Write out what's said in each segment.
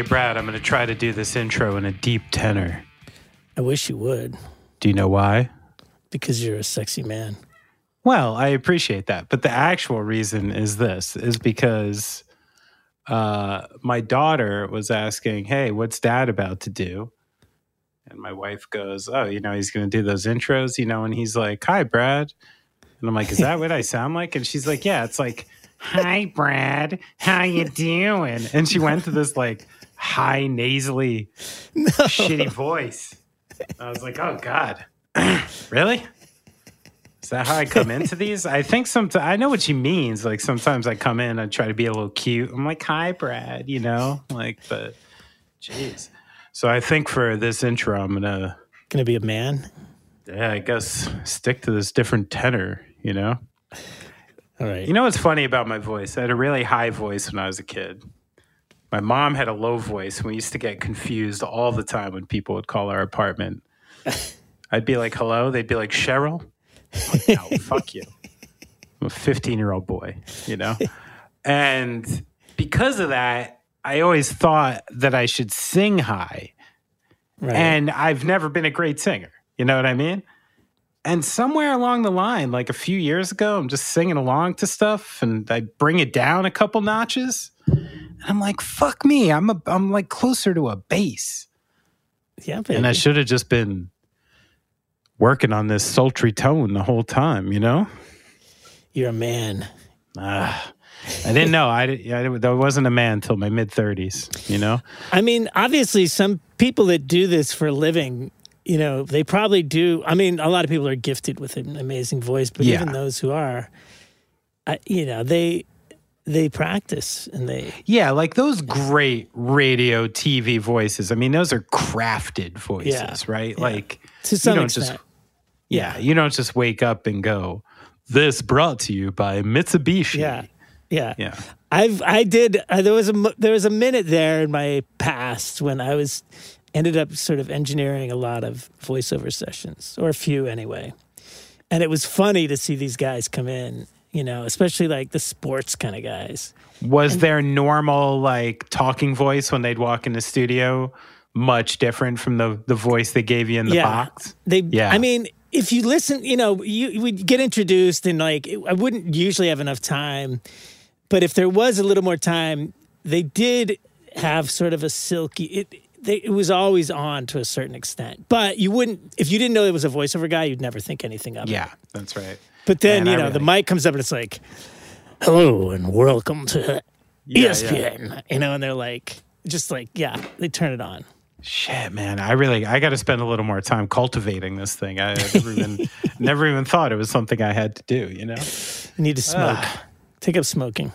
Hey, Brad, I'm going to try to do this intro in a deep tenor. I wish you would, Do you know why? because you're a sexy man. Well, I appreciate that, but the actual reason is this: is because uh, my daughter was asking, "Hey, what's Dad about to do?" And my wife goes, "Oh, you know, he's going to do those intros, you know." And he's like, "Hi, Brad," and I'm like, "Is that what I sound like?" And she's like, "Yeah, it's like." Hi, Brad. How you doing? And she went to this like high nasally shitty voice. I was like, oh God. really? Is that how I come into these? I think sometimes I know what she means. Like sometimes I come in and try to be a little cute. I'm like, hi, Brad, you know? Like, but jeez. So I think for this intro, I'm gonna Gonna be a man. yeah, I guess stick to this different tenor, you know? All right. You know what's funny about my voice? I had a really high voice when I was a kid. My mom had a low voice, and we used to get confused all the time when people would call our apartment. I'd be like, hello. They'd be like, Cheryl? Like, no, fuck you. I'm a 15 year old boy, you know? And because of that, I always thought that I should sing high. right. And I've never been a great singer. You know what I mean? And somewhere along the line, like a few years ago, I'm just singing along to stuff and I bring it down a couple notches. And I'm like, fuck me. I'm a, I'm like closer to a bass. yeah, baby. And I should have just been working on this sultry tone the whole time, you know? you're a man. Ah, I didn't know. I, di- I, I wasn't a man until my mid 30s, you know? I mean, obviously, some people that do this for a living, you know, they probably do. I mean, a lot of people are gifted with an amazing voice, but Yeah. even those who are, I, you know, they they practice and they Yeah, like those great radio, TV voices. I mean, those are crafted voices, Yeah, right? yeah. Like to some don't extent. just yeah, you don't just wake up and go, "This brought to you by Mitsubishi." yeah, yeah, yeah, I've I did. Uh, there was a there was a minute there in my past when I was ended up sort of engineering a lot of voiceover sessions or a few anyway, and it was funny to see these guys come in. You know, especially like the sports kind of guys. Was their normal like talking voice when they'd walk in the studio much different from the the voice they gave you in the Yeah. box? They, Yeah. I mean, if you listen, you know, you would get introduced and like, it- I wouldn't usually have enough time, but if there was a little more time, they did have sort of a silky. It, they, it was always on to a certain extent, but you wouldn't if you didn't know it was a voiceover guy, you'd never think anything of it. Yeah, that's right. But then Man, you know the mic comes up and it's like, "Hello and welcome to Yeah, ESPN," you know, and they're like, just like, yeah, they turn it on. Shit, man, I really I got to spend a little more time cultivating this thing. I never even never even thought it was something I had to do. You know. You need to smoke. Take up smoking.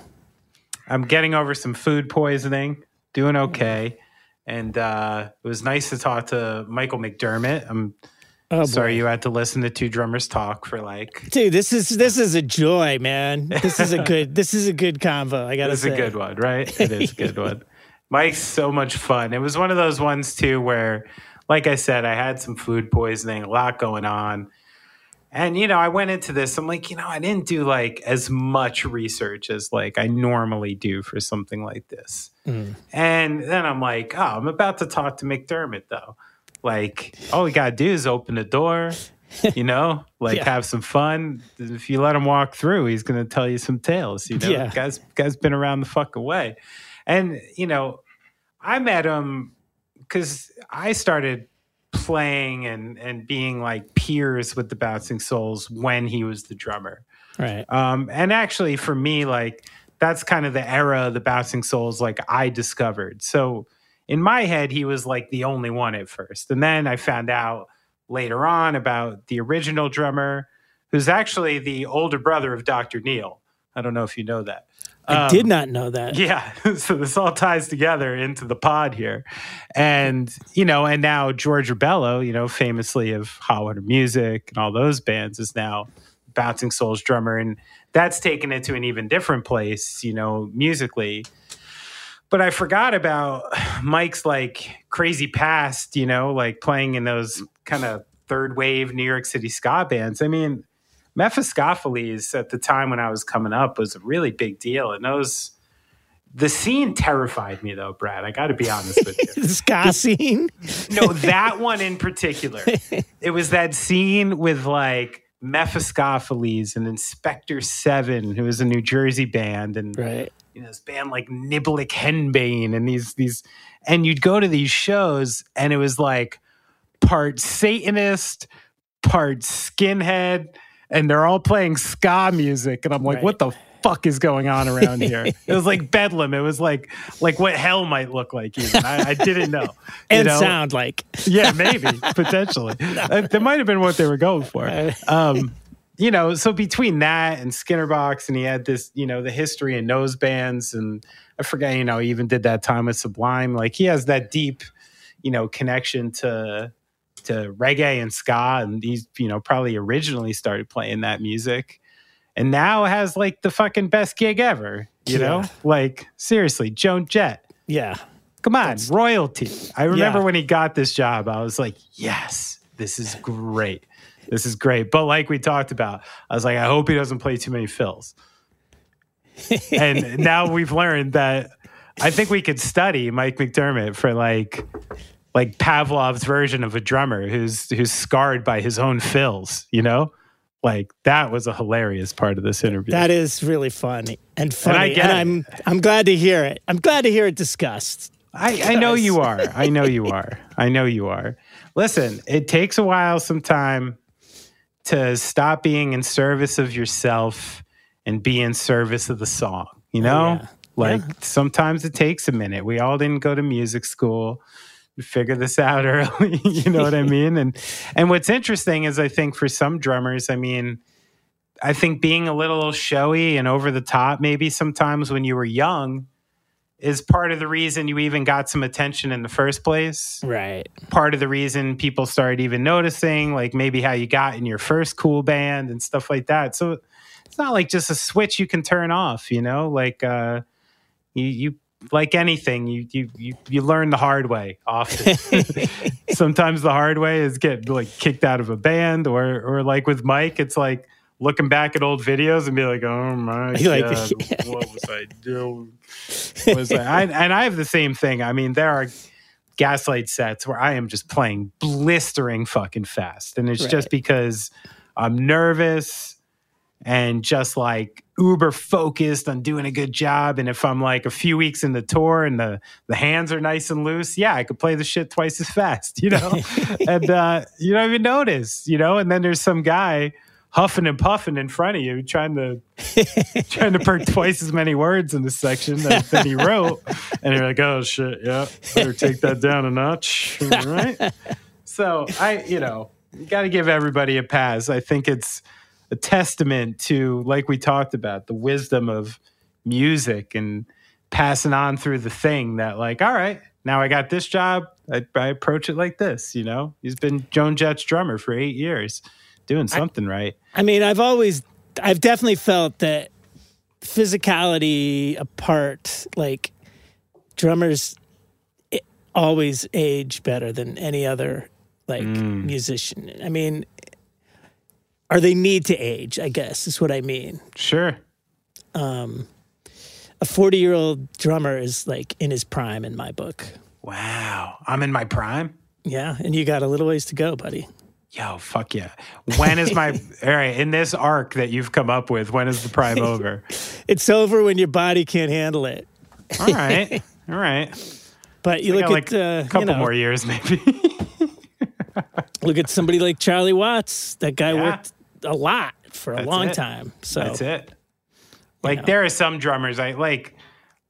I'm getting over some food poisoning, doing okay. And uh, it was nice to talk to Michael McDermott. I'm Oh, sorry you had to listen to two drummers talk for like. Dude, this is this is a joy, man. This is a good this is a good convo. I gotta It's say. a good one, right? It is a good one. Mike's so much fun. It was one of those ones too where, like I said, I had some food poisoning, a lot going on. And you know, I went into this. I'm like, you know, I didn't do like as much research as like I normally do for something like this. Mm. And then I'm like, oh, I'm about to talk to McDermott though. Like, all we gotta do is open the door, you know, like Yeah. have some fun. If you let him walk through, he's gonna tell you some tales. You know, Yeah. guys, guys been around the fuck away. And you know, I met him because I started playing and and being like peers with the Bouncing Souls when he was the drummer. Right. Um, and actually, for me, like that's kind of the era of the Bouncing Souls, like I discovered. So in my head, he was like the only one at first, and then I found out later on about the original drummer, who's actually the older brother of Dr. Neil. I don't know if you know that. I Um, did not know that. yeah. So this all ties together into the pod here. And, you know, and now George Rebelo, you know, famously of Hot Music and all those bands, is now Bouncing Souls drummer. And that's taken it to an even different place, you know, musically. But I forgot about Mike's like crazy past, you know, like playing in those kind of third wave New York City ska bands. I mean, Mephiskapheles at the time when I was coming up was a really big deal. And those The scene terrified me though, Brad. I got to be honest with you. the ska scene. no, that one in particular. It was that scene with like Mephiskapheles and Inspecter Seven, who was a New Jersey band, and Right. You know this band like Niblick Henbane, and these these, and you'd go to these shows, and it was like part Satanist, part skinhead, and they're all playing ska music, and I'm like, Right. what the fuck is going on around here? it was like bedlam. It was like like what hell might look like. Even I, I didn't know. you And know? sound like. Yeah, maybe potentially. Uh, that might have been what they were going for. Um, you know, so between that and Skinner Box, and he had this, you know, the history and nose bands, and I forget, you know, he even did that time with Sublime. Like he has that deep, you know, connection to to reggae and ska, and he's, you know, probably originally started playing that music, and now has like the fucking best gig ever. You know, like seriously, Joan Jett. Yeah. Come on, royalty. I remember Yeah. when he got this job, I was like, yes, this is great. This is great. But like we talked about, I was like, I hope he doesn't play too many fills. and now we've learned that I think we could study Mike McDermott for like like Pavlov's version of a drummer who's who's scarred by his own fills, you know? Like that was a hilarious part of this interview. That is really funny and funny. get it. I'm I'm glad to hear it. I'm glad to hear it discussed. I, I know you are. I know you are. I know you are. Listen, it takes a while sometime to stop being in service of yourself and be in service of the song. You oh, know? yeah. Like sometimes it takes a minute. We all didn't go to music school. Figure this out early. you know what I mean? And and what's interesting is I think for some drummers, I mean, I think being a little showy and over the top maybe sometimes when you were young is part of the reason you even got some attention in the first place. Right. Part of the reason people started even noticing, like maybe how you got in your first cool band and stuff like that. So it's not like just a switch you can turn off, you know? Like uh you you like anything, you you you, you learn the hard way often. Sometimes the hard way is get like kicked out of a band or or like with Mike, it's like looking back at old videos and be like, oh my like- god, what was I doing? was like, I, and I have the same thing. I mean, there are gaslight sets where I am just playing blistering fucking fast, and it's just because I'm nervous and just like uber focused on doing a good job. And if I'm like a few weeks in the tour and the the hands are nice and loose, yeah, I could play the shit twice as fast, you know. and uh, you don't even notice, you know. And then there's some guy huffing and puffing in front of you, trying to trying to put twice as many words in this section that, that he wrote. And you're like, oh shit, yeah, better take that down a notch. All right. So I, you know, you got to give everybody a pass. I think it's a testament to, like we talked about, the wisdom of music and passing on through the thing that, like, all right, now I got this job. I, I approach it like this, you know? He's been Joan Jett's drummer for eight years, doing something right. I mean, I've always, I've definitely felt that physicality apart, like drummers i- always age better than any other like Mm. musician. I mean, or they need to age, I guess is what I mean. Sure. Um, A 40 year old drummer is like in his prime in my book. Wow. I'm in my prime. Yeah. And you got a little ways to go, buddy. Yo, fuck yeah. When is my all right, in this arc that you've come up with, when is the prime over? It's over when your body can't handle it. All right. All right. But you look got like at, uh, a you couple know, more years maybe. look at somebody like Charlie Watts. That guy Yeah. worked a lot for a That's long it. time. So That's it. Like know. there are some drummers I like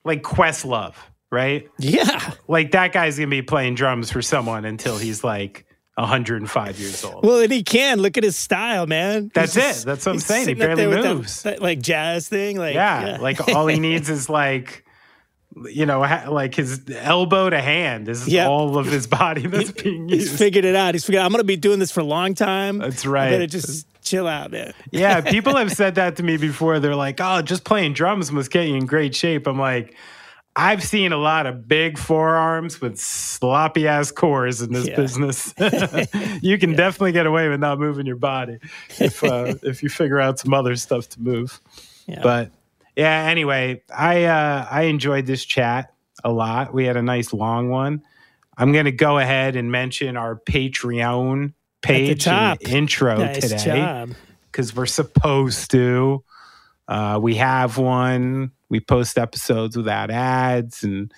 like Questlove, right? yeah. Like that guy's gonna be playing drums for someone until he's like 105 years old. Well, and he can look at his style, man. That's just- it. That's what I'm saying. He barely with that- moves. that, like jazz thing. Like yeah, like all he needs is like you know, ha- like his elbow to hand is Yep. all of his body that's being he's figured it out. He's figured. I'm going to be doing this for a long time. That's I right. better just chill out, man. yeah, people have said that to me before. They're like, "Oh, just playing drums must get you in great shape." I'm like, I've seen a lot of big forearms with sloppy ass cores in this Yeah. business. you can definitely get away with not moving your body if uh, if you figure out some other stuff to move. Yeah. But yeah. Anyway, I uh, I enjoyed this chat a lot. We had a nice long one. I'm going to go ahead and mention our Patreon page intro nice today because we're supposed to. Uh, we have one. We post episodes without ads and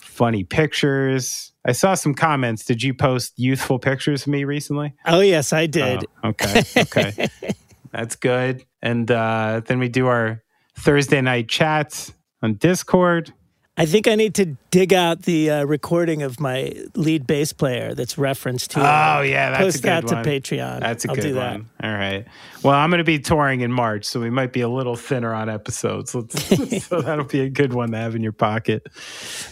funny pictures. I saw some comments. Did you post youthful pictures of me recently? Oh yes, I did. Oh, okay, okay, that's good. And uh, then we do our Thursday night chats on Discord. I think I need to dig out the uh, recording of my lead bass player that's referenced here. Oh yeah, that's Post a good that one. to Patreon. That's a I'll good do that. one. All right. Well, I'm going to be touring in March, so we might be a little thinner on episodes. Let's, so that'll be a good one to have in your pocket.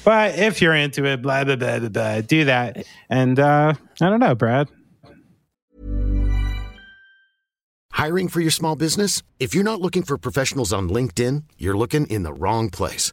But if you're into it, blah blah blah blah, blah do that. And uh, I don't know, Brad. Hiring for your small business? If you're not looking for professionals on LinkedIn, you're looking in the wrong place.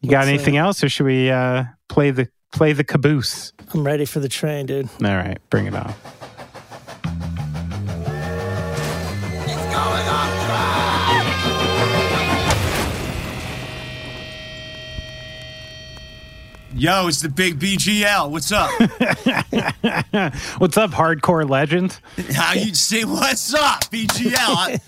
You got Let's, uh, anything else, or should we uh, play the play the caboose? I'm ready for the train, dude. All right, bring it on. Yo, it's the big BGL. What's up? What's up, hardcore legend? How you say what's up, BGL? I,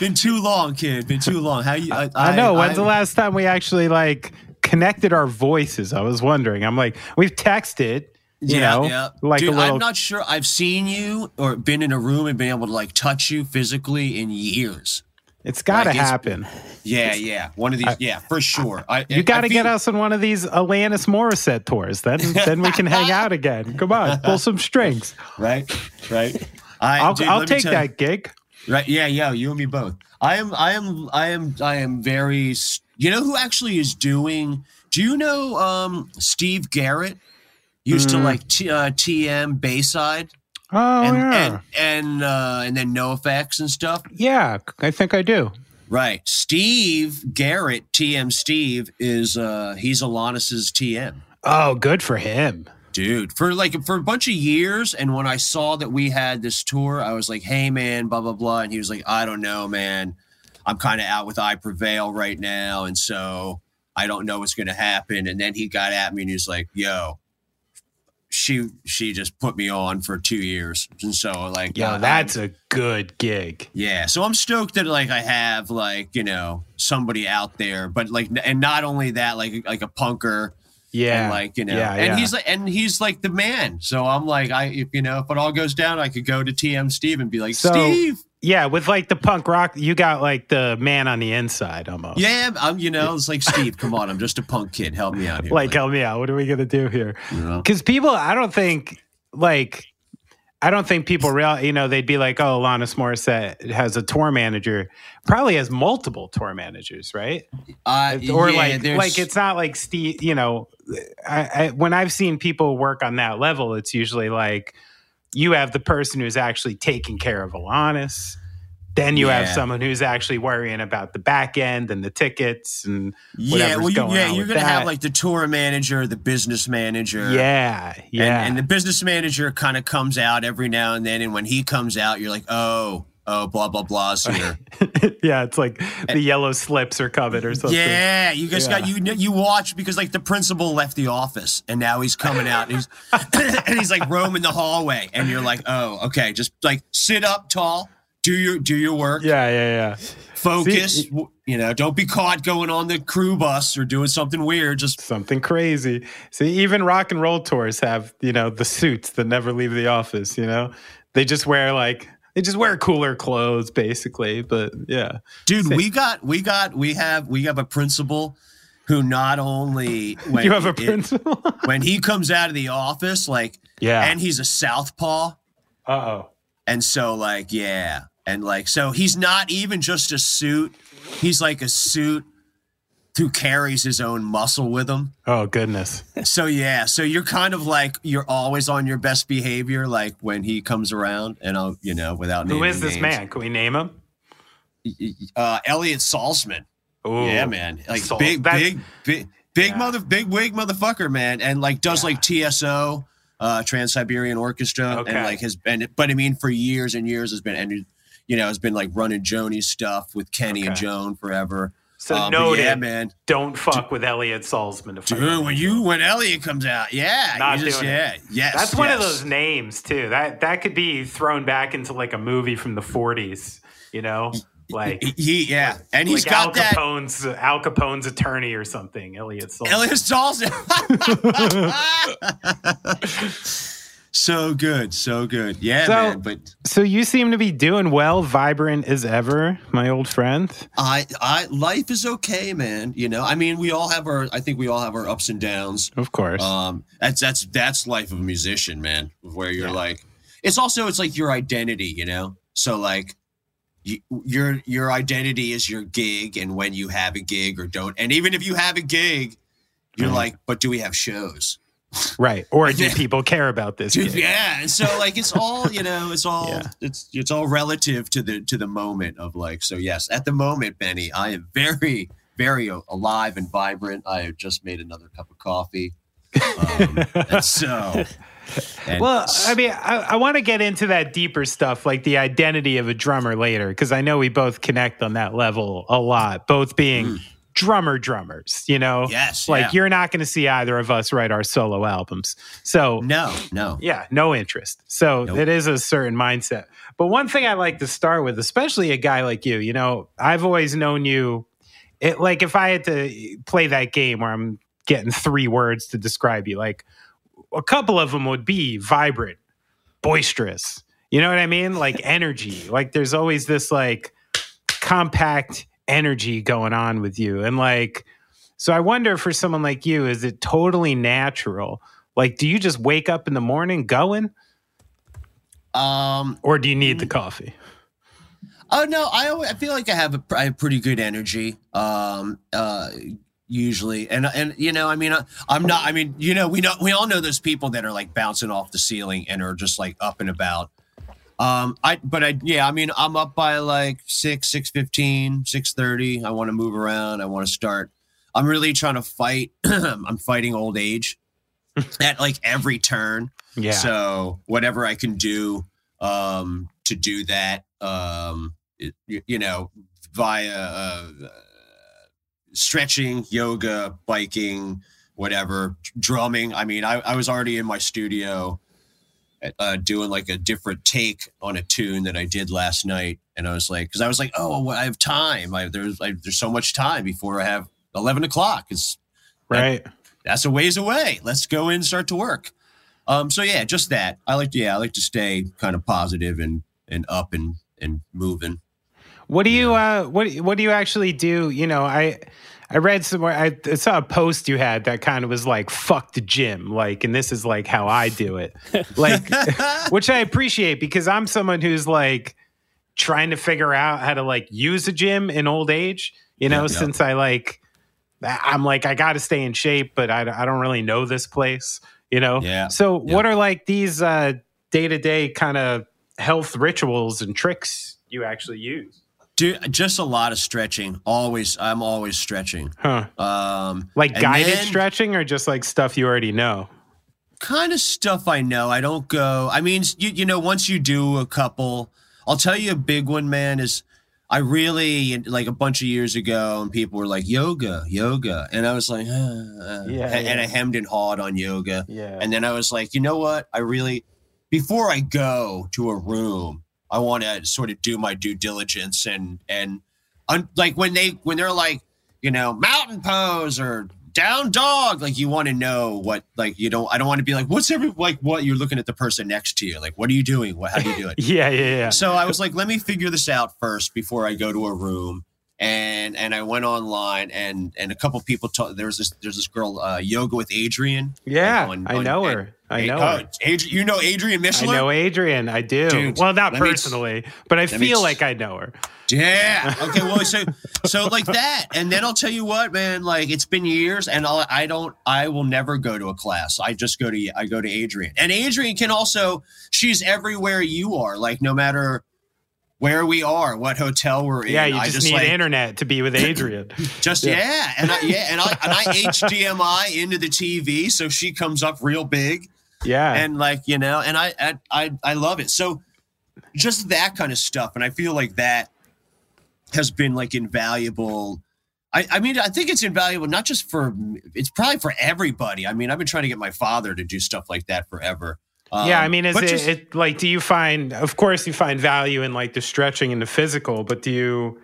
been too long, kid. Been too long. How you? I, I know. When's I- the last time we actually like connected our voices? I was wondering. I'm like, we've texted, you yeah, know, yeah. like Dude, a little. I'm not sure I've seen you or been in a room and been able to like touch you physically in years. it's got to like happen. Yeah, yeah. One of these. yeah, for sure. I, You got to get us on one of these Alanis Morissette tours. Then, then we can hang out again. Come on, pull some strings. right, right. I, I'll, dude, I'll take tell you- that gig. Right. Yeah. Yeah. You and me both. I am. I am. I am. I am very. You know who actually is doing? Do you know um, Steve Garrett? Used to like T, uh, TM Bayside Oh and yeah, and and uh, and then No Effects and stuff. yeah. I think I do. Right. Steve Garrett, TM Steve, is uh he's Alanis's TM. Oh, good for him. Dude, for like for a bunch of years, and when I saw that we had this tour, I was like, "Hey, man, blah blah blah," and he was like, "I don't know, man. I'm kind of out with I Prevail right now, and so I don't know what's going to happen." And then he got at me and he's like, "Yo, she she just put me on for two years, and so like, Yo, uh, that's a good gig. yeah, so I'm stoked that like I have like you know somebody out there, but like and not only that, like like a punker, Yeah, and like you know, yeah, and yeah. he's like and he's like the man. So I'm like I if you know if it all goes down, I could go to TM Steve and be like So- Steve, yeah. With like the punk rock, you got like the man on the inside almost. yeah, I'm you know it's like Steve, come on, I'm just a punk kid, help me out here, like help me out. What are we gonna do here? you know? Because people, I don't think like. I don't think people real, you know, they'd be like, "Oh, Alanis Morissette has a tour manager, probably has multiple tour managers, right?" Uh, or yeah, like there's- like it's not like Steve, you know, I, I when I've seen people work on that level, it's usually like you have the person who's actually taking care of Alanis. Then you have someone who's actually worrying about the back end and the tickets and yeah, well, you, going yeah, you're gonna have like the tour manager, the business manager, yeah, yeah. And, and the business manager kind of comes out every now and then. And when he comes out, you're like, oh, oh, blah, blah, blah's here. yeah, it's like the yellow slips are covered or something. yeah. You guys Yeah. got, you you watch because like the principal left the office and now he's coming out and he's, and he's like roaming the hallway. And you're like, oh, okay. Just like sit up tall. do your do your work. Yeah, yeah, yeah. Focus. See- you know, don't be caught going on the crew bus or doing something weird. Just Something crazy. See, even rock and roll tours have, you know, the suits that never leave the office, you know? They just wear like they just wear cooler clothes basically, but yeah. dude, we got we got we have we have a principal who not only when you have a it- principal? when he comes out of the office, like yeah. and he's a southpaw. Uh-oh. And so, like, yeah. And like, so he's not even just a suit. He's like a suit who carries his own muscle with him. Oh goodness. So, yeah. So you're kind of like, you're always on your best behavior, like when he comes around and I'll, you know, without Who is this names. man? Can we name him? Uh, Elliot Salzman. Oh Yeah, man. Like Sal- big, big, big, big Yeah. mother, big wig motherfucker, man. And like does Yeah. like TSO, uh, Trans Siberian Orchestra, Okay. and like has been, but I mean, for years and years has been, and you know, has been like running Joni's stuff with Kenny and Joan forever. So um, but noted. yeah, man. Don't fuck with Elliot Salzman. Dude, when you when Elliot comes out, yeah, Not just, doing it. yeah, yes, That's one of those names too. That that could be thrown back into like a movie from the 40s, you know? Like He, yeah, and he's like Al got that. Capone's Al Capone's attorney or something. Elliot Salzman. Elliot Salzman. so good, so good. Yeah, So- man. But So you seem to be doing well, vibrant as ever, my old friend. I, I, life is okay, man. You know, I mean, we all have our. I think we all have our ups and downs. Of course. Um, that's that's that's life of a musician, man. Where you're Yeah. like, it's also it's like your identity, you know. So like, you, your your identity is your gig, and when you have a gig or don't, and even if you have a gig, you're Right. like, but do we have shows? Right. Or do people care about this? Dude, yeah. So like it's all, you know, it's all Yeah. it's it's all relative to the to the moment of like so yes, at the moment, Benny, I am very, very alive and vibrant. I have just made another cup of coffee. Um, and so and Well, I mean, I, I want to get into that deeper stuff, like the identity of a drummer later, because I know we both connect on that level a lot, both being drummer drummers, you know? Yes, Like yeah. you're not going to see either of us write our solo albums. So, no, no. yeah, no interest. So Nope. it is a certain mindset. But one thing I like to start with, especially a guy like you, you know, I've always known you. It like if I had to play that game where I'm getting three words to describe you, like a couple of them would be vibrant, boisterous. You know what I mean? Like energy. Like there's always this like compact energy going on with you. And like, so I wonder for someone like you, is it totally natural? Like, do you just wake up in the morning going, Um or do you need the coffee? Oh no, I always, I feel like I have a I have pretty good energy. Um, uh, usually, and and you know, I mean, I, I'm not. I mean, you know, we know we all know those people that are like bouncing off the ceiling and are just like up and about. Um, I but I yeah, I mean, I'm up by like six, six fifteen, six thirty. I want to move around. I want to start. I'm really trying to fight. I'm fighting old age at like every turn. Yeah. So whatever I can do um, to do that, um, it, you, you know, via uh, stretching, yoga, biking, whatever, drumming. I mean, I, I was already in my studio uh, doing like a different take on a tune that I did last night, and I was like, because I was like, oh, well, I have time. I, there's I, there's so much time before I have eleven o'clock. It's right. that's a ways away. Let's go in and start to work. Um, so yeah, just that. I like to yeah, I like to stay kind of positive and and up and and moving. What do you uh what what do you actually do? You know, I I read somewhere I saw a post you had that kind of was like fuck the gym, like and this is like how I do it. Like which I appreciate because I'm someone who's like trying to figure out how to like use a gym in old age, you know, Yeah, yeah. since I like I'm like I got to stay in shape, but I I don't really know this place, you know. Yeah, So yeah. what are like these uh day-to-day kind of health rituals and tricks you actually use? Do just a lot of stretching. Always, I'm always stretching. Huh. Um, Like guided then stretching or just like stuff you already know? Kind of stuff I know. I don't go. I mean, you you know, once you do a couple, I'll tell you a big one, man. Is I really like a bunch of years ago, and people were like yoga, yoga, and I was like, uh, uh, Yeah, and, and I hemmed and hawed on yoga. Yeah. And then I was like, you know what? I really, before I go to a room, I want to sort of do my due diligence and and un, like when they when they're like you know mountain pose or down dog like you want to know what like you don't I don't want to be like what's every like what you're looking at the person next to you like what are you doing what how do you do it Yeah, yeah, yeah. so I was like, let me figure this out first before I go to a room. And and I went online and and a couple people told there was this there's this girl uh, yoga with Adriene. Yeah, on- I know and- her. I know oh, her. Adri- you know Adriene I know Adriene. I do. Dude, well, not personally, but I feel like I know her. Yeah. Okay. Well, so so like that, and then I'll tell you what, man. Like it's been years, and I'll, I don't. I will never go to a class. I just go to I go to Adriene, and Adriene can also. She's everywhere you are. Like no matter where we are, what hotel we're in. Yeah, you I just, need like, internet to be with Adriene. Just Yeah. yeah, and I, yeah, and I and I HDMI into the TV, so she comes up real big, yeah. and like you know, and I I I, I love it. So just that kind of stuff, and I feel like that has been like invaluable. I, I mean, I think it's invaluable not just for it's probably for everybody. I mean, I've been trying to get my father to do stuff like that forever. Yeah, I Um, mean, is it, just- it like? Do you find? Of course, you find value in like the stretching and the physical, but do you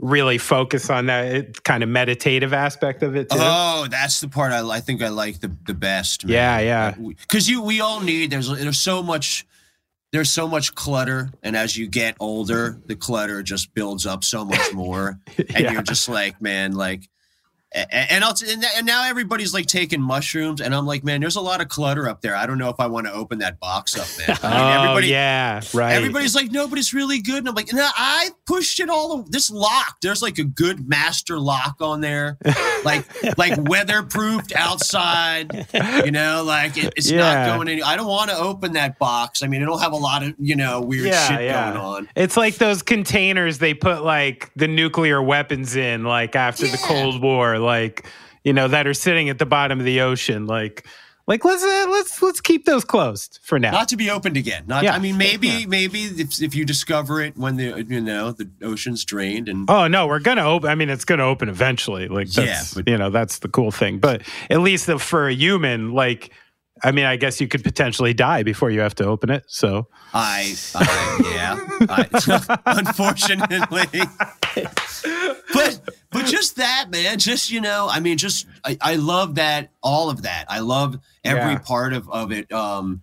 really focus on that kind of meditative aspect of it too? Oh, that's the part I, I think I like the, the best. Yeah, yeah. Because you, we all need. There's there's so much. There's so much clutter, and as you get older, the clutter just builds up so much more, and Yeah. you're just like, man, like, and I'll and, and now everybody's like taking mushrooms, and I'm like, man, there's a lot of clutter up there. I don't know if I want to open that box up, man. I mean, oh, everybody, yeah, right. Everybody's like, no, but it's really good. And I'm like, no, I pushed it all. This lock, there's like a good master lock on there, like like weatherproofed outside. You know, like it, it's Yeah. not going any. I don't want to open that box. I mean, it'll have a lot of you know weird yeah, shit yeah. going on. It's like those containers they put like the nuclear weapons in, like after the Cold War, like you know that are sitting at the bottom of the ocean. Like, like let's uh, let's let's keep those closed for now. Not to be opened again. Not. Yeah. I mean, maybe Yeah. maybe if, if you discover it when the you know the ocean's drained and Oh no, we're gonna open. I mean, it's gonna open eventually. Like, Yeah, that's, but- you know, that's the cool thing. But at least the, for a human, like, I mean, I guess you could potentially die before you have to open it. So, I, I yeah, I, unfortunately. but but just that, man. Just you know, I mean, just I, I love that all of that. I love every Yeah. part of of it. Um,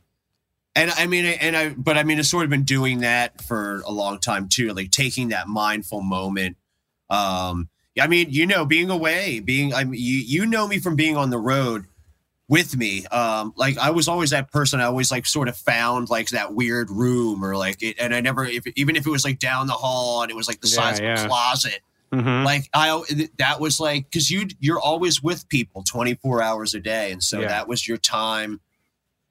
and I mean, and I, but I mean, I've sort of been doing that for a long time too, like taking that mindful moment. Um, I mean, you know, being away, being, I mean, you, you know me from being on the road with me. Um, like I was always that person. I always like sort of found like that weird room or like it, and I never, if, even if it was like down the hall and it was like the Yeah, size of yeah. a closet, mhm. like I, that was like, cause you, you're always with people 24 hours a day. And so Yeah. that was your time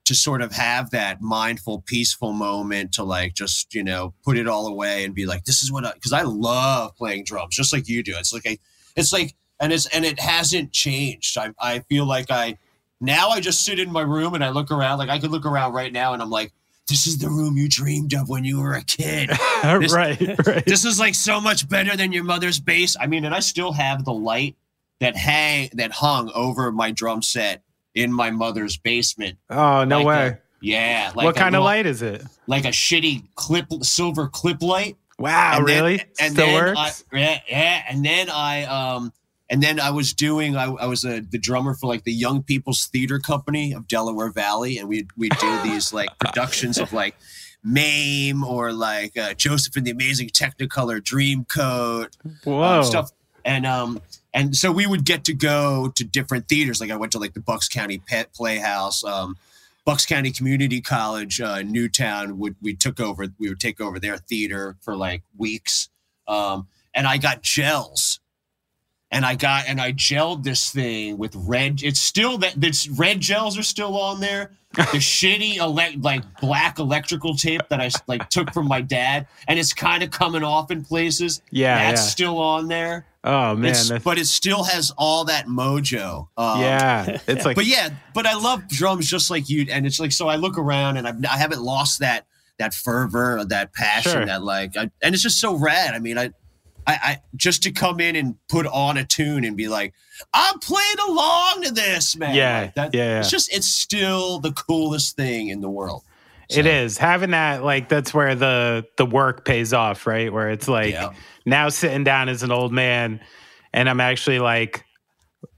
to sort of have that mindful, peaceful moment to like just, you know, put it all away and be like, this is what I, cause I love playing drums just like you do. It's like, a, it's like, and it's, and it hasn't changed. I, I feel like I, now I just sit in my room and I look around, like I could look around right now and I'm like, this is the room you dreamed of when you were a kid. this- right, right. this is like so much better than your mother's bass. I mean, and I still have the light that hang that hung over my drum set in my mother's basement. oh no Like way. a- yeah. Like what kind of light is it? Like a shitty clip, silver clip light. Wow, And then- really? and Still then works. I, yeah, yeah. And then I, um, and then I was doing. I, I was a, the drummer for like the Young People's Theater Company of Delaware Valley, and we we do these like productions of like Mame or like uh, Joseph and the Amazing Technicolor Dreamcoat Whoa. um, stuff. And um, and so we would get to go to different theaters. Like I went to like the Bucks County Pet Playhouse, um, Bucks County Community College, uh, Newtown. Would we took over? We would take over their theater for like weeks. Um, and I got gels. And I got and I gelled this thing with red. It's still that this red gels are still on there. The shitty elect like black electrical tape that I like took from my dad, and it's kind of coming off in places. Yeah, that's yeah. still on there. oh man, It's- but it still has all that mojo. Um, yeah, it's like but yeah, but I love drums just like you. And it's like so I look around and I've, I haven't lost that that fervor, or that passion, Sure. that like, I, and it's just so rad. I mean, I, I, I just to come in and put on a tune and be like, I'm playing along to this, man. Yeah, Like that, yeah, yeah. It's just it's still the coolest thing in the world. It is having that like that's where the the work pays off, right? Where it's like Yeah. now sitting down as an old man, and I'm actually like,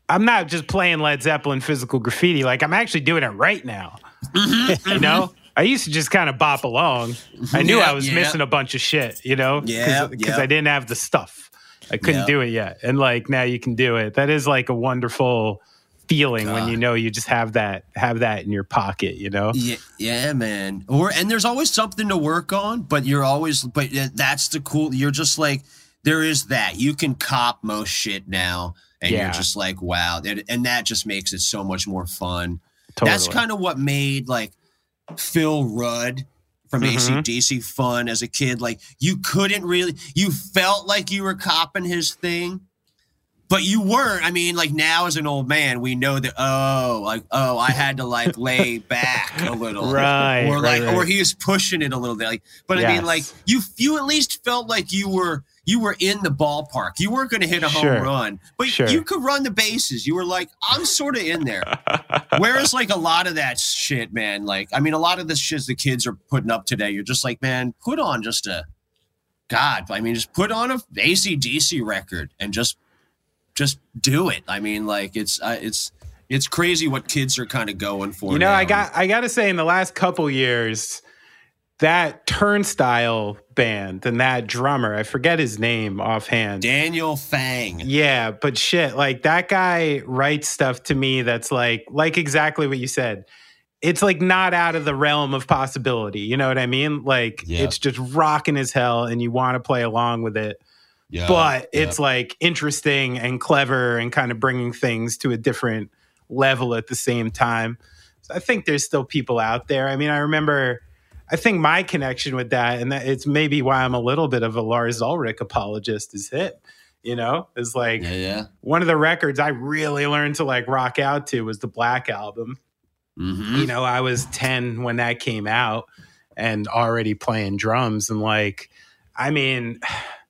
I'm not just playing Led Zeppelin physical graffiti. Like I'm actually doing it right now. Mm-hmm, you know, I used to just kind of bop along. I knew Yeah, I was yeah. missing a bunch of shit. You know, Yeah, because yeah. I didn't have the stuff. I couldn't do it yet, and like now you can do it. That is like a wonderful feeling when you know you just have that have that in your pocket. You know. Yeah, yeah, man. Or and there's always something to work on, but you're always but that's the cool. You're just like there is that you can cop most shit now, and Yeah. you're just like wow, and, and that just makes it so much more fun. Totally. That's kind of what made like Phil Rudd from Mhm. ACDC fun as a kid. Like you couldn't really, you felt like you were copping his thing, but you weren't. I mean, like now as an old man, we know that, oh, like, oh, I had to like lay back a little. Right, Or like, right, right. or he was pushing it a little bit. Like, but I mean, like you, you at least felt like you were, you were in the ballpark. You weren't going to hit a Sure. home run, but Sure. you could run the bases. You were like, I'm sort of in there. Whereas like a lot of that shit, man, like I mean, a lot of this shit the kids are putting up today, you're just like, man, put on just a God, I mean, just put on a ACDC record and just just do it. I mean, like it's uh, it's it's crazy what kids are kind of going for. You know, I got I got to say, in the last couple years, that Turnstile band and that drummer, I forget his name offhand. Daniel Fang. Yeah, but shit, like that guy writes stuff to me that's like like exactly what you said. It's like not out of the realm of possibility. You know what I mean? Like Yeah. it's just rocking as hell and you want to play along with it. Yeah, but yeah. it's like interesting and clever and kind of bringing things to a different level at the same time. So I think there's still people out there. I mean, I remember, I think my connection with that, and that it's maybe why I'm a little bit of a Lars Ulrich apologist, is hit. You know, is like yeah, yeah. one of the records I really learned to like rock out to was the Black Album. Mm-hmm. You know, I was 10 when that came out and already playing drums and like I mean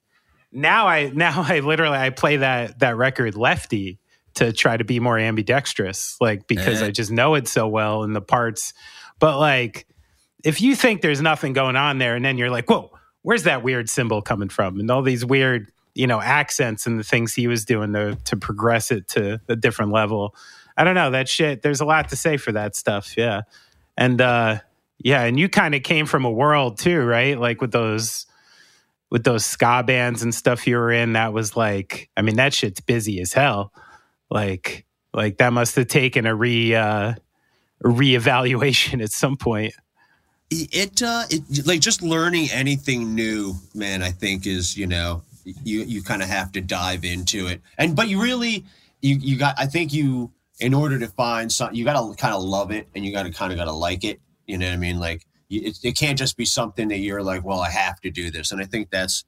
now I now I literally I play that that record lefty to try to be more ambidextrous like because Eh. I just know it so well in the parts but like if you think there's nothing going on there and then you're like whoa where's that weird cymbal coming from and all these weird you know accents and the things he was doing to to progress it to a different level I don't know that shit. There's a lot to say for that stuff. Yeah, and uh, yeah, and you kind of came from a world too, right? Like with those with those ska bands and stuff you were in. That was like, I mean, that shit's busy as hell. Like, like that must have taken a re uh, reevaluation at some point. It uh it like just learning anything new man i think is you know you you kind of have to dive into it. And but you really you you got i think you in order to find something you got to kind of love it and you got to kind of got to like it you know what i mean? Like it, it can't just be something that you're like well i have to do this. And i think that's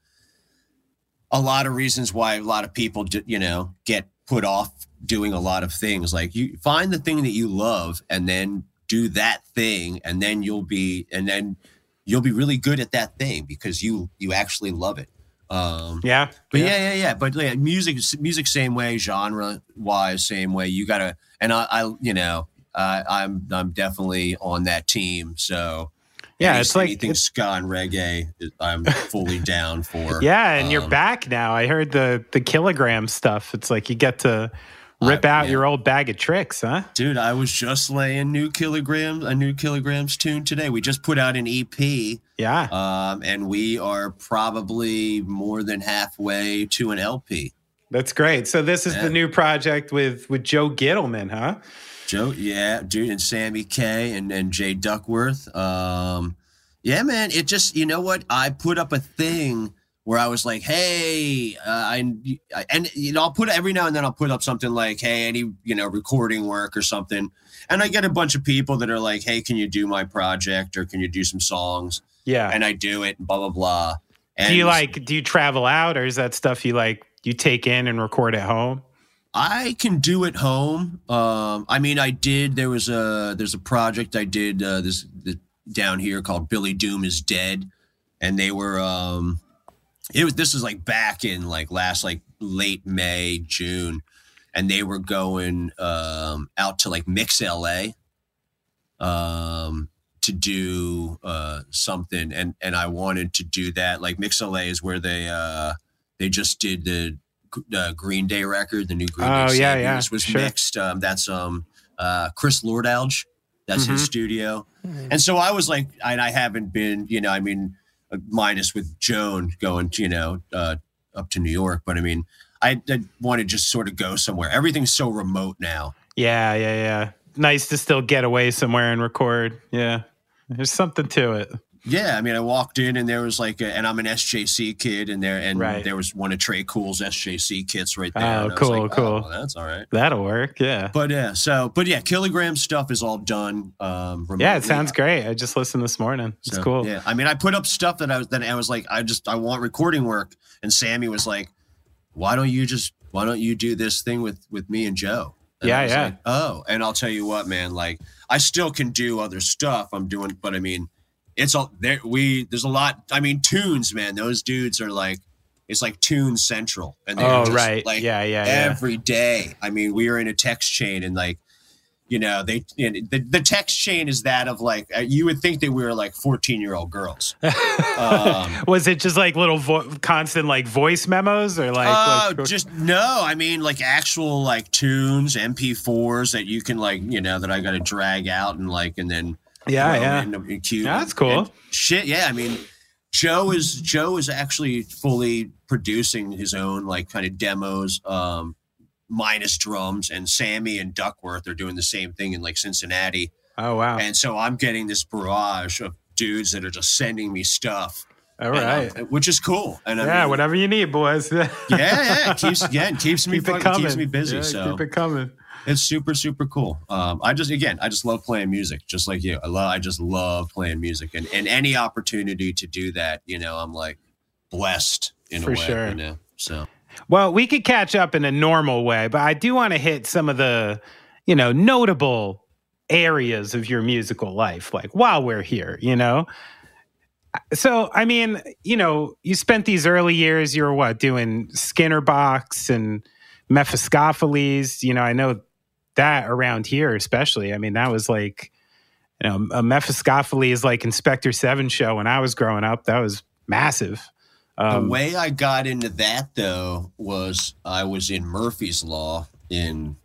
a lot of reasons why a lot of people you know get put off doing a lot of things. Like you find the thing that you love and then do that thing and then you'll be and then you'll be really good at that thing because you you actually love it. Um Yeah, but yeah. yeah yeah but yeah music music same way genre wise same way. You gotta and i i you know uh, i'm i'm definitely on that team. So Yeah, it's like- anything it's- ska and reggae i'm fully down for. Yeah, and you're Um, back now. I heard the the kilogram stuff. It's like you get to rip out yeah. your old bag of tricks, huh? Dude, I was just laying new kilograms, a new kilograms tune today. We just put out an EP, Yeah. um, and we are probably more than halfway to an LP. That's great. So this is Yeah. the new project with with Joe Gittleman, huh? Joe, yeah, dude, and Sammy Kay and, and Jay Duckworth. Um, yeah, man, it just, you know what? I put up a thing where I was like, hey, uh, I, I- and, you know, I'll put every now and then I'll put up something like, hey, any, you know, recording work or something. And I get a bunch of people that are like, hey, can you do my project or can you do some songs? Yeah. And I do it, and blah, blah, blah. And do you like do you travel out or is that stuff you like you take in and record at home? I can do at home. Um, I mean, I did. There was a there's a project I did uh, this, this down here called Billy Doom is Dead, and they were um, it was this is like back in like last like late May June, and they were going um out to like Mix LA, um to do uh, something, and and I wanted to do that. Like Mix LA is where they uh, they just did the uh, Green Day record, the new Green Oh, Day yeah, Saviors yeah, was sure. mixed. Um, that's um uh, Chris Lord-Alge. That's his Mhm. studio. And so I was like, and I haven't been, you know, I mean, minus with Joan going, you know, uh, up to New York, but I mean, I, I want to just sort of go somewhere. Everything's so remote now. Yeah, yeah, yeah. Nice to still get away somewhere and record. Yeah. There's something to it. Yeah, I mean, I walked in and there was like, a, and I'm an SJC kid, and there and Right. there was one of Tré Cool's SJC kits right there. Oh, and I was cool, like, cool. Oh, that's all right. That'll work. Yeah. But yeah, so but yeah, kilogram stuff is all done. Um, remotely. Yeah, it sounds great. I just listened this morning. It's So, cool. Yeah, I mean, I put up stuff that I was then I was like, I just I want recording work, and Sammy was like, why don't you just why don't you do this thing with with me and Joe? And Yeah, I was yeah. like, oh, and I'll tell you what, man, like I still can do other stuff. I'm doing, but I mean, it's all there. We there's a lot. I mean, tunes, man. Those dudes are like. It's like Tune Central, and they're Oh, just, right. like Yeah, yeah, yeah. every day. I mean, we were in a text chain, and like you know they and the, the text chain is that of like uh, you would think that we were like 14 year old girls um, Was it just like little vo- constant like voice memos or like, uh, like- just no i mean like actual like tunes mp4s that you can like you know that i gotta drag out and like and then yeah, yeah. in. Yeah, that's cool. And shit yeah i mean joe is joe is actually fully producing his own like kind of demos um minus drums and sammy and duckworth are doing the same thing in like cincinnati Oh wow. And so I'm getting this barrage of dudes that are just sending me stuff. All and, um, which is cool. And I yeah, mean, whatever you need, boys. Yeah, yeah. It keeps again keeps me keep it fucking coming. keeps me busy. Yeah, so keep it coming. It's super, super cool. Um, I just again I just love playing music, just like you. I love I just love playing music and, and any opportunity to do that, you know, I'm like blessed in For a way. sure. You know. So Well, we could catch up in a normal way, but I do want to hit some of the, you know, notable areas of your musical life, like while we're here, you know? So, I mean, you know, you spent these early years, you were what, doing Skinner Box and Mephiskapheles. You know, I know that around here, especially. I mean, that was like, you know, a Mephiskapheles like Inspecter Seven show when I was growing up. That was massive. Um, the way I got into that though was I was in Murphy's Law in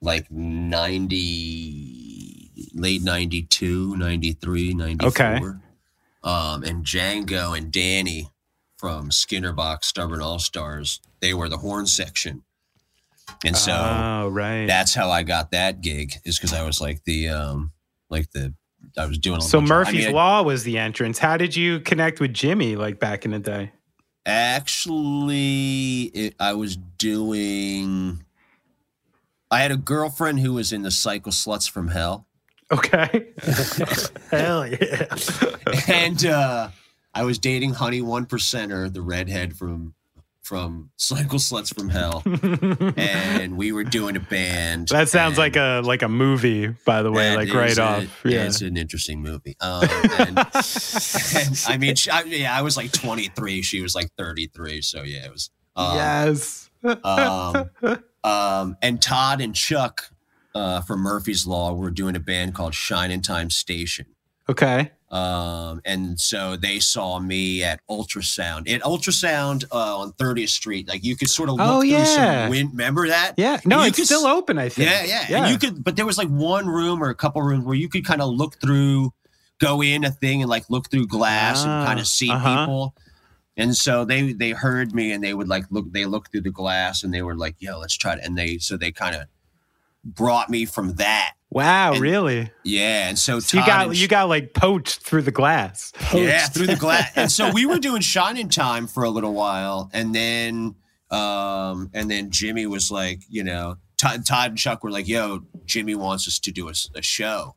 like 90 late 92, 93, 94. Okay. Um and Django and Danny from Skinner Box Stubborn All Stars, they were the horn section. And so oh, right. that's how I got that gig is cuz I was like the um like the I was doing a So of- I Murphy's mean, Law was the entrance. How did you connect with Jimmy like back in the day? Actually, it, I was doing. I had a girlfriend who was in the Cycle Sluts from Hell, Okay. Hell yeah. and uh, I was dating Honey One Percenter, the redhead from from Cycle Sluts from Hell, and we were doing a band. that sounds like a like a movie, by the way, like right a- off. yeah, it's an interesting movie. Um, and, and I mean, she, I, yeah, I was like 23, she was like 33, so yeah, it was. Um, yes. um, um, and Todd and Chuck uh, from Murphy's Law were doing a band called Shining Time Station. okay. Um, and so they saw me at Ultrasound. At Ultrasound uh, on 30th Street, like you could sort of look Oh, through yeah. some wind. Remember that? Yeah. No, it's could still open, I think. Yeah, yeah, And you could, but there was like one room or a couple rooms where you could kind of look through, go in a thing and like look through glass Ah, and kind of see uh-huh. people. And so they they heard me and they would like look. They looked through the glass and they were like, "Yo, let's try it." And they so they kind of brought me from that. Wow, And- really? Yeah, and so, So you got and you got like poached through the glass. yeah, through the glass. And so we were doing Shining Time for a little while, and then um, and then Jimmy was like, you know, Todd, Todd and Chuck were like, "Yo, Jimmy wants us to do a show,"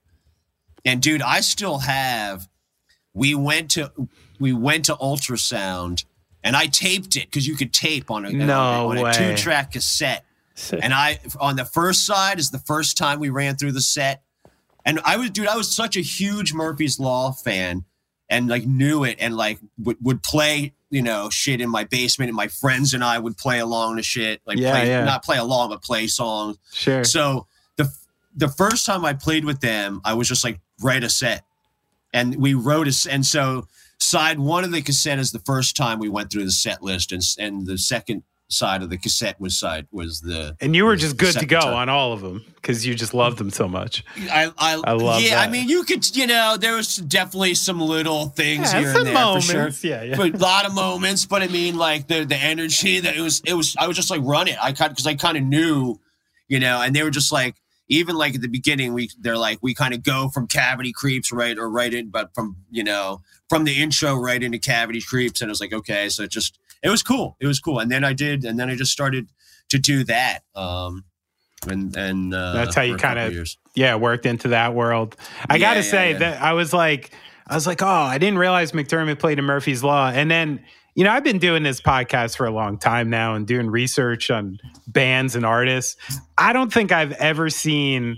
and dude, I still have. We went to we went to ultrasound, and I taped it because you could tape on a No on a, way. two track cassette. And I on the first side is the first time we ran through the set. And I was dude, I was such a huge Murphy's Law fan and like knew it and like would, would play, you know, shit in my basement and my friends and I would play along to shit. Like Yeah, play yeah. not play along, but play songs. Sure. So the the first time I played with them, I was just like write a set. and we wrote a, and so side one of the cassette is the first time we went through the set list, and and the second side of the cassette was side was the And you were just good to go time. on all of them because you just loved them so much. I, I, I love yeah, I mean, you could, you know, there was definitely some little things Yeah, here and there for sure. Yeah, yeah. But a lot of moments. But I mean, like the the energy that it was, it was. I was just like, run it. I kind because I kind of knew, you know, and they were just like, even like at the beginning, we they're like, we kind of go from cavity creeps right or right in, but from you know from the intro right into cavity creeps, and it was like, okay, so it just it was cool. It was cool, and then I did, and then I just started to do that. Um, and and uh, That's how you for a couple kinda- years. yeah, worked into that world. I Yeah, gotta yeah, say yeah. that I was like, I was like, oh, I didn't realize McDermott played in Murphy's Law. And then, you know, I've been doing this podcast for a long time now and doing research on bands and artists. I don't think I've ever seen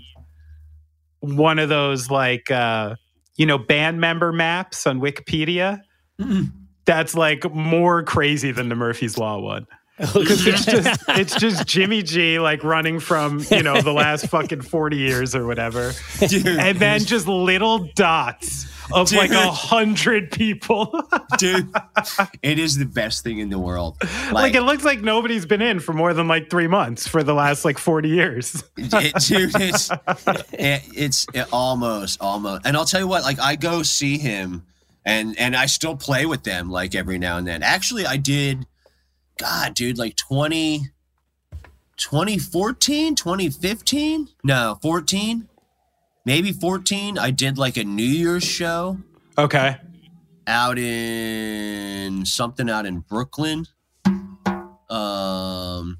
one of those like, uh, you know, band member maps on Wikipedia. That's like more crazy than the Murphy's Law one. Because it's just it's just Jimmy G like running from you know the last fucking forty years or whatever, Dude, and then just little dots of like a hundred people. dude, it is the best thing in the world. like, it looks like nobody's been in for more than like three months for the last like forty years. it, dude, it's it, it's it almost almost. And I'll tell you what, like I go see him, and and I still play with them like every now and then. Actually, I did. God, dude, like 20, 2014, 2015? No, 14? Maybe 14. I did like a New Year's show Okay, out in something out in Brooklyn. Um,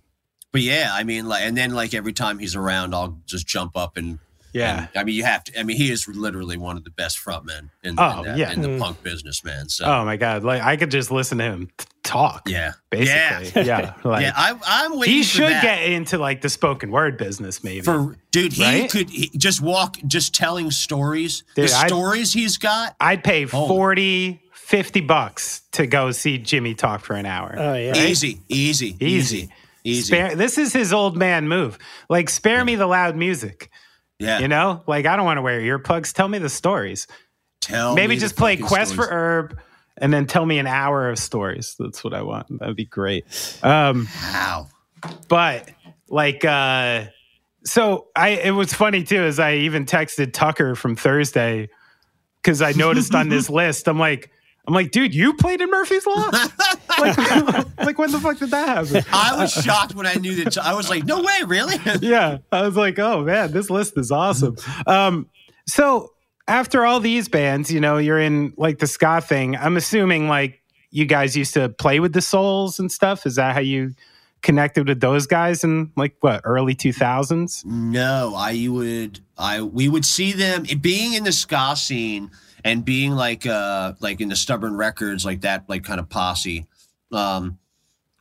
but yeah, I mean, like, and then like every time he's around, I'll just jump up and yeah, and, I mean, you have to. I mean, he is literally one of the best frontmen in, Oh, in, that- yeah. in the Mm. punk business, man. So oh my god, like I could just listen to him talk. yeah, basically, yeah, yeah, like. yeah. I, I'm waiting. he for should that. get into like the spoken word business, maybe. For dude, he Right? could he, just walk, just telling stories. Dude, the I- stories he's got. I'd pay Oh. 40, 50 bucks to go see Jimmy talk for an hour. Oh yeah. Easy, easy, Easy. easy, easy. Spare, this is his old man move. Like, spare me the loud music. Yeah, You know, like I don't want to wear earplugs. Tell me the stories. tell Maybe just play Quest stories. for Herb, and then tell me an hour of stories. That's what I want. That'd be great. Um, How? but like, uh, so I it was funny too. As I even texted Tucker from Thursday because I noticed on this list, I'm like. I'm like, dude, you played in Murphy's Law? like, like, when the fuck did that happen? I was shocked when I knew that. I was like, no way, really? yeah i was like oh man this list is awesome um so after all these bands you know you're in like the ska thing i'm assuming like you guys used to play with the souls and stuff is that how you connected with those guys in like what early 2000s No, I would. I we would see them being in the ska scene and being like uh like in the stubborn records like that like kind of posse. Um,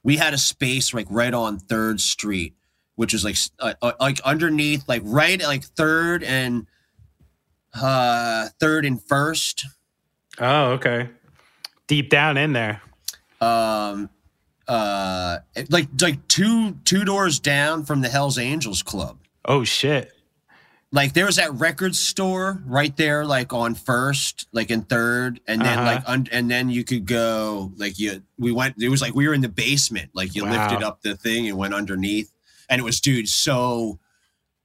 we had a space like right on Third Street, which is like uh, uh, like underneath like right like Third and uh Third and First. oh okay deep down in there Um, uh, like like two two doors down from the Hell's Angels Club. oh shit like there was that record store right there like on first like in third and then Uh-huh. like un- and then you could go like you we went it was like we were in the basement. Like you Wow. lifted up the thing and went underneath and it was dude so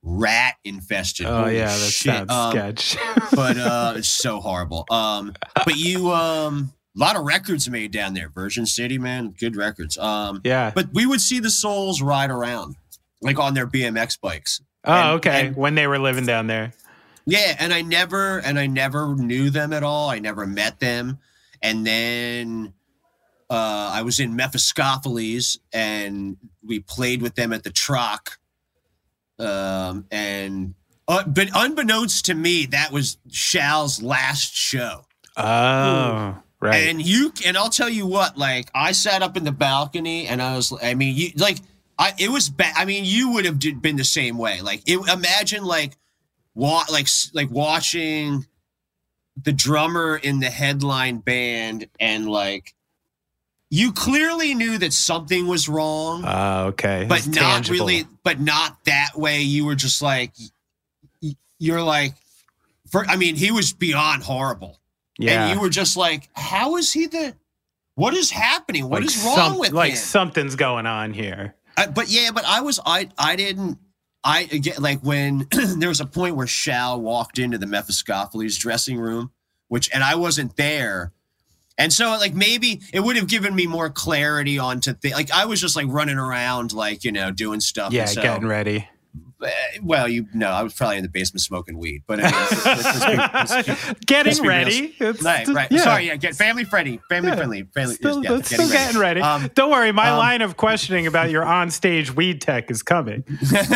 rat infested. Oh Holy yeah that shit. Um, sketch. but uh it's so horrible. Um but you um a lot of records made down there. Virgin city man good records. Um yeah. but we would see the souls ride around like on their bmx bikes oh and- okay and- when they were living down there yeah, and I never and I never knew them at all. I never met them. And then uh, I was in Mephiskapheles and we played with them at the truck. Um, and uh, but unbeknownst to me, that was Shal's last show. oh right And you and I'll tell you what, like I sat up in the balcony and I was I mean, you like I it was bad. I mean, you would have did- been the same way. Like it, imagine like wa- like like watching the drummer in the headline band and like you clearly knew that something was wrong, oh okay but It's not tangible. really but not that way. You were just like you're like for I mean, he was beyond horrible. Yeah. And you were just like, how is he the what is happening? What like is wrong some- with like him? something's going on here. I, but yeah, but I was I I didn't I get like when there was a point where Shal walked into the Mephiskapheles dressing room, which and I wasn't there. And so like maybe it would have given me more clarity on to think like I was just like running around like, you know, doing stuff. Yeah, so, getting ready. Eh, well, you know, I was probably in the basement smoking weed. But let's- let's- be- getting ready. Right, right. yeah. Sorry, yeah, get family friendly, family Yeah. friendly, family. Still, yeah, it's still getting ready. Um, Don't worry, my um, line of questioning about your on-stage weed tech is coming.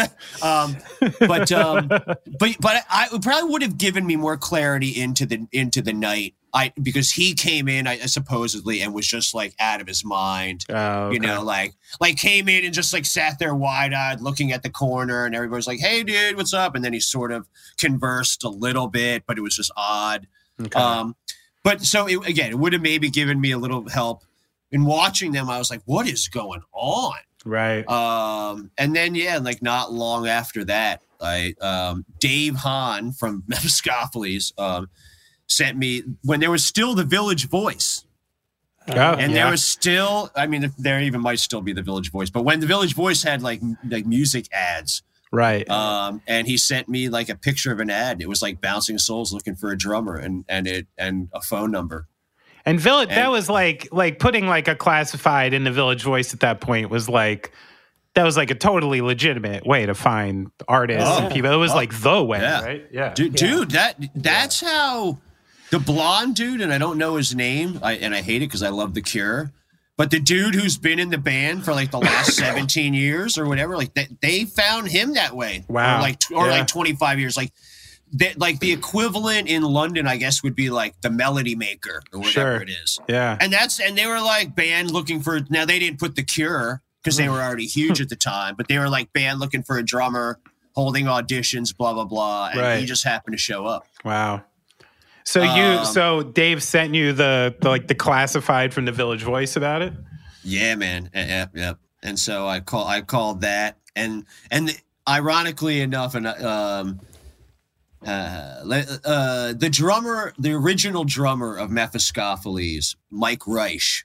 um, but um, but but I it probably would have given me more clarity into the into the night. I because he came in, I supposedly, and was just like out of his mind. Oh, You know, like like came in and just like sat there wide eyed, looking at the corner, and everybody's like, "Hey, dude, what's up?" And then he sort of conversed a little bit, but it was just odd. Okay. Um, but so it, again, it would have maybe given me a little help in watching them. I was like, "What is going on?" right. Um, and then yeah, like not long after that, I um, Dave Hahn from Mephiskapheles um, sent me when there was still the Village Voice, Oh, and yeah. there was still, I mean, there even might still be the Village Voice, but when the Village Voice had like like music ads, right. um, and he sent me like a picture of an ad. It was like Bouncing Souls looking for a drummer, and and it and a phone number. And village that was like like putting like a classified in the village voice at that point was like that was like a totally legitimate way to find artists Oh. and people. It was Oh. like the way, Yeah. right? Yeah. dude, dude that that's how the blonde dude and i don't know his name I, and i hate it because i love the cure but the dude who's been in the band for like the last 17 years or whatever like they, they found him that way Wow. or like or Yeah. like 25 years like that like the equivalent in london i guess would be like the melody maker or whatever Sure. it is Yeah. and that's and they were like band looking for now they didn't put the cure because they mm. were already huge at the time but they were like band looking for a drummer holding auditions blah blah blah and he just happened to show up Wow. So you Um, so Dave sent you the, the like the classified from the village voice about it? yeah man yep yep and so i call i called that and and ironically enough and um uh, uh, the drummer, the original drummer of Mephiskapheles, Mike Reich,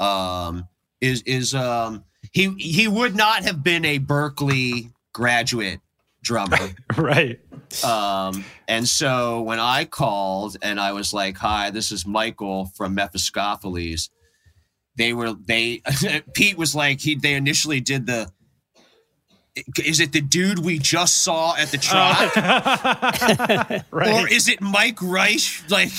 um, is is um, he he would not have been a Berklee graduate drummer. right. Um, and so when I called and I was like, "Hi, this is Michael from Mephiskapheles," they were they Pete was like he they initially did the. Is it the dude we just saw at the track? right. or is it Mike Reich? Like,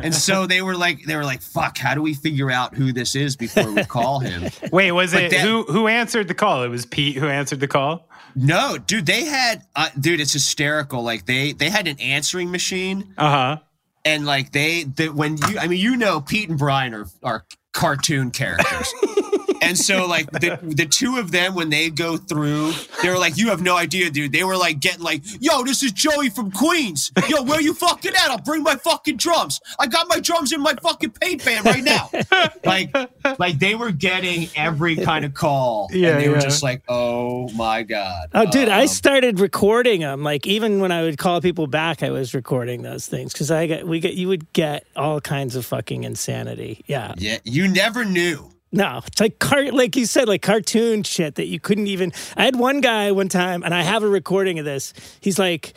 and so they were like, they were like, "Fuck, how do we figure out who this is before we call him?" Wait, was But it that- who who answered the call? It was Pete who answered the call. No, dude, they had, uh, dude, it's hysterical. Like they they had an answering machine, Uh huh. and like they that when you, I mean, you know, Pete and Brian are are cartoon characters. And so, like the the two of them, when they go through, they were like, "You have no idea, dude." They were like getting like, "Yo, this is Joey from Queens. Yo, where you fucking at? I'll bring my fucking drums. I got my drums in my fucking paint band right now." like, like they were getting every kind of call, Yeah, and they were just like, "Oh my god." Oh, dude, I Um, started recording them. Like even when I would call people back, I was recording those things because I got we get you would get all kinds of fucking insanity. Yeah, yeah, you never knew. No, it's like car like you said, like cartoon shit that you couldn't even. I had one guy one time, and I have a recording of this. He's like,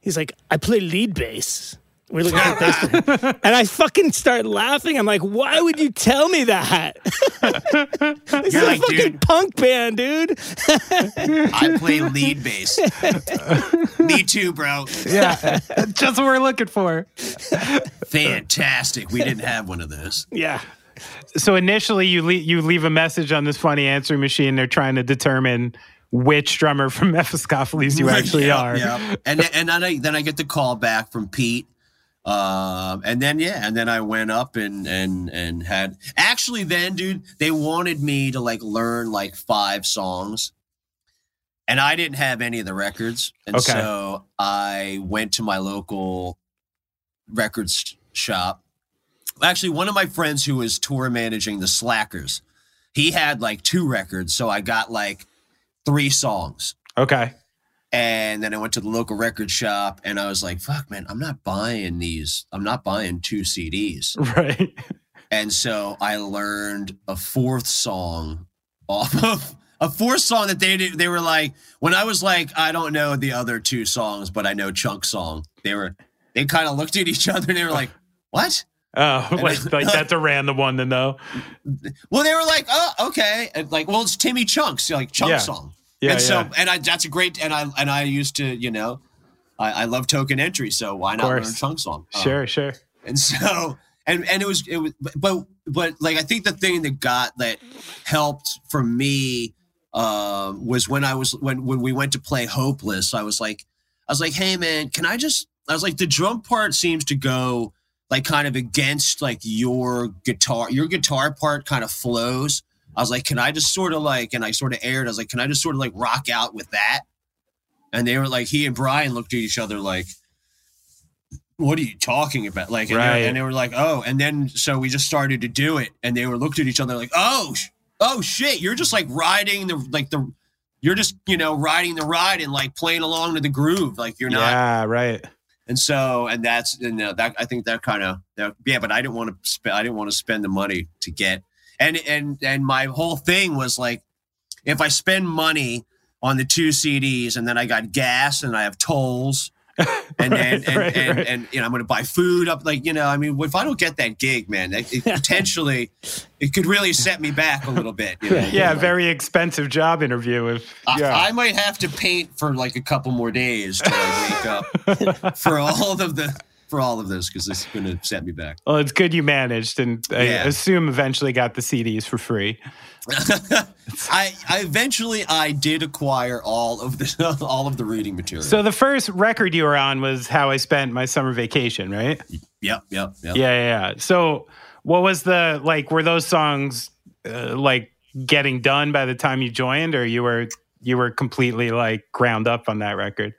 he's like, I play lead bass. We're looking at this, and I fucking start laughing. I'm like, why would you tell me that? this You're is like, a fucking dude. punk band, dude. I play lead bass. Me too, bro. Yeah, just what we're looking for. Fantastic. We didn't have one of those. Yeah. So initially, you le- you leave a message on this funny answering machine. They're trying to determine which drummer from Mephiskapheles you actually Yeah, are. yeah. And then, and then I then I get the call back from Pete. Um, and then yeah, and then I went up and and and had actually then, dude, they wanted me to like learn like five songs. And I didn't have any of the records. And Okay. so I went to my local records shop. Actually, one of my friends who was tour managing the Slackers, he had like two records. So I got like three songs. Okay. And then I went to the local record shop and I was like, fuck, man, I'm not buying these. I'm not buying two CDs. Right. And so I learned a fourth song off of a fourth song that they did, they were like when I was like I don't know the other two songs but I know chunk song they were they kind of looked at each other and they were like what Oh, like, like that's a random one to know. well they were like oh okay and like well it's Timmy Chunks like chunk Yeah. song Yeah, and so yeah. and I that's a great and I and I used to you know I, I love token entry so why not learn chunk song Um, Sure, sure. and so and and it was it was but but like i think the thing that got that helped for me um was when i was when when we went to play hopeless i was like i was like hey man can i just i was like the drum part seems to go like kind of against like your guitar your guitar part kind of flows i was like can i just sort of like and i sort of aired i was like can i just sort of like rock out with that and they were like he and brian looked at each other like what are you talking about? Like, and, they, were, and they were like, oh, and then so we just started to do it, and they were looked at each other like, oh, oh shit, you're just like riding the like the, you're just you know riding the ride and like playing along to the groove, like you're not. Yeah, right. And so, and that's and uh, that I think that kind of yeah, but I didn't want to spend I didn't want to spend the money to get and and and my whole thing was like, if I spend money on the two CDs and then I got gas and I have tolls and then Right, and, right, and, right. and you know I'm going to buy food up like you know I mean if I don't get that gig man that, it, potentially it could really set me back a little bit you know? Yeah, Like, very expensive job interview. If I, yeah, I might have to paint for like a couple more days to wake up for all of the for all of this because this is going to set me back. well, it's good you managed, and I Yeah. assume eventually got the CDs for free. I, I eventually I did acquire all of the all of the reading material. So the first record you were on was "How I Spent My Summer Vacation," right? yep, yep, yep. Yeah, yeah. yeah. So what was the like? Were those songs uh, like getting done by the time you joined, or you were you were completely like ground up on that record?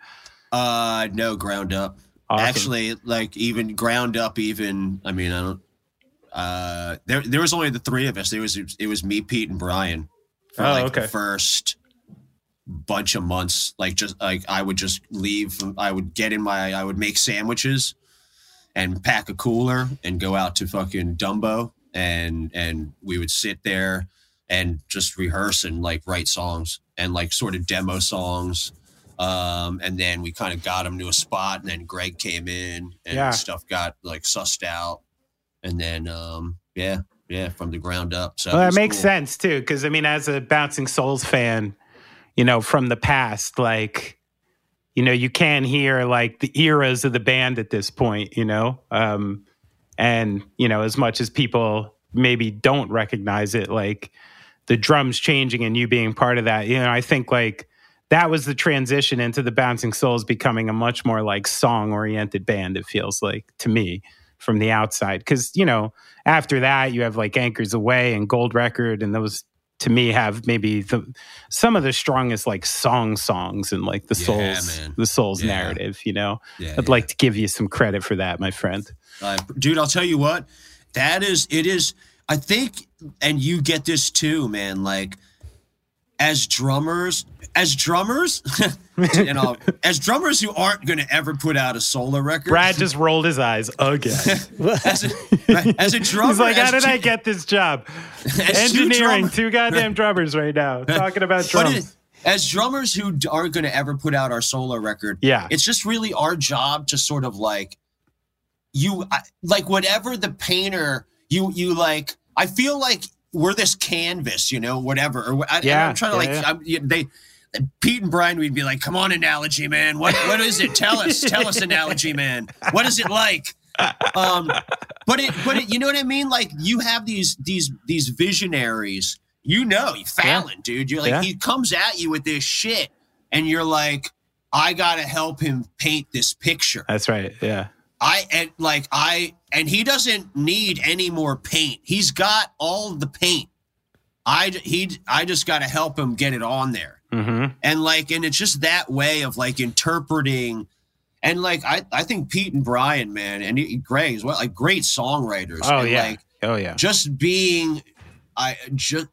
Uh, no, ground up. Awesome. Actually, like even ground up, even I mean, I don't. Uh, there there was only the three of us. There was it was me, Pete, and Brian for Oh, like okay. the first bunch of months. Like just like I would just leave. I would get in my. I would make sandwiches and pack a cooler and go out to fucking Dumbo and and we would sit there and just rehearse and like write songs and like sort of demo songs. Um, and then we kind of got him to a spot, and then Greg came in, and Yeah. stuff got like sussed out, and then um, yeah, yeah, from the ground up. So Well, it that makes cool. sense too, because I mean, as a Bouncing Souls fan, you know, from the past, like, you know, you can hear like the eras of the band at this point, you know, um, and you know, as much as people maybe don't recognize it, like the drums changing and you being part of that, you know, I think like that was the transition into the Bouncing Souls becoming a much more like song oriented band. It feels like to me from the outside, because you know after that you have like anchors aweigh and gold record and those to me have maybe the some of the strongest like song songs and like the Yeah, souls man. the souls Yeah. narrative you know Yeah, i'd like to give you some credit for that my friend Uh, dude, I'll tell you what, that is, it is, I think, and you get this too, man. Like, as drummers, as drummers, you know, as drummers who aren't going to ever put out a solo record. brad just rolled his eyes again as a, as a drummer, he's like how did i get this job as two engineering two goddamn drummers right now talking about drums it, as drummers who aren't going to ever put out our solo record, Yeah. it's just really our job to sort of like you like whatever the painter you you like. I feel like we're this canvas, you know, whatever. Or I, Yeah, I'm trying to yeah, like yeah. They. Pete and Brian, we'd be like, "Come on, analogy man. What what is it? Tell us, tell us, analogy man. What is it like?" Um, but it, but it, you know what I mean? Like you have these these these visionaries. You know, Fallon, dude. You're like Yeah. he comes at you with this shit, and you're like, I gotta help him paint this picture. that's right yeah I and like I and he doesn't need any more paint. He's got all the paint. I he I just got to help him get it on there. hmm And like and it's just that way of like interpreting and like I I think Pete and Brian man and he- Greg as well like great songwriters. oh and yeah like oh yeah just being I just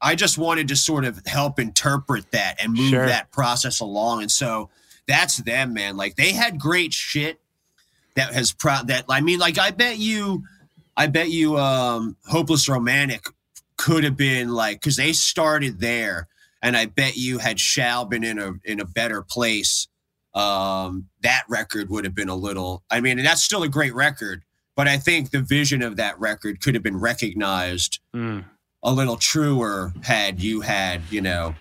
I just wanted to sort of help interpret that and move Sure. that process along. And so that's them, man. Like they had great shit that has pro that I mean, like I bet you, I bet you, um, hopeless romantic could have been like because they started there, and I bet you had Shal been in a in a better place, um, that record would have been a little. I mean, and that's still a great record, but I think the vision of that record could have been recognized Mm. a little truer had you had, you know.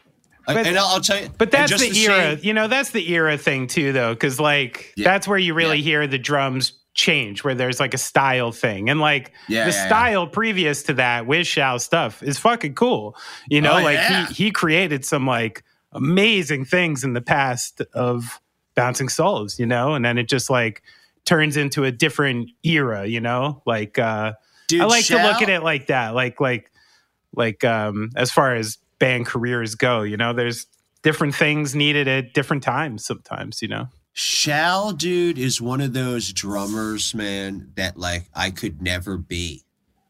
But- and I'll, I'll tell you, But that's just the era, you know, that's the era thing too, though, because like Yeah. that's where you really Yeah. hear the drums change, where there's like a style thing, and like Yeah, the yeah, yeah. style previous to that with Shal stuff is fucking cool. You know, Oh, like yeah. he he created some like amazing things in the past of bouncing souls, you know, and then it just like turns into a different era, you know, like uh Dude, I like to look at it like that, like like like um as far as band careers go, you know, there's different things needed at different times sometimes, you know. Shal, dude, is one of those drummers, man, that like I could never be.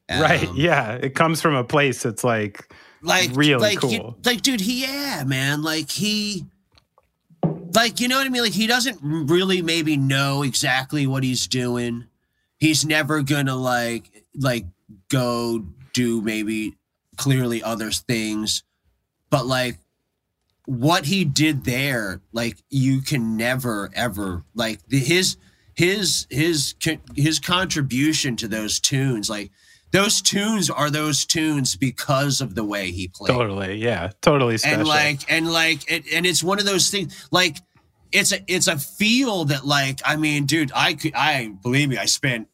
right. Um, Yeah. It comes from a place that's like like really like, cool. you- like, dude, he yeah, man, like he, like you know what I mean. Like he doesn't really maybe know exactly what he's doing. He's never gonna like like go do maybe clearly other things, but like what he did there, like you can never ever like the, his his his his contribution to those tunes, like those tunes are those tunes because of the way he played totally, yeah. Totally special. and like and like it, and it's one of those things like it's a it's a feel that like i mean dude i could i believe me i spent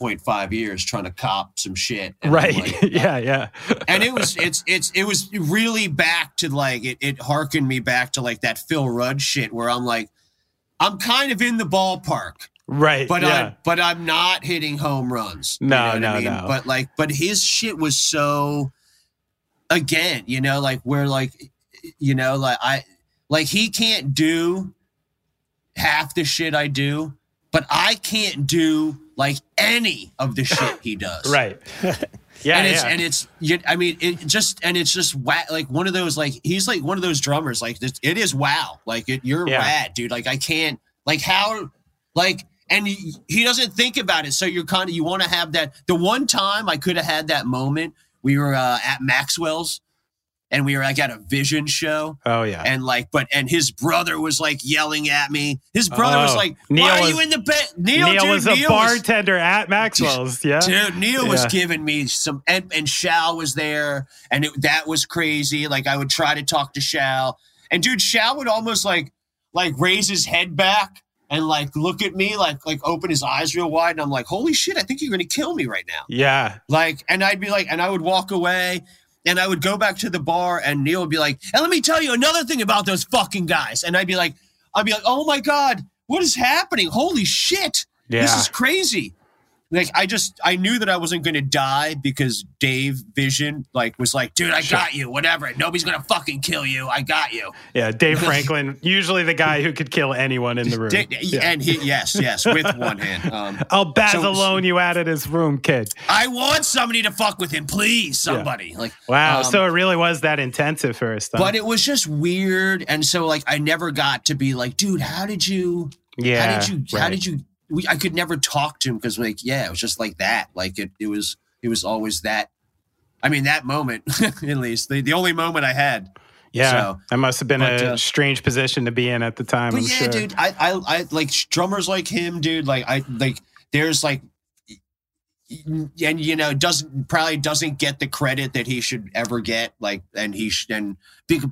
13.5 years trying to cop some shit right. like, yeah, yeah. and it was it's it's it was really back to like it it harkened me back to like that phil rudd shit where i'm like i'm kind of in the ballpark right. but yeah. I but I'm not hitting home runs. You No, know no, I mean? no. But like, but his shit was so. Again, you know, like where like, you know, like I like he can't do half the shit I do, but I can't do like any of the shit he does. right. Yeah, and it's yeah. and it's you, I mean it just and it's just wa- like one of those like he's like one of those drummers like this, it is wow like it, you're Yeah. rad dude like I can't like how like and he, he doesn't think about it so you're kind of you want to have that the one time I could have had that moment we were uh, at Maxwell's and we were like at a vision show oh yeah. and like but and his brother was like yelling at me his brother was Oh. like Neil why are was- you in the bed Neil, Neil dude, was a Neil was- bartender at Maxwell's. Yeah. Dude, Neil was giving me some, and, and Shal was there, and it, that was crazy. Like I would try to talk to Shal, and dude, Shal would almost like like raise his head back and like look at me, like like open his eyes real wide, and I'm like, holy shit, I think you're gonna kill me right now. Yeah. Like, and I'd be like, and I would walk away. And I would go back to the bar, and Neil would be like, "And let me tell you another thing about those fucking guys." And I'd be like, "I'd be like, oh my god, what is happening? Holy shit!" Yeah. This is crazy. Like I just I knew that I wasn't going to die because Dave Vision like was like, dude, I got you, whatever. Nobody's going to fucking kill you. I got you. Yeah. Dave Franklin, usually the guy who could kill anyone in the room. Da- Yeah. And he yes, yes, with one hand. Um, I'll Baz So- alone you out of this room, kid. I want somebody to fuck with him, please, somebody. Like Wow. um, so it really was that intensive first. Huh? but it was just weird, and so like I never got to be like, dude, how did you? yeah. how did you? How did you? We, I could never talk to him because like yeah, it was just like that. Like it, it was it was always that. I mean that moment at least the, the only moment I had. Yeah. so- that must have been but, a uh, strange position to be in at the time. But I'm yeah, sure. dude, I, I I like drummers like him, dude. Like I like there's like and you know doesn't probably doesn't get the credit that he should ever get like and he should and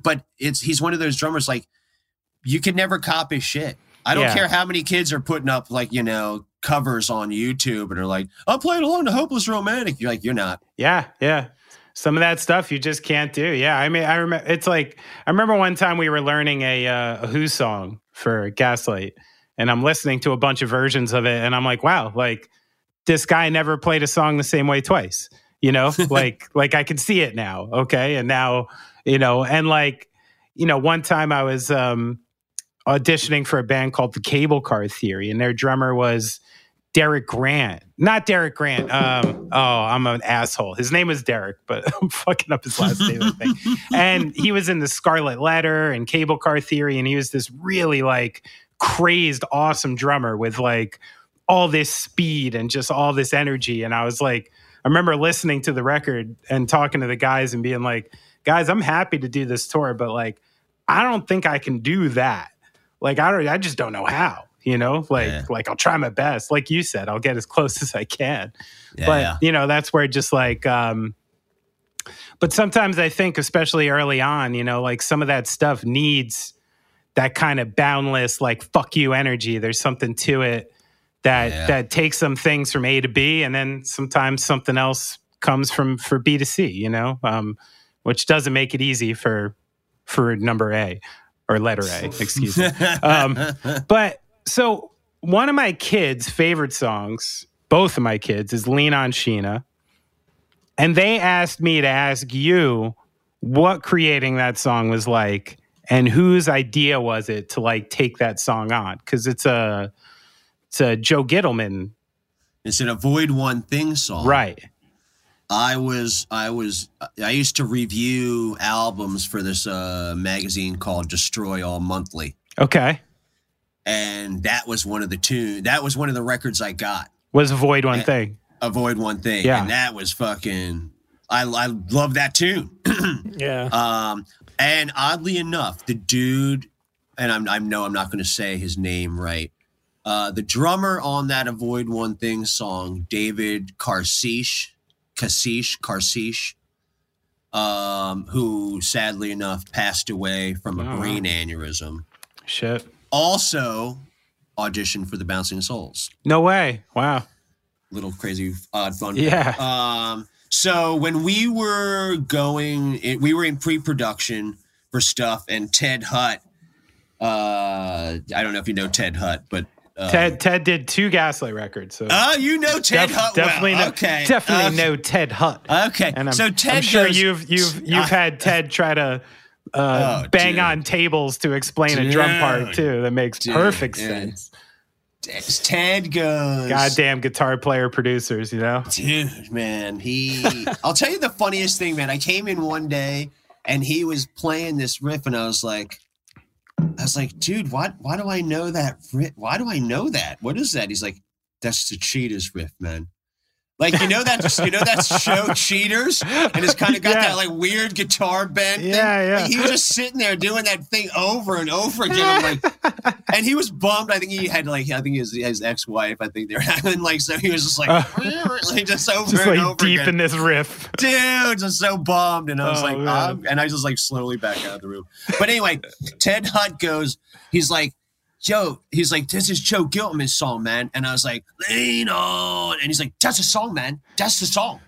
but it's he's one of those drummers like you can never copy shit i don't Yeah. care how many kids are putting up like you know covers on youtube and are like i'm playing along to hopeless romantic you're like you're not Yeah, yeah. Some of that stuff you just can't do. Yeah, I mean, I remember. It's like I remember one time we were learning a, uh, a Who song for Gaslight, and I'm listening to a bunch of versions of it, and I'm like, wow, like this guy never played a song the same way twice. You know, like like I can see it now. Okay, and now you know, and like you know, one time I was um auditioning for a band called the Cable Car Theory, and their drummer was Derek Grant. Not Derek Grant. Um, oh, I'm an asshole. His name was Derek, but I'm fucking up his last name, I think. And he was in the Scarlet Letter and Cable Car Theory, and he was this really like crazed, awesome drummer with like all this speed and just all this energy. And I was like, I remember listening to the record and talking to the guys and being like, guys, I'm happy to do this tour, but like, I don't think I can do that. Like, I don't, I just don't know how you know like Yeah. like i'll try my best like you said i'll get as close as i can Yeah, but yeah. you know that's where just like um but sometimes i think especially early on you know like some of that stuff needs that kind of boundless like fuck you energy there's something to it that Yeah. that takes some things from a to b and then sometimes something else comes from for b to c you know um which doesn't make it easy for for number a or letter a excuse me um, but so one of my kids' favorite songs, both of my kids, is Lean on Sheena. And they asked me to ask you what creating that song was like and whose idea was it to like take that song on? Because it's a it's a Joe Gittleman. It's an avoid one thing song. Right. I was I was I used to review albums for this uh, magazine called Destroy All Monthly, Okay. and that was one of the two. That was one of the records I got. Was avoid one Yeah. thing. Avoid one thing, Yeah. and that was fucking. I I love that tune. Yeah. Um, and oddly enough, the dude, and I'm, I know I'm not going to say his name right. Uh, the drummer on that "Avoid One Thing" song, David Karcich, Kasish, Karcich, um, who sadly enough passed away from a Oh. brain aneurysm, Shit. also auditioned for the Bouncing Souls. No way. Wow. Little crazy, odd fun. Yeah. Um, so when we were going, it, we were in pre-production for stuff, and Ted Hutt. Uh, I don't know if you know Ted Hutt, but uh, Ted Ted did two Gaslight records. So Oh, you know Ted def- Hutt. well. definitely know Okay. definitely okay. know Ted Hutt. Okay. And I'm, so Ted I'm sure goes- you've you've you've Uh, had Ted try to uh, Oh, bang dude. on tables to explain a drum part too. That makes Dude, perfect sense. Ted goes. Goddamn guitar player producers, you know. Dude, man, he. I'll tell you the funniest thing, man. I came in one day and he was playing this riff, and I was like, I was like, dude, why? Why do I know that riff? Why do I know that? What is that? He's like, that's the Cheaters riff, man. Like you know that you know that show Cheaters, and it's kind of got Yeah. that like weird guitar bend. thing? Yeah, yeah. Like, he was just sitting there doing that thing over and over again. I'm like, and he was bummed. I think he had like I think his his ex wife. I think they were having like so he was just like, like just over Just and like over deep again. in this riff. Dude, just so bummed, and I was Oh, like, um, and I just like slowly back out of the room. But anyway, Ted Hutt goes, he's like, Joe, he's like, this is Joe Gittleman's song, man, and I was like, lean on, and he's like, that's a song, man, that's the song,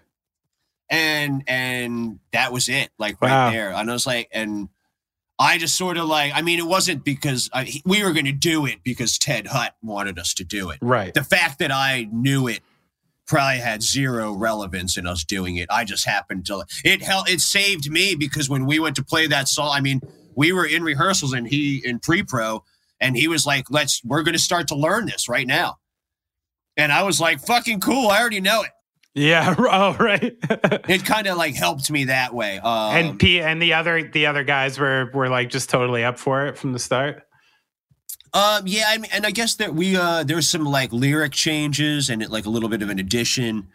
and and that was it, like right Wow. there, and I was like, and I just sort of like, I mean, it wasn't because I, we were going to do it because Ted Hutt wanted us to do it. Right. The fact that I knew it probably had zero relevance in us doing it. I just happened to it helped, it saved me because when we went to play that song, I mean, we were in rehearsals and he in pre-pro and he was like, "Let's we're going to start to learn this right now." And I was like, "Fucking cool, I already know it." Yeah. Oh, right. It kind of like helped me that way. Um, and P and the other the other guys were were like just totally up for it from the start. Um, yeah, I mean, and I guess that we uh there's some like lyric changes and it, like a little bit of an addition.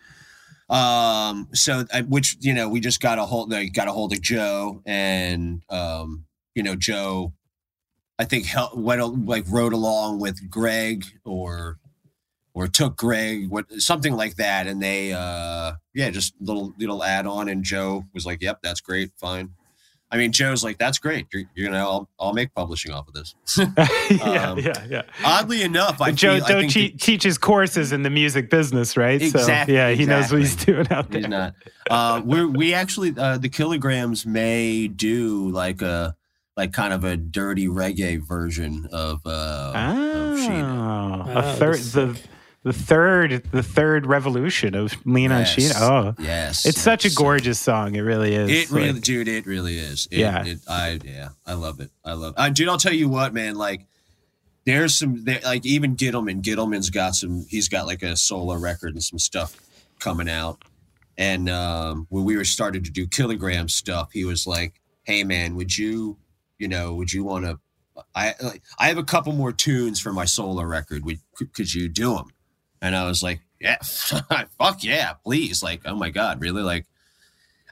Um, so I, which you know we just got a hold like, got a hold of Joe and um you know Joe, I think help went like rode along with Greg or or took Greg what something like that and they uh yeah just little little add on and Joe was like yep that's great fine. I mean Joe's like that's great you're, you're gonna I'll, I'll make publishing off of this. yeah, Um, yeah, yeah. Oddly enough, I But Joe feel, I Joe think che- that teaches courses in the music business, right? Exactly, So yeah, he knows what he's doing out there. he's not. Uh, we we actually uh, the kilograms may do like a like kind of a dirty reggae version of uh of Sheena. Oh, a third that's the the third the third revolution of Lean on Yes, Sheena. Oh, yes, it's such a yes. gorgeous song. It really is. It really, Like, dude, it really is. It, Yeah. it, I yeah, I love it. I love. Uh, dude, I'll tell you what, man. Like, there's some there, like even Gittleman. Gittleman's got some. He's got like a solo record and some stuff coming out. And um, when we were started to do kilogram stuff, he was like, "Hey man, would you, you know, would you want to? I like, I have a couple more tunes for my solo record. Would could you do them?" And I was like, "Yeah, fuck yeah, please!" Like, oh my god, really? Like,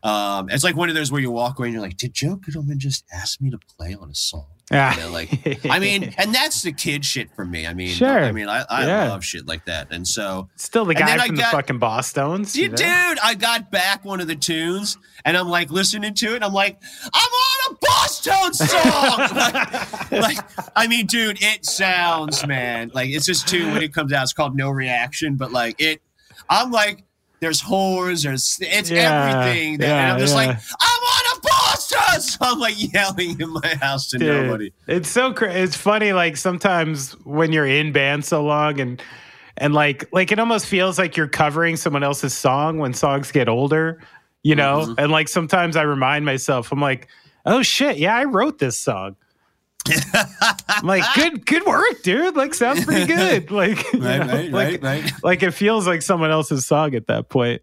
um, it's like one of those where you walk away and you're like, "Did Joe Gittleman just ask me to play on a song?" Yeah. You know, like, I mean, and that's the kid shit for me. I mean, Sure. I mean, I, I Yeah. love shit like that, and so Still the And guy from got- the fucking Bosstones. you you know? dude, I got back one of the tunes and I'm like listening to it. And I'm like, I'm on a Bosstones song. like, like, I mean, dude, it sounds, man, like it's this tune when it comes out. It's called No Reaction, but like it, I'm like, there's horns, there's it's Yeah, everything. That, and yeah, I'm just like, I'm on So I'm like yelling in my house to Dude, nobody. It's so cra- it's funny like sometimes when you're in band so long and and like like it almost feels like you're covering someone else's song when songs get older, you know? Mm-hmm. And like sometimes I remind myself I'm like, "Oh shit, yeah, I wrote this song." I'm like, "Good good work, dude. Like sounds pretty good." Like you Right, know, right, like, right, right. Like it feels like someone else's song at that point.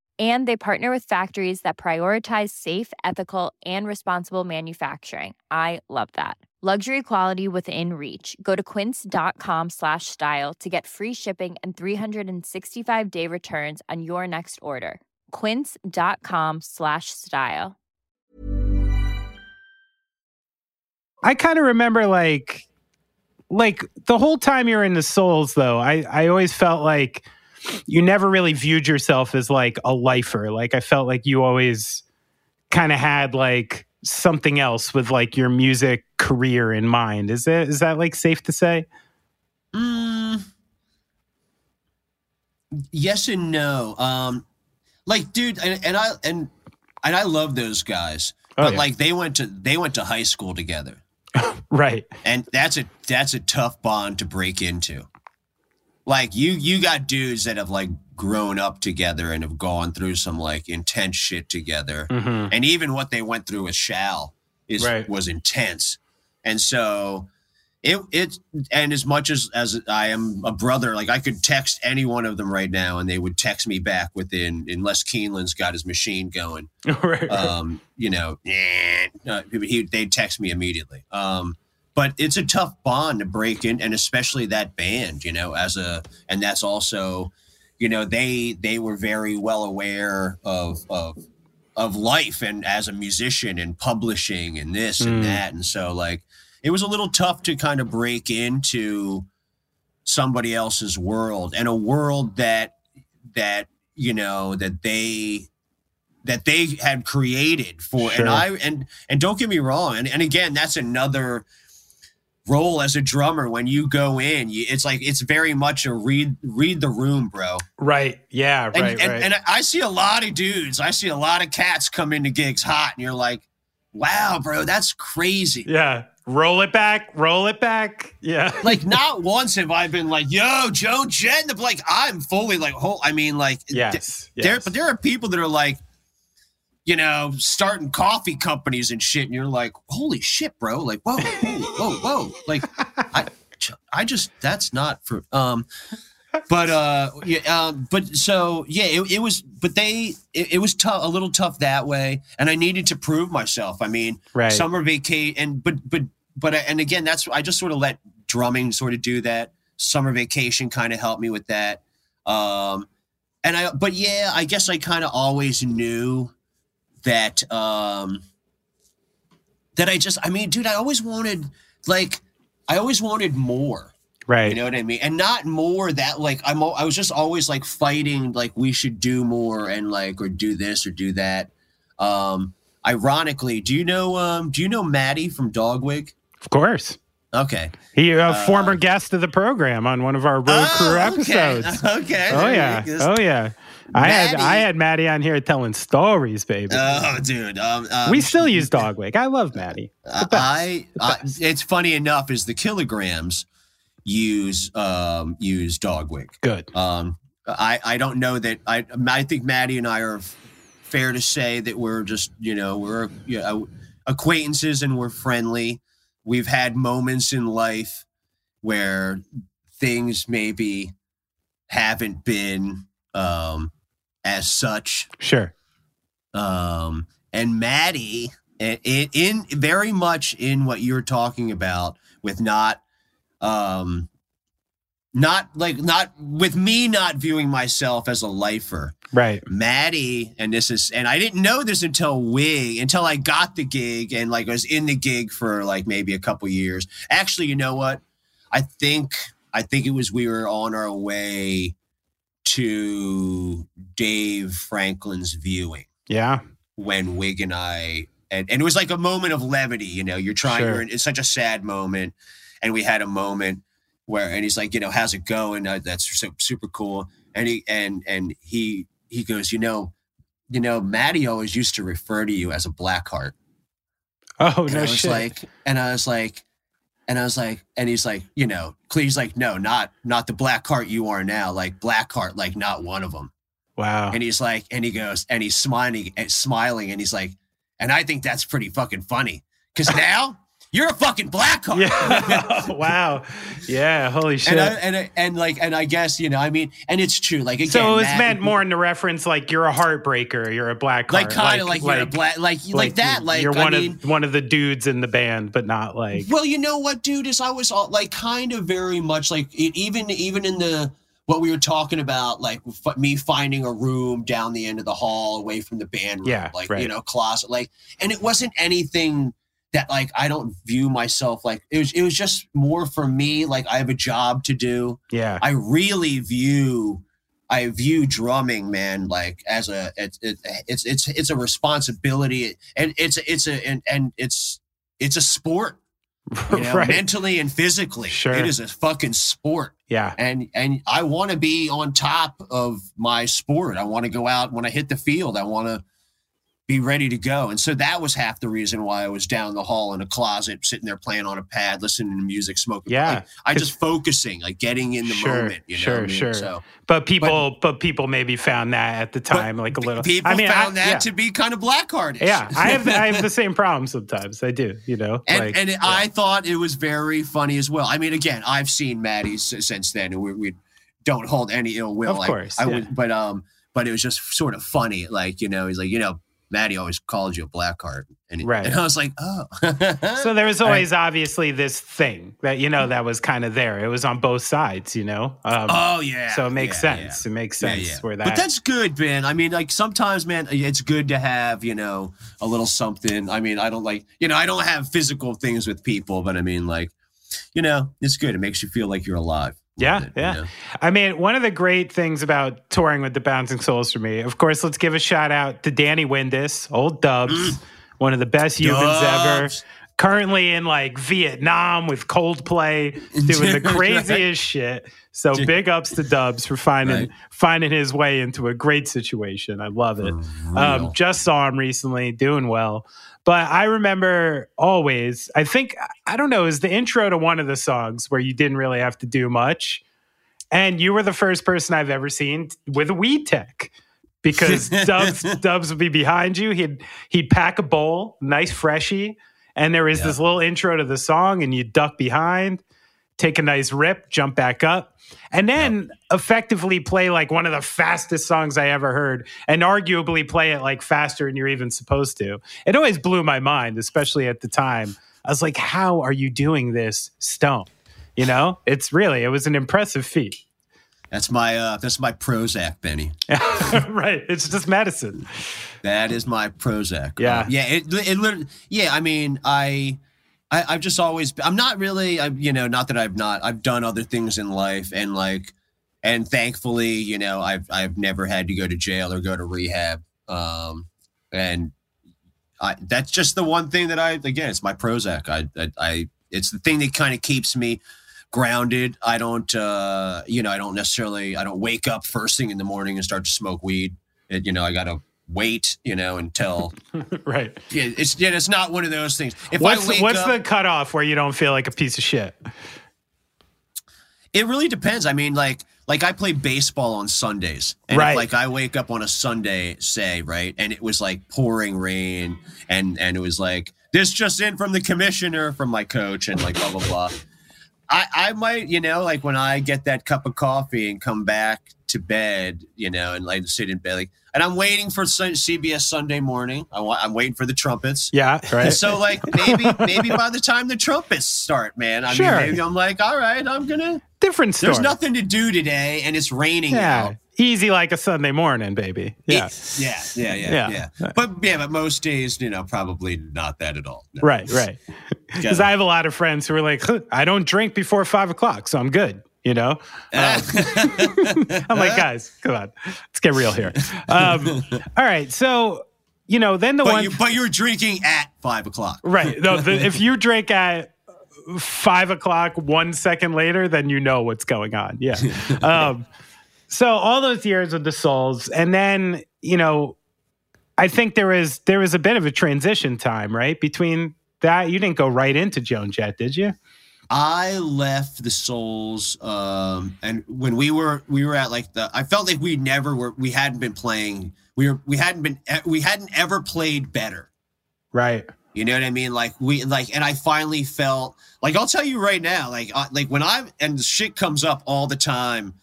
And they partner with factories that prioritize safe, ethical, and responsible manufacturing. I love that. Luxury quality within reach. Go to quince.com slash style to get free shipping and 365 day returns on your next order. Quince.com slash style. I kind of remember like like the whole time you're in the souls though, I I always felt like you never really viewed yourself as like a lifer. Like I felt like you always kind of had like something else with like your music career in mind. Is that is that like safe to say? Mm, yes and no. Um, like, dude, and, and I and and I love those guys, Oh, but yeah. like they went to they went to high school together, Right. and that's a that's a tough bond to break into. Like you you got dudes that have like grown up together and have gone through some like intense shit together, Mhm. and even what they went through with Shal is Right. was intense, and so it it and as much as as I am a brother, like I could text any one of them right now, and they would text me back within unless Kienlen's got his machine going. right. Um, you know, uh, he they'd text me immediately. Um, but it's a tough bond to break in, and especially that band, you know, as a and that's also, you know, they they were very well aware of of of life and as a musician and publishing and this Mm. and that, and so like it was a little tough to kind of break into somebody else's world and a world that that you know that they that they had created for Sure. and I and and don't get me wrong and, and again that's another role as a drummer when you go in you, it's like it's very much a read read the room bro Right. Yeah. and, Right. and, right. and I see a lot of dudes I see a lot of cats come into gigs hot and you're like wow bro that's crazy yeah. Roll it back. Roll it back. Yeah. like not once have I been like yo Joe Jen like I'm fully like whole I mean like Yes. there yes. but there are people that are like you know starting coffee companies and shit and you're like holy shit bro like whoa whoa whoa whoa like i i just that's not for um but uh yeah um but so yeah it, it was but they it, it was tough a little tough that way and i needed to prove myself. I mean Right. summer vacation and but but but and again that's i just sort of let drumming sort of do that. Summer vacation kind of helped me with that um and i but yeah i guess i kind of always knew that um that i just i mean dude i always wanted like i always wanted more right. you know what i mean and not more that like i'm i was just always like fighting like we should do more and like or do this or do that um ironically do you know um do you know maddie from dogwig of course. okay He a Uh, former guest of the program on one of our road crew Oh, okay. episodes. okay Oh yeah. Oh yeah. I had Maddie- I had Maddie on here telling stories, baby. oh dude um, um we still use Dogwig. I love Maddie. Uh. I, I it's funny enough is the kilograms use um use dogwig. Good. Um I I don't know that I I think Maddie and I are fair to say that we're just you know we're you know, acquaintances and we're friendly. We've had moments in life where things maybe haven't been um as such Sure. um, and Maddie, in, in very much in what you're talking about with not, um, not like not with me not viewing myself as a lifer. Right. Maddie, and this is, and I didn't know this until we, until I got the gig and like was in the gig for like maybe a couple years. Actually, you know what? I think, I think it was we were on our way to Dave Franklin's viewing Yeah. when Wig and I and, and it was like a moment of levity, you know, you're trying Sure. you're in, it's such a sad moment. And we had a moment where and he's like, you know, how's it going? Uh, that's so, super cool. And he and and he he goes, you know, you know, Maddie always used to refer to you as a black heart. Oh And no I was shit. like, and I was like, and I was like, and he's like, you know, he's like, no, not not the black heart you are now, like black heart, like not one of them. wow. And he's like, and he goes, and he's smiling and smiling, and he's like, and I think that's pretty fucking funny. Cause now you're a fucking black. Yeah. wow. Yeah. Holy shit. and I, and and like and I guess you know I mean and it's true like again so it was Matt- meant more in the reference like you're a heartbreaker, you're a black like kind of like, you're a black like like, that like you're I one mean of one of the dudes in the band, but not like well you know what dude is I was all, like kind of very much like it, even even in the what we were talking about like f- me finding a room down the end of the hall away from the band room Yeah, like right. you know closet like and it wasn't anything that like I don't view myself like it was it was just more for me like I have a job to do yeah. I really view I view drumming, man, like as a it's it, it's it's it's a responsibility, and it's it's a and, and it's it's a sport, you know, right. mentally and physically. Sure. It is a fucking sport, yeah. and and I want to be on top of my sport. I want to go out when I hit the field. I want to be ready to go. And so that was half the reason why I was down the hall in a closet, sitting there playing on a pad, listening to music, smoking. Yeah. like, I just focusing, like getting in the Sure, moment. You know sure, I mean? sure. So But people but, people maybe found that at the time like a little people I mean, found I, that yeah. to be kind of blackheartish. Yeah, I have I have the same problem sometimes. I do, you know. and like, and it, I thought it was very funny as well. I mean, again, I've seen Maddie since then, and we, we don't hold any ill will. Of I- course, I, yeah. would, but um, but it was just sort of funny. Like you know, he's like, you know, Maddie always called you a blackheart, and, Right. and I was like, oh. so there was always obviously this thing that you know that was kind of there. It was on both sides, you know. Um, oh yeah. so it makes yeah, sense. yeah. It makes sense yeah. where that. But that's good, man. I mean, like sometimes, man, it's good to have, you know, a little something. I mean, I don't like, you know, I don't have physical things with people, but I mean, like, you know, it's good. It makes you feel like you're alive. Yeah, yeah. know. I mean, one of the great things about touring with the Bouncing Souls for me, of course, let's give a shout out to Danny Windus, old Dubs, one of the best humans ever. Currently in like Vietnam with Coldplay, doing the craziest shit. So big ups to Dubs for finding Right. finding his way into a great situation. I love it. Um, just saw him recently, doing well. But I remember always, I think, I don't know, is the intro to one of the songs where you didn't really have to do much. And you were the first person I've ever seen with a weed tech because Dubs, Dubs would be behind you. He'd, he'd pack a bowl, nice freshie. And there was this little intro to the song, and you duck behind, take a nice rip, jump back up, and then effectively play like one of the fastest songs I ever heard, and arguably play it like faster than you're even supposed to. It always blew my mind, especially at the time. I was like, how are you doing this stone? You know, it's really, it was an impressive feat. That's my uh, that's my Prozac, Benny. right. It's just medicine. That is my Prozac. Yeah. Uh, yeah. It, it literally, yeah. I mean, I, I, I've just always, I'm not really, I, you know, not that I've not, I've done other things in life and like, and thankfully, you know, I've, I've never had to go to jail or go to rehab. Um, and I, that's just the one thing that I, again, it's my Prozac. I, I, I it's the thing that kind of keeps me grounded. I don't, uh, you know, I don't necessarily, I don't wake up first thing in the morning and start to smoke weed. It, you know, I got to wait, you know, until right. yeah, it's yeah, it's not one of those things. If What's, I wake what's up, the cutoff where you don't feel like a piece of shit? it really depends. I mean, like like I play baseball on Sundays, and Right. like I wake up on a Sunday, say right, and it was like pouring rain, and and it was like this just in from the commissioner from my coach, and like blah blah blah. I I might you know like when I get that cup of coffee and come back to bed, you know, and like sit in bed, like, and I'm waiting for CBS Sunday morning. I want I'm waiting for the trumpets. Yeah, right. So like maybe maybe by the time the trumpets start, man, I Sure. mean maybe I'm like, all right, I'm gonna Different story. there's nothing to do today and it's raining Yeah. out. Easy like a Sunday morning, baby. Yeah. Yeah, yeah, yeah, Yeah. yeah, But yeah, but most days, you know, probably not that at all. No. Right, right. Because I have a lot of friends who are like, I don't drink before five o'clock, so I'm good. You know, Um, I'm like, guys, come on, let's get real here. Um, all right, so you know, then the But one, you but you're drinking at five o'clock. right? No, the, if you drink at five o'clock one second later, then you know what's going on. Yeah. Um, so all those years with the Souls, and then you know, I think there was there was a bit of a transition time, right? Between that, you didn't go right into Joan Jett, did you? I left the Souls, um, and when we were we were at like the, I felt like we never were, we hadn't been playing, we were, we hadn't been, we hadn't ever played better. Right. You know what I mean? Like we like, and I finally felt like I'll tell you right now, like uh, like when I'm and shit comes up all the time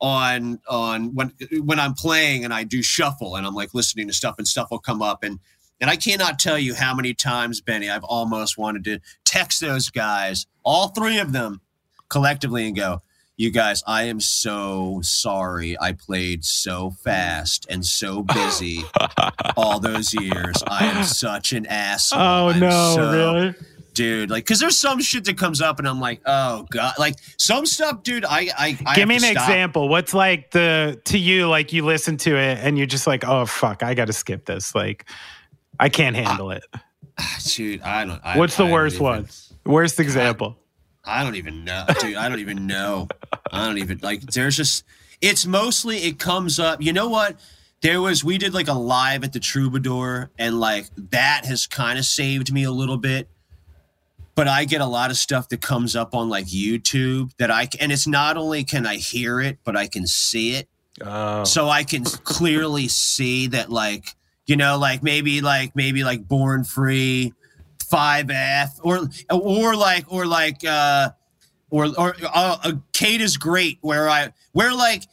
on on when when I'm playing and I do shuffle and I'm like listening to stuff and stuff will come up and and I cannot tell you how many times Benny I've almost wanted to text those guys, all three of them collectively and go, you guys, I am so sorry. I played so fast and so busy all those years. I am such an asshole. Oh I'm no, so- really? dude? Like, because there's some shit that comes up, and I'm like, oh god, like some stuff, dude. I, I, I Give me an stop. example. What's like the to you like you listen to it and you're just like, oh fuck, I got to skip this. Like, I can't handle it. Dude, I don't. I, What's the I worst even- one? Worst example. I don't even know, dude. I don't even know. I don't even like. There's just. It's mostly it comes up. You know what? There was we did like a live at the Troubadour, and like that has kind of saved me a little bit. But I get a lot of stuff that comes up on like YouTube that I and it's not only can I hear it, but I can see it. Oh. so I can clearly see that like you know like maybe like maybe like born free 5f or or like or like uh or or uh, uh, Kate is great where I where like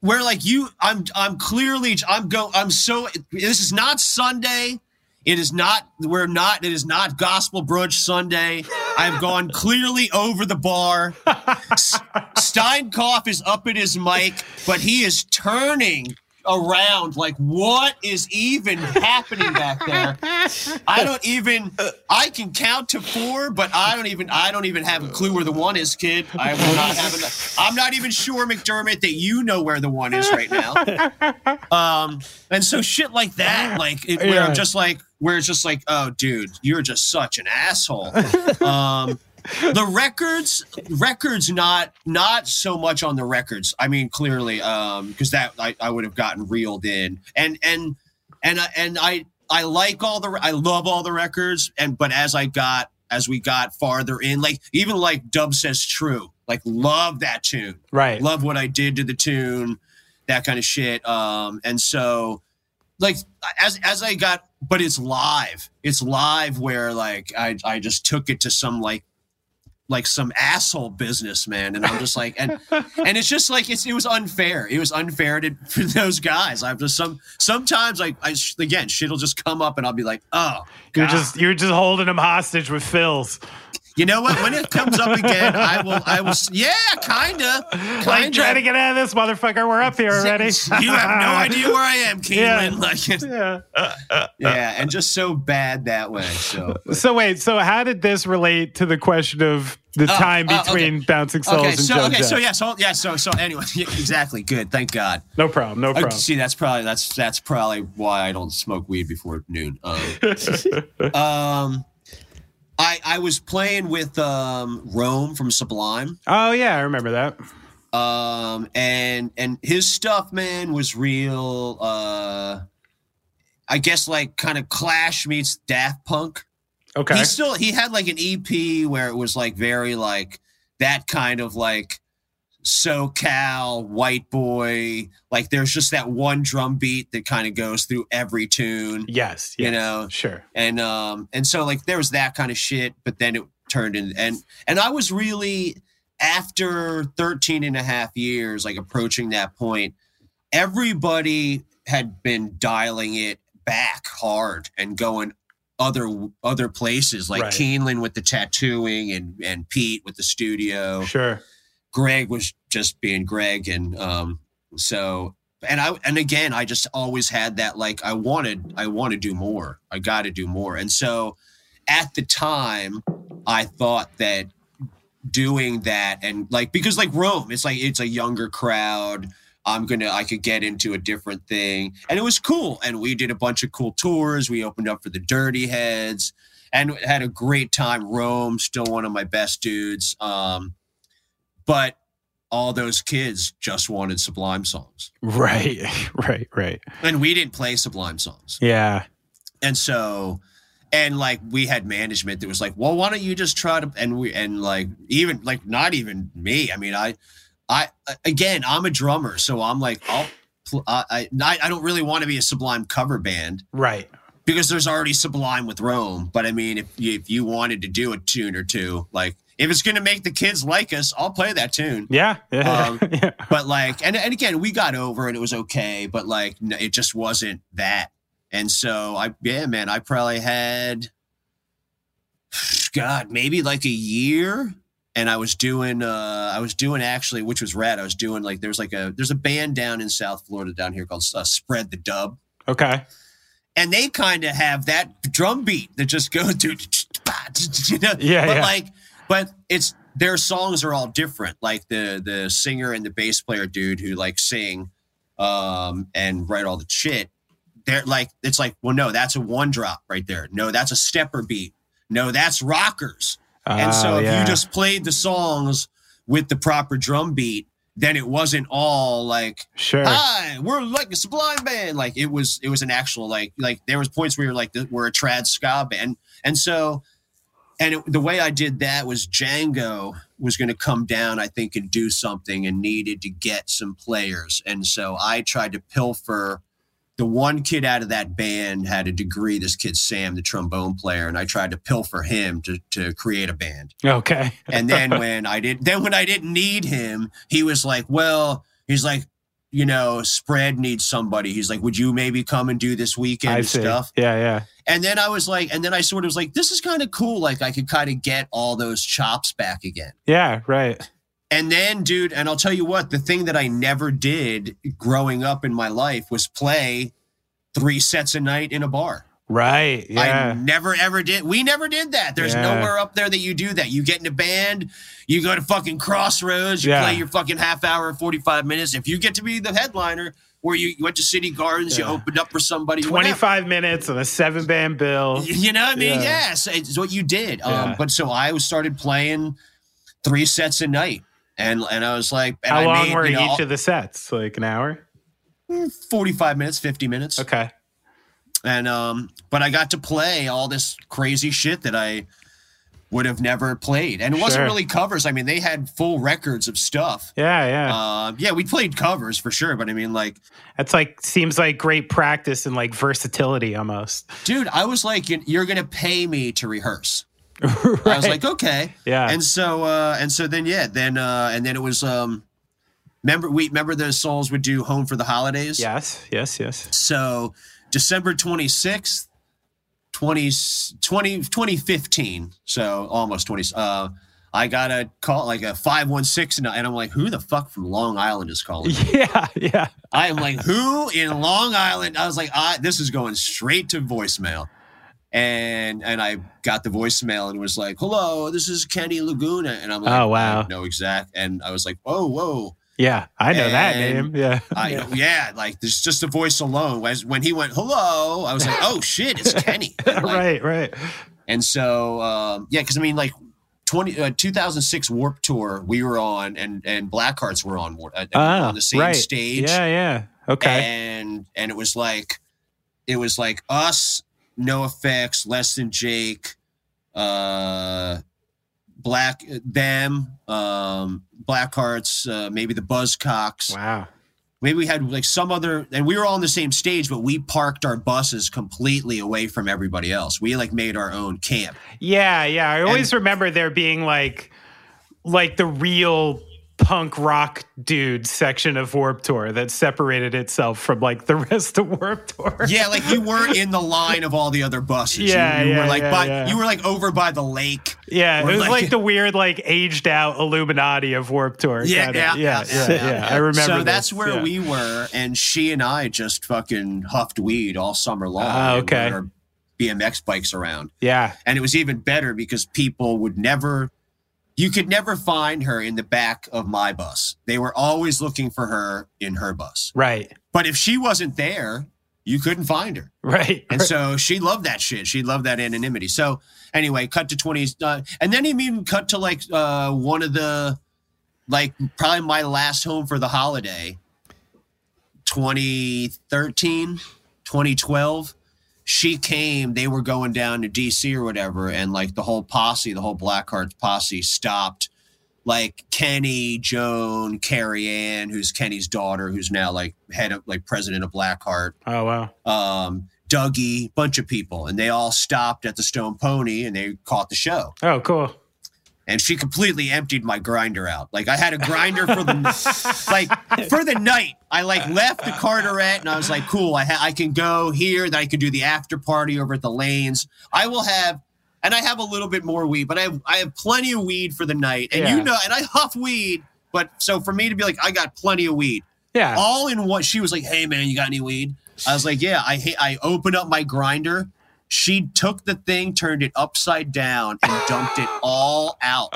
where like you I'm I'm clearly I'm go I'm so this is not Sunday. It is not we're not it is not gospel brunch Sunday. I've gone clearly over the bar. S- Steinkopf is up at his mic but he is turning around like what is even happening back there? I don't even i can count to four but i don't even i don't even have a clue where the one is kid. I will not have an, i'm not even sure mcdermott that you know where the one is right now. Um and so shit like that like it, where Yeah. i'm just like where it's just like oh dude you're just such an asshole. Um the records records not not so much on the records. I mean clearly um because that I, I would have gotten reeled in. And and and I, and i i like all the i love all the records. And but as i got as we got farther in like even like dub says true like love that tune. Right. love what i did to the tune that kind of shit. Um and so like as as i got but it's live. It's live where like i i just took it to some like like some asshole businessman and i'm just like and and it's just like it's, it was unfair. It was unfair to for those guys. I've just some sometimes like i sh- again shit'll just come up and i'll be like oh You're just you're just holding them hostage with fills. You know what when it comes up again i will i will yeah kinda Like kinda. trying to get out of this motherfucker. We're up here already. you have no idea where i am Yeah. Kienlen. like Yeah. yeah and just so bad that way so So wait, so how did this relate to the question of the Oh, time oh, okay. between bouncing souls okay and so Joe okay so Jack? yeah so yeah so so anyway yeah, exactly good thank god No problem. No Uh, problem. see, that's probably that's that's probably why I don't smoke weed before noon. Um, um, I I was playing with um, Rome from Sublime, oh yeah, I remember that. um, and and his stuff, man, was real. Uh, I guess like kind of Clash meets Daft Punk. Okay. He still he had like an EP where it was like very like that kind of like SoCal white boy. Like there's just that one drum beat that kind of goes through every tune. yes, You know, Sure. and um and so like there was that kind of shit but then it turned in and and i was really after 13 and a half years like approaching that point everybody had been dialing it back hard and going other other places like Right. Kienlen with the tattooing and and Pete with the studio Sure. Greg was just being Greg, and um, so and I and again, I just always had that like I wanted, I want to do more, I got to do more, and so at the time, I thought that doing that and like because like Rome, it's like it's a younger crowd. I'm gonna I could get into a different thing, and it was cool. And we did a bunch of cool tours. We opened up for the Dirty Heads, and had a great time. Rome, still one of my best dudes. Um, but all those kids just wanted Sublime songs, Right. Right. Right. and we didn't play Sublime songs. Yeah. And so, and like we had management that was like, well, why don't you just try to, and we, and like, even like, not even me. I mean, I, I, again, I'm a drummer. So I'm like, I'll, pl- I, I, I don't really want to be a Sublime cover band Right. because there's already Sublime with Rome. But I mean, if you, if you wanted to do a tune or two, like, if it's going to make the kids like us, I'll play that tune. Yeah. Yeah. Um, yeah. But like, and, and again, we got over and it was okay, but like, it just wasn't that. And so I, yeah, man, I probably had, God, maybe like a year. And I was doing, uh, I was doing actually, which was rad. I was doing like, there's like a, there's a band down in South Florida down here called uh, Spread the Dub. Okay. And they kind of have that drum beat that just goes you know, Yeah, but yeah. like, but it's their songs are all different. Like the the singer and the bass player dude who like sing um and write all the shit. They're like it's like, well, no, that's a one drop right there. No, that's a stepper beat. No, that's rockers. and so Oh, if yeah. you just played the songs with the proper drum beat, then it wasn't all like Sure. hi we're like a sublime band like it was it was an actual like like there was points where you're like we're a trad ska band and so and it, the way i did that was django was going to come down i think and do something and needed to get some players and so i tried to pilfer the one kid out of that band had a degree this kid sam the trombone player and i tried to pilfer him to, to create a band Okay. and then when I did, then when I didn't need him, he was like, "Well, he's like, you know, spread needs somebody." He's like, "Would you maybe come and do this weekend I and see. stuff?" Yeah. Yeah. And then I was like, and then I sort of was like, "This is kind of cool. Like, I could kind of get all those chops back again." Yeah. Right. And then, dude, and I'll tell you what, the thing that I never did growing up in my life was play three sets a night in a bar. Right. I Yeah. never ever did. We never did that. There's Yeah. nowhere up there that you do that. You get in a band, you go to fucking Crossroads, you Yeah. play your fucking half hour, 45 minutes. If you get to be the headliner, where you, you went to City Gardens, you opened up for somebody, whatever. 25 minutes on a seven band bill. You know what I mean? Yeah. Yes, it's what you did. Um, but so I started playing three sets a night, and and I was like, and How I long made, were you know, each of the sets? Like an hour? forty five minutes, fifty minutes. Okay. And um but i got to play all this crazy shit that i would have never played and it wasn't really covers i mean they had full records of stuff Yeah, yeah. uh, yeah we played covers for sure but i mean like That's like seems like great practice and like versatility almost. dude i was like "You- you're gonna pay me to rehearse i was like okay Yeah. and so uh and so then yeah then uh and then it was um remember we remember the souls would do home for the holidays Yes, yes, yes. So December 26th, 20, 20, 2015. So almost 20. Uh, I got a call like a 516 and I'm like, who the fuck from Long Island is calling? me? Yeah, yeah. I am like, who in Long Island? I was like, I, this is going straight to voicemail. And and I got the voicemail and was like, hello, this is Kenny Laguna. And I'm like, Oh, wow. No, exact. And I was like, oh, whoa. Yeah. I know that name. Yeah. I yeah. like there's just the voice alone. As when he went hello, I was like, oh shit, it's Kenny. Like, right, right. And so um, yeah, because I mean like 20, uh, 2006 Warp Tour we were on, and and Blackhearts were on uh, Ah, on the same right. stage. Yeah, yeah. Okay. and and it was like it was like us, NOFX, Less Than Jake, uh, Black them, um, Blackhearts, uh, maybe the Buzzcocks wow. maybe we had like some other and we were all on the same stage but we parked our buses completely away from everybody else we like made our own camp Yeah, yeah. I always remember there being like like the real punk rock dude section of Warp Tour that separated itself from like the rest of Warp Tour. yeah like you weren't in the line of all the other buses You- Yeah, you, yeah, were like yeah, by yeah. you were like over by the lake Yeah, it was like, like- the weird, like aged out Illuminati of Warp Tour. yeah, kinda. yeah, yeah, yeah, yeah, I remember. So this, that's where we were, and she and I just fucking huffed weed all summer long. Ah, and okay. BMX bikes around. Yeah, And it was even better because people would never, you could never find her in the back of my bus. They were always looking for her in her bus. right, But if she wasn't there, you couldn't find her. right. And so she loved that shit. She loved that anonymity. So anyway, cut to 20s. Uh, and then he even cut to like uh, one of the, like probably my last home for the holiday, 2013, 2012. She came, they were going down to DC or whatever. And like the whole posse, the whole Blackhearts posse stopped like Kenny, Joan, Carianne, who's Kenny's daughter, who's now like head of like president of Blackheart oh wow. um, Dougie, bunch of people, and they all stopped at the Stone Pony and they caught the show. Oh, cool. And she completely emptied my grinder out. Like I had a grinder for the like for the night. I like left the Carteret and I was like, cool. I ha- I can go here. That I can do the after party over at the lanes. I will have. And I have a little bit more weed, but I have I have plenty of weed for the night. And Yeah. you know, and I huff weed, but so for me to be like, I got plenty of weed Yeah. all in one. She was like, "Hey man, you got any weed?" I was like, "Yeah." I I opened up my grinder. She took the thing, turned it upside down, and dumped it all out,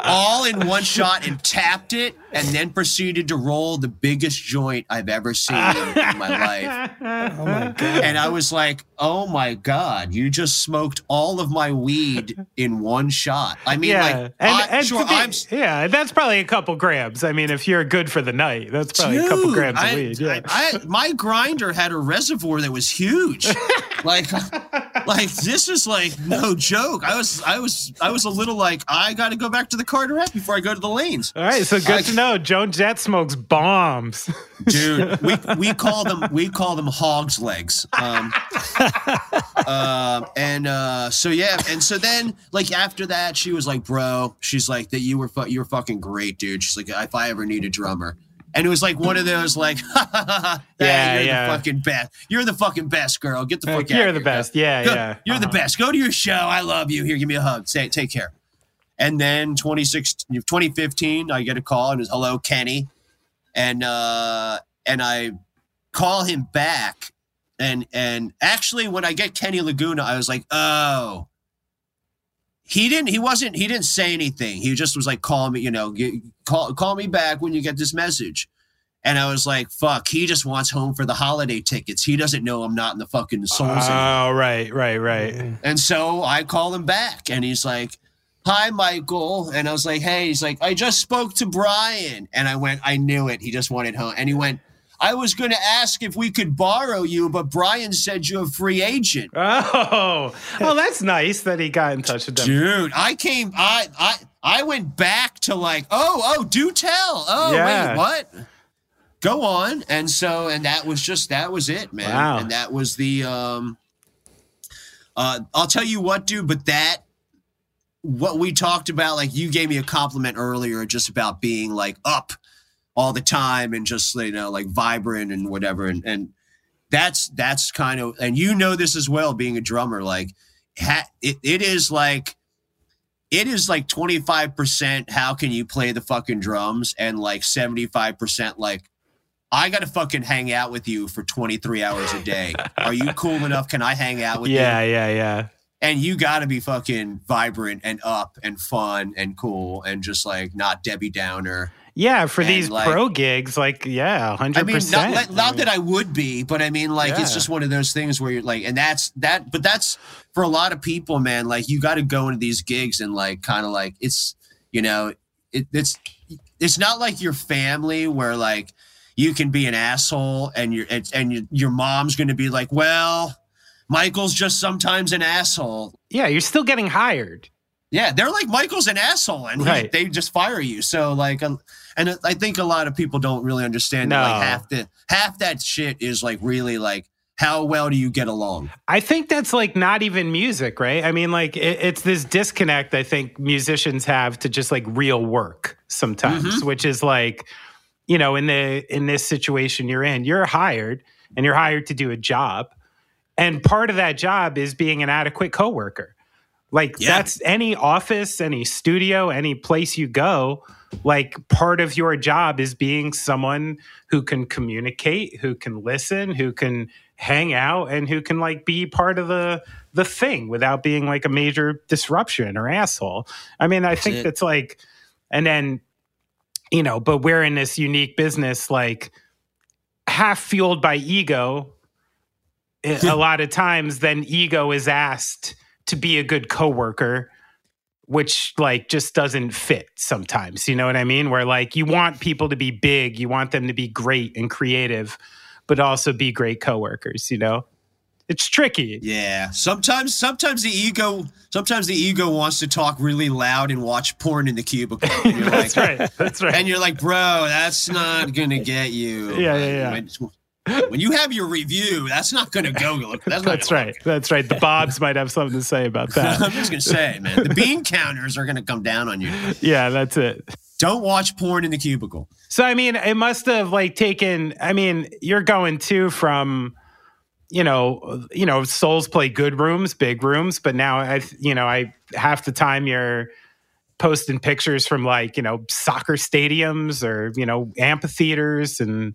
all in one shot, and tapped it, and then proceeded to roll the biggest joint I've ever seen in my life. Oh my god. And I was like, "Oh my god, you just smoked all of my weed in one shot." I mean, yeah, like, and, I, and sure, be- yeah, that's probably a couple grams. I mean, if you're good for the night, that's probably a couple grams I, of weed. Yeah. I, my grinder had a reservoir that was huge. like, like this is like no joke. I was, I was, I was a little like, I got to go back to the car Carteret before I go to the lanes, All right, so good to know. Joan Jett smokes bombs. dude. We we call them we call them hogs legs. Um, um, and uh, so yeah, and so then like after that, she was like, bro, she's like that you were fu- you were fucking great, dude. She's like, if I ever need a drummer. And it was like one of those, like, yeah, Yeah, you're yeah. the fucking best. You're the fucking best, girl. Get the fuck Like, out. you're the here. best. Yeah, Go- yeah. You're the Uh-huh. best. Go to your show. I love you. Here, give me a hug. Say, take care. And then 2016, 2015, I get a call and it's hello, Kenny. And uh and I call him back. And and actually when I get Kenny Laguna, I was like, oh, he didn't he wasn't he didn't say anything. He just was like, call me, you know, get, call call me back when you get this message. And I was like, fuck, he just wants home for the holiday tickets. He doesn't know I'm not in the fucking souls. Oh, right, right, right. Mm-hmm. And so I call him back and he's like, Hi, Michael. And I was like, Hey, he's like, I just spoke to Brian. And I went, I knew it. He just wanted home. And he went, I was going to ask if we could borrow you, but Brian said you're a free agent. Oh, well, that's nice that he got in touch with them. Dude, I came, I, I, I went back to like, oh, oh, do tell. Oh, Yeah. wait, what? Go on. And so, and that was just, that was it, man. Wow. And that was the, um, uh, I'll tell you what, dude, but that, what we talked about, like you gave me a compliment earlier just about being like up all the time and just, you know, like vibrant and whatever. And, and that's, that's kind of, and you know this as well, being a drummer, like, ha, it, it is like, it is like 25% how can you play the fucking drums and like 75% like I got to fucking hang out with you for 23 hours a day. Are you cool enough? Can I hang out with Yeah, you? yeah, yeah. Yeah. And you got to be fucking vibrant and up and fun and cool and just like not Debbie Downer. Yeah, for And, these like- pro gigs, like, yeah, 100%. I mean, not, not, not that I would be, but I mean, like, Yeah. it's just one of those things where you're like, and that's that, but that's for a lot of people, man. Like, you got to go into these gigs and like, kind of like, it's, you know, it, it's, it's not like your family where like you can be an asshole and your and, and your, your mom's going to be like, well, Michael's just sometimes an asshole. yeah, you're still getting hired. Yeah, they're like Michael's an asshole, and he- Right. they just fire you. So like, um, and I think a lot of people don't really understand. that, No. Like half the half that shit is like really like how well do you get along? I think that's like not even music, right? I mean, like it, it's this disconnect I think musicians have to just like real work sometimes, mm-hmm. which is like, you know, in the in this situation you're in, you're hired and you're hired to do a job, and part of that job is being an adequate coworker. Like Yeah. that's any office, any studio, any place you go. Like part of your job is being someone who can communicate, who can listen, who can hang out, and who can like be part of the the thing without being like a major disruption or asshole. I mean, I think that's like, and then you know, but we're in this unique business, like half fueled by ego. Eh, a lot of times, then ego is asked to be a good coworker, which like just doesn't fit sometimes. You know what I mean? Where like you want people to be big, you want them to be great and creative, but also be great coworkers. You know, it's tricky. Yeah, sometimes sometimes the ego sometimes the ego wants to talk really loud and watch porn in the cubicle. And you're That's like, right. That's right. And you're like, bro, that's not gonna get you. Yeah, yeah, yeah. When, you have your review, that's not gonna go. Look, that's, That's right. That's right. The Bobs might have something to say about that. I'm just gonna say, man, the bean counters are gonna come down on you. Yeah, that's it. Don't watch porn in the cubicle. So I mean, it must have like taken. I mean, you're going to from, you know, you know, Souls play good rooms, big rooms, but now I, you know, I half the time you're posting pictures from like you know soccer stadiums or you know amphitheaters and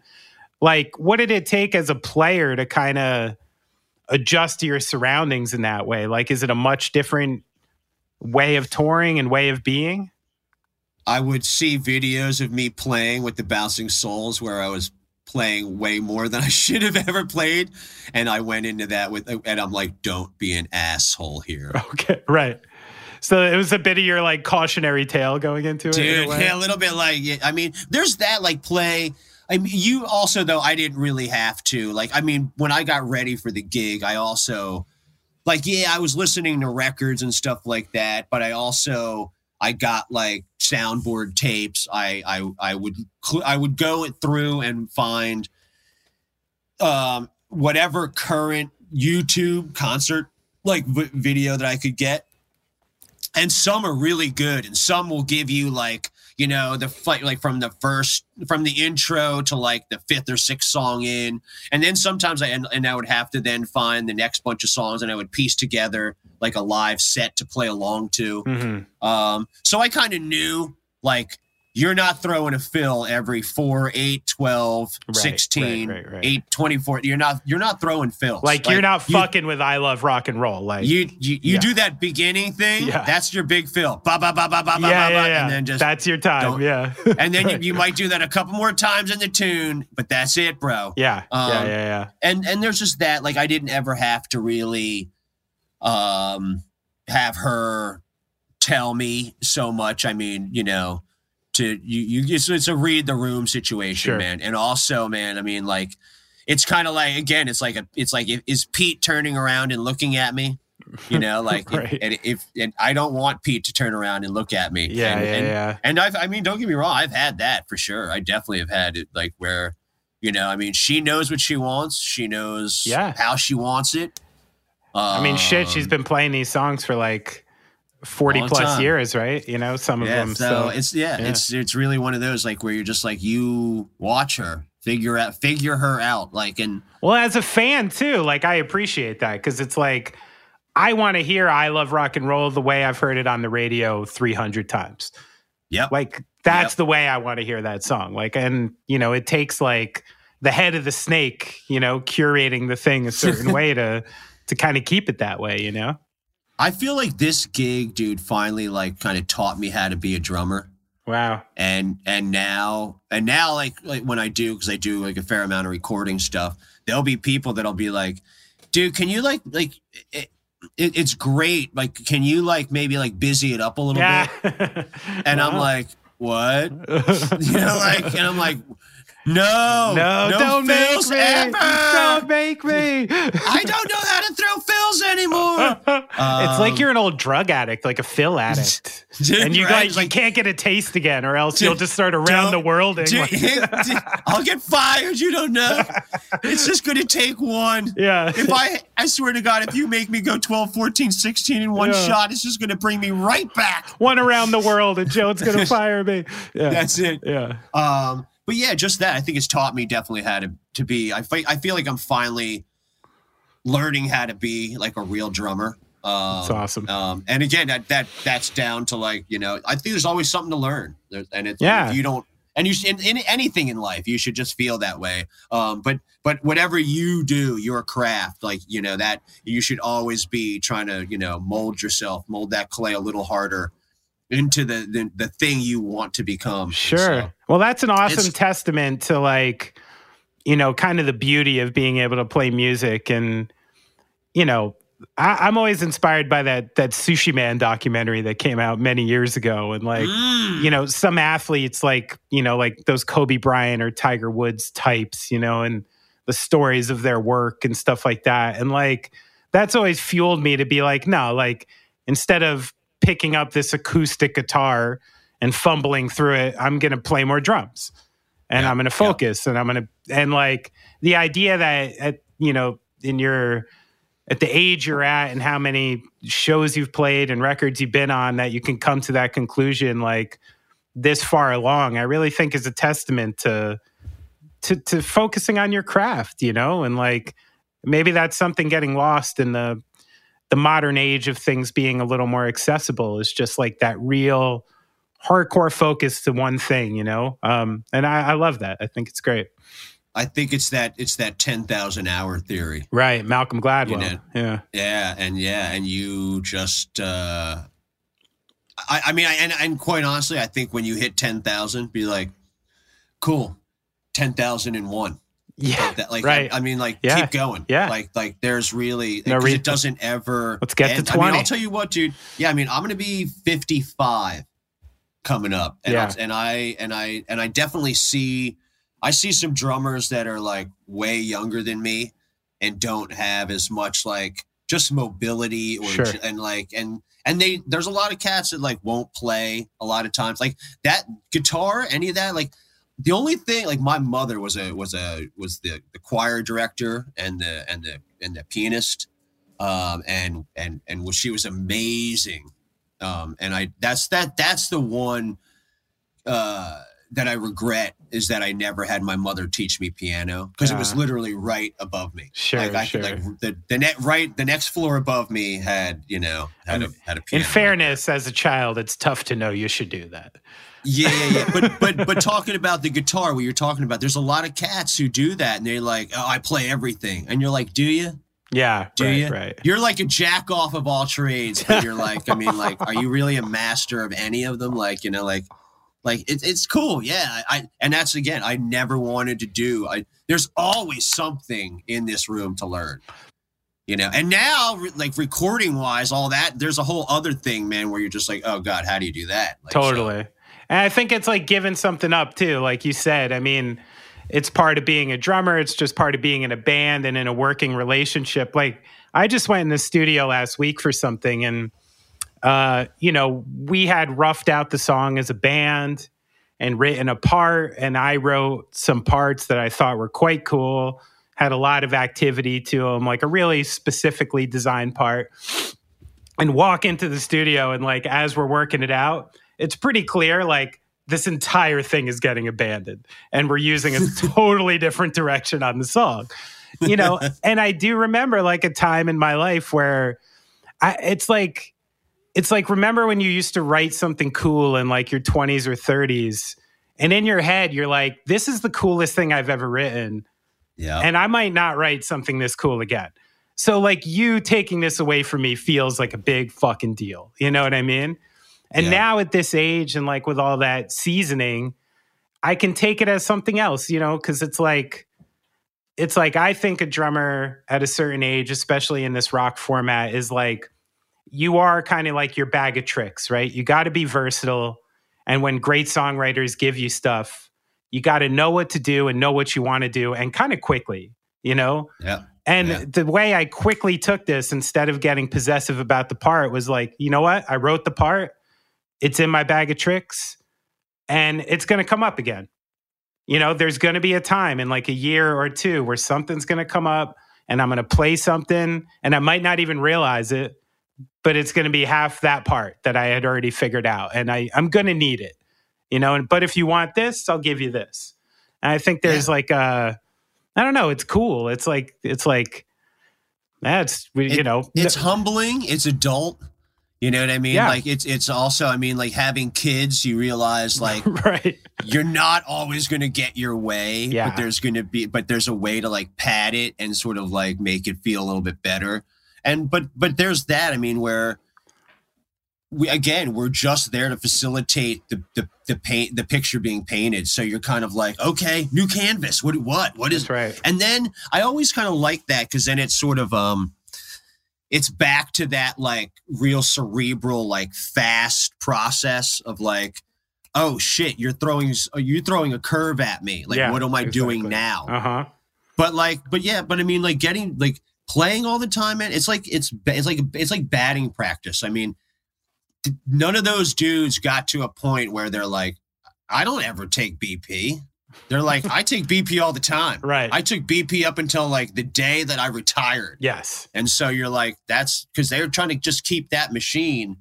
like what did it take as a player to kind of adjust to your surroundings in that way? Like, is it a much different way of touring and way of being? I would see videos of me playing with the Bouncing Souls where I was playing way more than I should have ever played. And I went into that with, and I'm like, don't be an asshole here. Okay, right. So it was a bit of your like cautionary tale going into it. in a Dude, yeah, a little bit like, I mean, there's that like play. I mean, you also, though, I didn't really have to. Like, I mean, when I got ready for the gig, I also, like, yeah, I was listening to records and stuff like that, but I also, I got like soundboard tapes. I I I would I would go it through and find um whatever current YouTube concert like v- video that I could get and some are really good and some will give you like you know the fight like from the first from the intro to like the fifth or sixth song in and then sometimes i and, and i would have to then find the next bunch of songs and i would piece together like a live set to play along to Mhm. um so i kind of knew like you're not throwing a fill every 4 8 12 Right, 16 right, right, right. 8 24 you're not you're not throwing fills Like, you're not you- fucking with I love rock and roll. Like you you, you Yeah. do that beginning thing. Yeah. That's your big fill. Ba ba ba ba ba ba yeah, ba, yeah, ba, yeah. and then just that's your time. Yeah. and then you, you might do that a couple more times in the tune, but that's it, bro. yeah, yeah, Um, yeah, yeah. And and there's just that like I didn't ever have to really um have her tell me so much. I mean, you know, to you you it's, it's a read the room situation, Sure. man. And also, man, I mean, like it's kind of like again, it's like a it's like is Pete turning around and looking at me? You know, like Right. if, and if and I don't want Pete to turn around and look at me. Yeah, and, yeah, and, yeah. And I've I mean, don't get me wrong, I've had that for sure. I definitely have had it like where, you know, I mean, she knows what she wants. She knows Yeah. how she wants it. I mean, shit, she's Um, been playing these songs for like 40 Long plus time. years, right? You know, some of them. so, So, it's yeah, yeah. it's it's really one of those like where you're just like you watch her, figure out figure her out, like and well, as a fan too, like I appreciate that because it's like I want to hear I love rock and roll the way I've heard it on the radio 300 times. yep, Like that's Yep. the way I want to hear that song. Like, and you know, it takes like the head of the snake, you know, curating the thing a certain way to to kind of keep it that way, you know? I feel like this gig, dude, finally like kind of taught me how to be a drummer. Wow. and and now and now like like when I do because I do like a fair amount of recording stuff, there'll be people that'll be like, "Dude, can you like like it, it, it's great. Like, can you like maybe like busy it up a little Yeah. bit?" And I'm like, "What?" you know, like, and I'm like, "No, no, don't make me. ever. Don't make me. I don't know how to throw fills anymore." it's like Um, you're an old drug addict, like a fill addict. Dude, and you right? guys like can't get a taste again, or else you'll just start around the world Dude, like- dude, I'll get fired. You don't know. It's just going to take one. yeah. If I, I swear to God, if you make me go 12, 14, 16 in one Yeah. shot, it's just going to bring me right back. one around the world and Joe's gonna fire me. Yeah. That's it. yeah. Um, but yeah, just that. I think it's taught me definitely how to, to be. I, I feel like I'm finally learning how to be like a real drummer. Um, That's awesome. Um, and again, that that that's down to like you know, I think there's always something to learn. There, and it's Yeah. if you don't, and you in, in anything in life, you should just feel that way. Um, but but whatever you do, your craft, like you know that you should always be trying to you know mold yourself, mold that clay a little harder into the the, the thing you want to become. Sure. So, well, that's an awesome testament to like, you know, kind of the beauty of being able to play music and, you know, I, I'm always inspired by that that Sushi Man documentary that came out many years ago, and like, Mm. you know, some athletes like, you know, like those Kobe Bryant or Tiger Woods types, you know, and the stories of their work and stuff like that, and like that's always fueled me to be like, no, like instead of picking up this acoustic guitar and fumbling through it, I'm going to play more drums. And Yeah, I'm going to focus and I'm going to, and like the idea that, at, you know, in your, at the age you're at and how many shows you've played and records you've been on that you can come to that conclusion like this far along, I really think is a testament to, to, to focusing on your craft, you know, and like maybe that's something getting lost in the, the modern age of things being a little more accessible is just like that real hardcore focus to one thing, you know? Um, and I, I love that. I think it's great. I think it's that it's that ten thousand hour theory. Right. Malcolm Gladwell. You know, yeah. Yeah, and yeah, and you just uh I, I mean I, and and quite honestly, I think when you hit ten thousand, be like, cool, ten thousand and one. Yeah. Like, that, like right. I, I mean, like Yeah. keep going. Yeah. Like like there's really No 'cause re- it doesn't ever Let's get to end. I mean, 20. I'll tell you what, dude. Yeah, I mean, I'm gonna be 55 coming up. And Yeah. I'll- and I and I and I definitely see I see some drummers that are like way younger than me and don't have as much like just mobility or Sure. and like and and they there's a lot of cats that like won't play a lot of times like that guitar any of that like the only thing like my mother was a was a was the the choir director and the and the and the pianist um and and and was she was amazing Um, and I that's that that's the one uh, that I regret is that I never had my mother teach me piano because it was literally right above me. Sure, like I sure. could like the the net right the next floor above me had you know had a had a piano In fairness, as a child, it's tough to know you should do that. Yeah, yeah, yeah. But but but talking about the guitar, what you're talking about, there's a lot of cats who do that, and they're like, "Oh, I play everything," and you're like, "Do you? Yeah, Do right, you? right. You're like a jack off of all trades, but you're like, I mean, like, are you really a master of any of them? Like, you know, like, like it, it's cool, yeah. I, and that's again, I never wanted to do. I there's always something in this room to learn. You know, and now, like recording wise, all that, there's a whole other thing, man, where you're just like, oh God, how do you do that? Like, so- Totally. And I think it's like giving something up too, like you said. I mean, it's part of being a drummer, it's just part of being in a band and in a working relationship. Like I just went in the studio last week for something and uh, you know, we had roughed out the song as a band and written a part and I wrote some parts that I thought were quite cool, had a lot of activity to them, like a really specifically designed part and walk into the studio and like as we're working it out it's pretty clear like this entire thing is getting abandoned and we're using a totally different direction on the song you know and i do remember like a time in my life where I, it's like it's like remember when you used to write something cool in like your 20s or 30s and in your head you're like this is the coolest thing i've ever written yeah. and I might not write something this cool again. So like you taking this away from me feels like a big fucking deal. You know what I mean? And Yeah. now at this age and like with all that seasoning, I can take it as something else, you know, cuz it's like it's like I think a drummer at a certain age, especially in this rock format is like you are kind of like your bag of tricks, right? You got to be versatile and when great songwriters give you stuff, you got to know what to do and know what you want to do and kind of quickly, you know? yeah. And Yeah. the way I quickly took this instead of getting possessive about the part was like, you know what? I wrote the part. It's in my bag of tricks and it's going to come up again. You know, there's going to be a time in like a year or two where something's going to come up and I'm going to play something and I might not even realize it, but it's going to be half that part that I had already figured out and I I'm going to need it. You know, and but if you want this, I'll give you this. And I think there's like a I don't know, it's cool. It's like it's like that's you It- know it's humbling it's adult you know what i mean Yeah. like it's it's also i mean like having kids you realize like right. you're not always going to get your way Yeah. but there's going to be but there's a way to like pad it and sort of like make it feel a little bit better and but but there's that i mean where we again we're just there to facilitate the the the paint the picture being painted so you're kind of like okay new canvas what what what is That's right. and then I always kind of like that because then it's sort of um it's back to that like real cerebral, like fast process of like, oh shit, you're throwing you're throwing a curve at me. Like, Yeah, what am I doing now? Uh-huh. But like, but yeah, but I mean, like getting like playing all the time, man. It's like it's it's like it's like batting practice. I mean, none of those dudes got to a point where they're like, I don't ever take BP. They're like, I take BP all the time. Right. I took BP up until like the day that I retired. yes. And so you're like, that's because they're trying to just keep that machine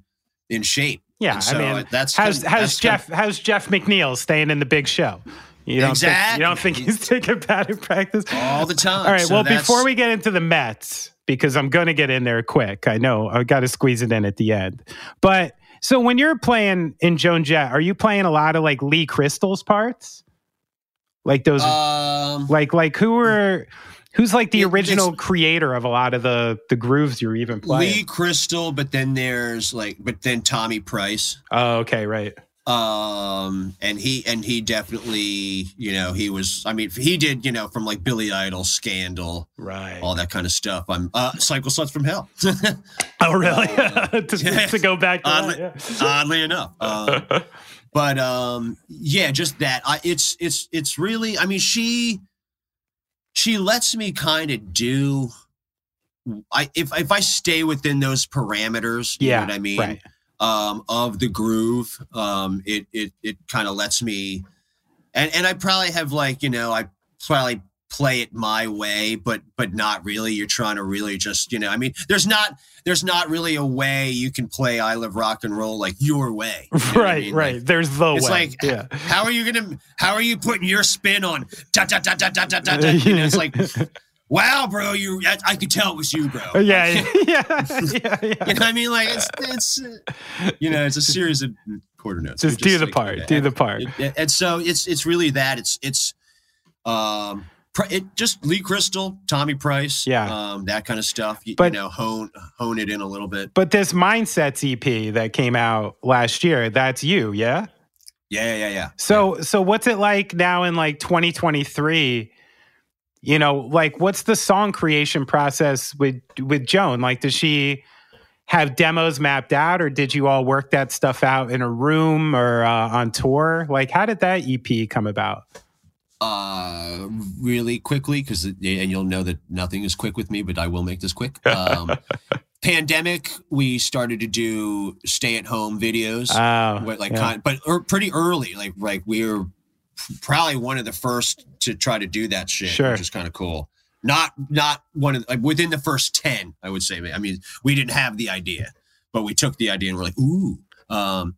in shape. Yeah, so I mean, uh, that's how's kind- how's that's Jeff how's Jeff McNeil staying in the big show? You don't think, you don't think he's taking batting practice all the time. All right. So well, before we get into the Mets, because I'm going to get in there quick. I know I got to squeeze it in at the end. But so when you're playing in Joan Jett, are you playing a lot of like Lee Crystal's parts? Like those, um, like like who were who's like the original creator of a lot of the the grooves you're even playing? Lee Crystal, but then there's like, but then Tommy Price. oh, okay, right. Um, and he and he definitely, you know, he was. I mean, he did, you know, from like Billy Idol, Scandal, Right. all that kind of stuff. I'm uh, Cycle Sluts from Hell. Oh, really? to, yeah. to go back to Oddly, that, oddly enough. Um, but um yeah just that i it's it's it's really i mean she she lets me kind of do i if if i stay within those parameters you yeah. know what i mean Right. um of the groove um it it it kind of lets me and and i probably have like you know i probably play it my way but but not really. You're trying to really just you know i mean there's not there's not really a way you can play i love rock and roll like your way. You know right I mean? right. Like, there's the it's way. like yeah. how are you gonna how are you putting your spin on da, da, da, da, da, da, da, you know, it's like wow bro you I, I, could tell it was you bro. Yeah yeah, yeah, yeah, you know i mean? Like it's it's uh, you know it's a series of quarter notes. Just, just do the part do the part. and, and so it's it's really that. It's it's um it just Lee Crystal, Tommy Price, Yeah. um, that kind of stuff. You, But- you know, hone hone it in a little bit. But this Mindsets EP that came out last year, that's you, yeah? Yeah, yeah, yeah. So so what's it like now in like 2023? You know, like what's the song creation process with with Joan? Like does she have demos mapped out or did you all work that stuff out in a room or uh, on tour? Like how did that EP come about? Uh really quickly because and you'll know that nothing is quick with me but i will make this quick. Um pandemic we started to do stay at home videos. Oh, what, like yeah. kind but or pretty early like like we were probably one of the first to try to do that shit Sure. which is kind of cool. Not not one of like within the first 10 i would say. I mean we didn't have the idea but we took the idea and we're like ooh. Um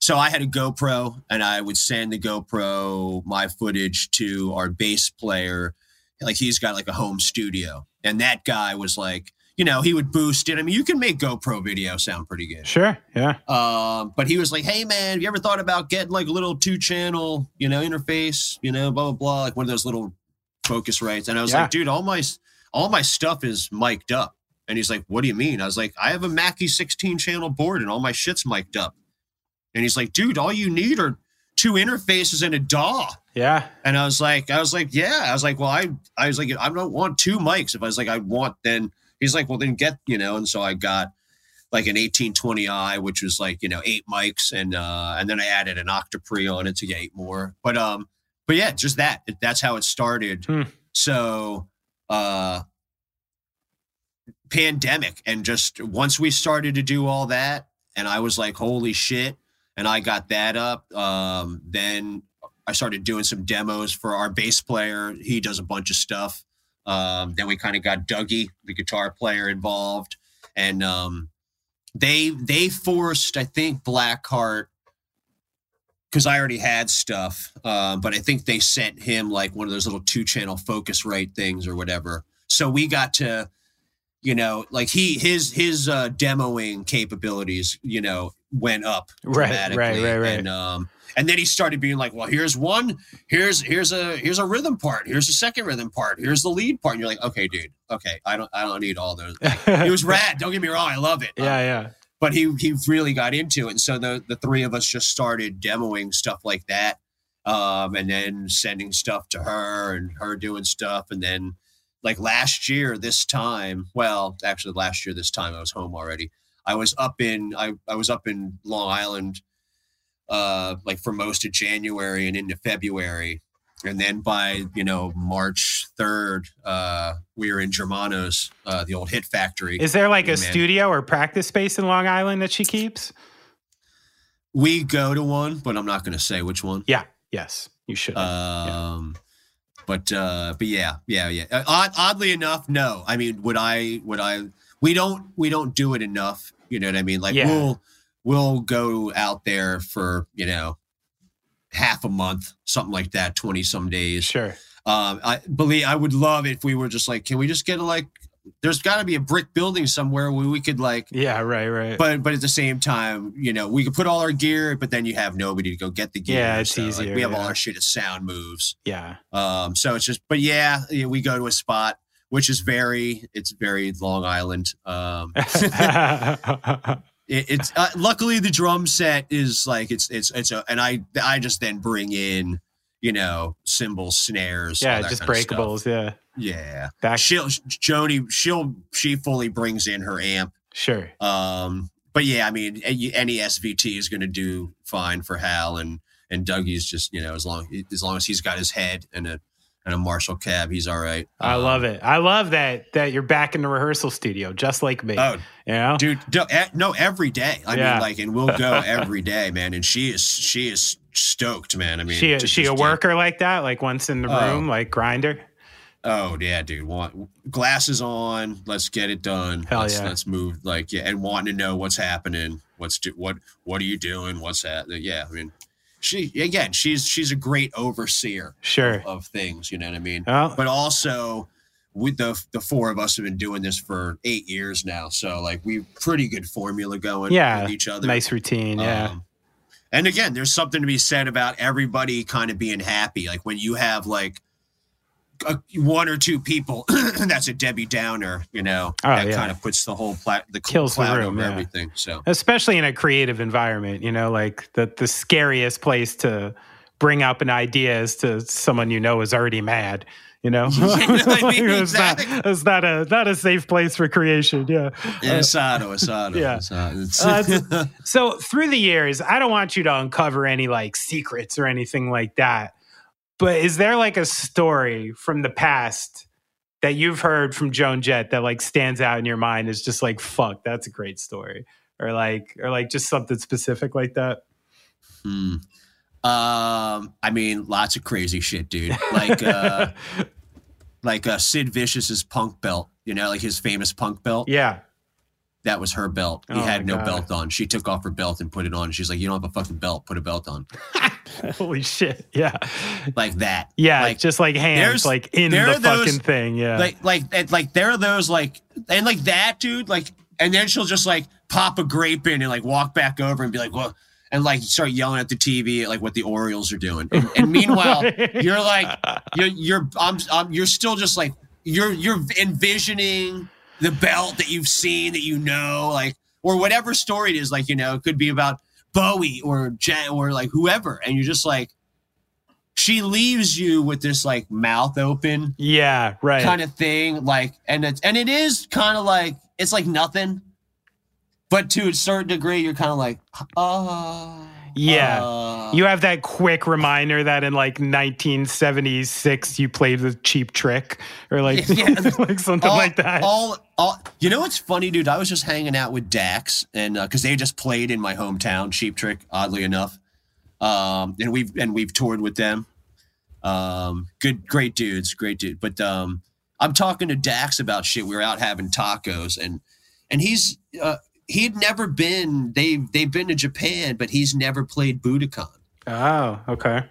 so I had a GoPro and I would send the GoPro my footage to our bass player. Like he's got like a home studio. And that guy was like, you know, he would boost it. I mean, you can make GoPro video sound pretty good. Sure, yeah. Um, but he was like, hey man, have you ever thought about getting like a little two channel, you know, interface, you know, blah blah blah, like one of those little Focusrites. And I was Yeah. like, dude, all my all my stuff is mic'd up. And he's like, what do you mean? I was like, I have a Mackie 16 channel board and all my shit's mic'd up. And he's like, dude, all you need are two interfaces and a DAW. Yeah. And I was like, I was like, yeah. I was like, well, I, I was like, I don't want two mics. If I was like, I want then he's like, well, then get, you know. And so I got like an 1820i, which was like, you know, eight mics, and uh, and then I added an OctoPre on it to get eight more. But um, but yeah, just that. That's how it started. Hmm. So uh, pandemic, and just once we started to do all that, and I was like, holy shit, and I got that up. Um, then I started doing some demos for our bass player. He does a bunch of stuff. Um, then we kind of got Dougie, the guitar player, involved, and um, they they forced, I think, Blackheart because I already had stuff, uh, but I think they sent him like one of those little two channel focus Focusrite things or whatever. So we got to, you know, like he his his uh, demoing capabilities, you know, went up Right, dramatically, right, right, right. and um, and then he started being like, well, here's one, here's here's a here's a rhythm part, here's a second rhythm part, here's the lead part, and you're like, okay, dude, okay, I don't I don't need all those. It was rad. Don't get me wrong, I love it. Yeah, yeah. But he he really got into it, and so the the three of us just started demoing stuff like that, um, and then sending stuff to her, and her doing stuff, and then like last year this time, well, actually last year this time I was home already. I was up in I I was up in Long Island, uh, like for most of January and into February, and then by you know March third, uh, we were in Germano's, uh, the old Hit Factory. Is there like a Man. studio or practice space in Long Island that she keeps? We go to one, but I'm not going to say which one. Yeah. Yes, you should. Um, but uh, but yeah, yeah, yeah. Uh, Odd, oddly enough, no. I mean, would I? Would I? We don't. We don't do it enough. You know what I mean? Like Yeah. we'll we'll go out there for you know half a month, something like that, twenty some days. sure. Um, I believe I would love if we were just like, can we just get a like? There's got to be a brick building somewhere where we could like Yeah, right, right. but but at the same time, you know, we could put all our gear, but then you have nobody to go get the gear. Yeah, it's So, like, easier, we have all our shit as sound moves. yeah. Um, so it's just, but yeah, you know, we go to a spot which is very, it's very Long Island. Um, it, it's uh, luckily the drum set is like it's it's it's a, and I I just then bring in you know cymbals, snares, yeah, just kind of stuff. breakables. Yeah. Yeah, Back she'll Joni she'll she fully brings in her amp. sure. Um, but yeah, I mean, any SVT is going to do fine for Hal and and Dougie's just you know as long as long as he's got his head and a and a Marshall cab, he's all right. I Um, love it. I love that that you're back in the rehearsal studio, just like me. Oh, you know? dude, no, every day. I Yeah. mean, like, and we'll go every day, man. And she is she is stoked, man. I mean, she to she a worker like that, like once in the Oh. room, like grinder. Oh yeah, dude. Want glasses on? Let's get it done. Hell let's, yeah. let's move. Like yeah, and wanting to know what's happening. What's do, what what are you doing? What's that? Yeah, I mean, she again, she's she's a great overseer Sure. of things. You know what I mean? Well- but also. With the the four of us have been doing this for eight years now, so like we pretty good formula going Yeah. with each other. Nice routine. Yeah. Um, and again, there's something to be said about everybody kind of being happy. Like when you have like a, one or two people, that's a Debbie Downer, you know, Oh, that yeah. kind of puts the whole pla- the Kills the room, over yeah. everything. So especially in a creative environment you know like the the scariest place to bring up an idea is to someone you know is already mad you know I mean, it's, not, it's not a not a safe place for creation yeah Asado, Asado, yeah. Asado. Uh, so through the years i don't want you to uncover any like secrets or anything like that but is there like a story from the past that you've heard from joan jett that like stands out in your mind is just like fuck that's a great story or like or like just something specific like that Hmm. Um, I mean, lots of crazy shit, dude. Like, uh, like uh, Sid Vicious's punk belt. You know, like his famous punk belt. yeah That was her belt. He Oh had no God. belt on. She took off her belt and put it on. She's like, "You don't have a fucking belt. Put a belt on." holy shit yeah Like that. yeah Like, just like hands like in the those- fucking thing yeah like like like there are those like and like that dude like and then she'll just like pop a grape in and like walk back over and be like well and like start yelling at the TV at like what the Orioles are doing and, and meanwhile Right. you're like you're you're I'm, I'm you're still just like you're you're envisioning the belt that you've seen that you know like or whatever story it is like you know it could be about Bowie or Jen or like whoever and you're just like she leaves you with this like mouth open yeah right kind of thing. Like, and it's and it is kind of like it's like nothing, but to a certain degree, you're kind of like, oh, Yeah. uh, You have that quick reminder that in like 1976 you played the cheap trick or like, Yeah. like something all, like that. All, all, you know what's funny, dude? I was just hanging out with Dax, and because they just played in my hometown, Cheap Trick, oddly enough, um, and we've and we've toured with them. Um, good, great dudes, great dude. But um, I'm talking to Dax about shit. We were out having tacos, and and he's uh, he'd never been. they've they've been to Japan, but he's never played Budokan. oh, okay.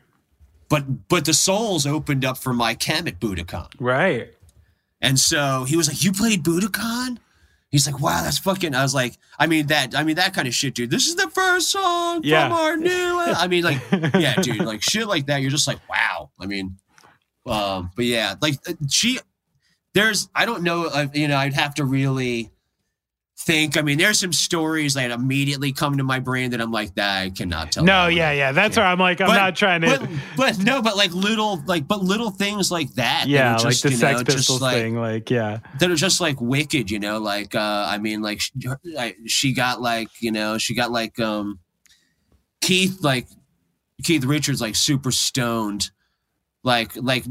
But but the Souls opened up for My Chem at Budokan. Right. And so he was like, "You played Budokan?" He's like, "Wow, that's fucking." I was like, "I mean that, I mean that kind of shit, dude. This is the first song Yeah. from our new." I mean, like, yeah, dude, like shit like that. You're just like, wow. I mean, um, but yeah, like uh, she, there's, I don't know, uh, you know, I'd have to really think. I mean, there's some stories that immediately come to my brain that I'm like, that I cannot tell. No, yeah, yeah. That's Yeah. where I'm like, I'm But- not trying to. But, but no, but like little, like, but little things like that. that yeah, like just, the Sex know, Pistols like- thing. Like, yeah. that are just like wicked, you know. Like, uh, I mean, like she, I- she got like, you know, she got like um, Keith, like Keith Richards, like super stoned, like like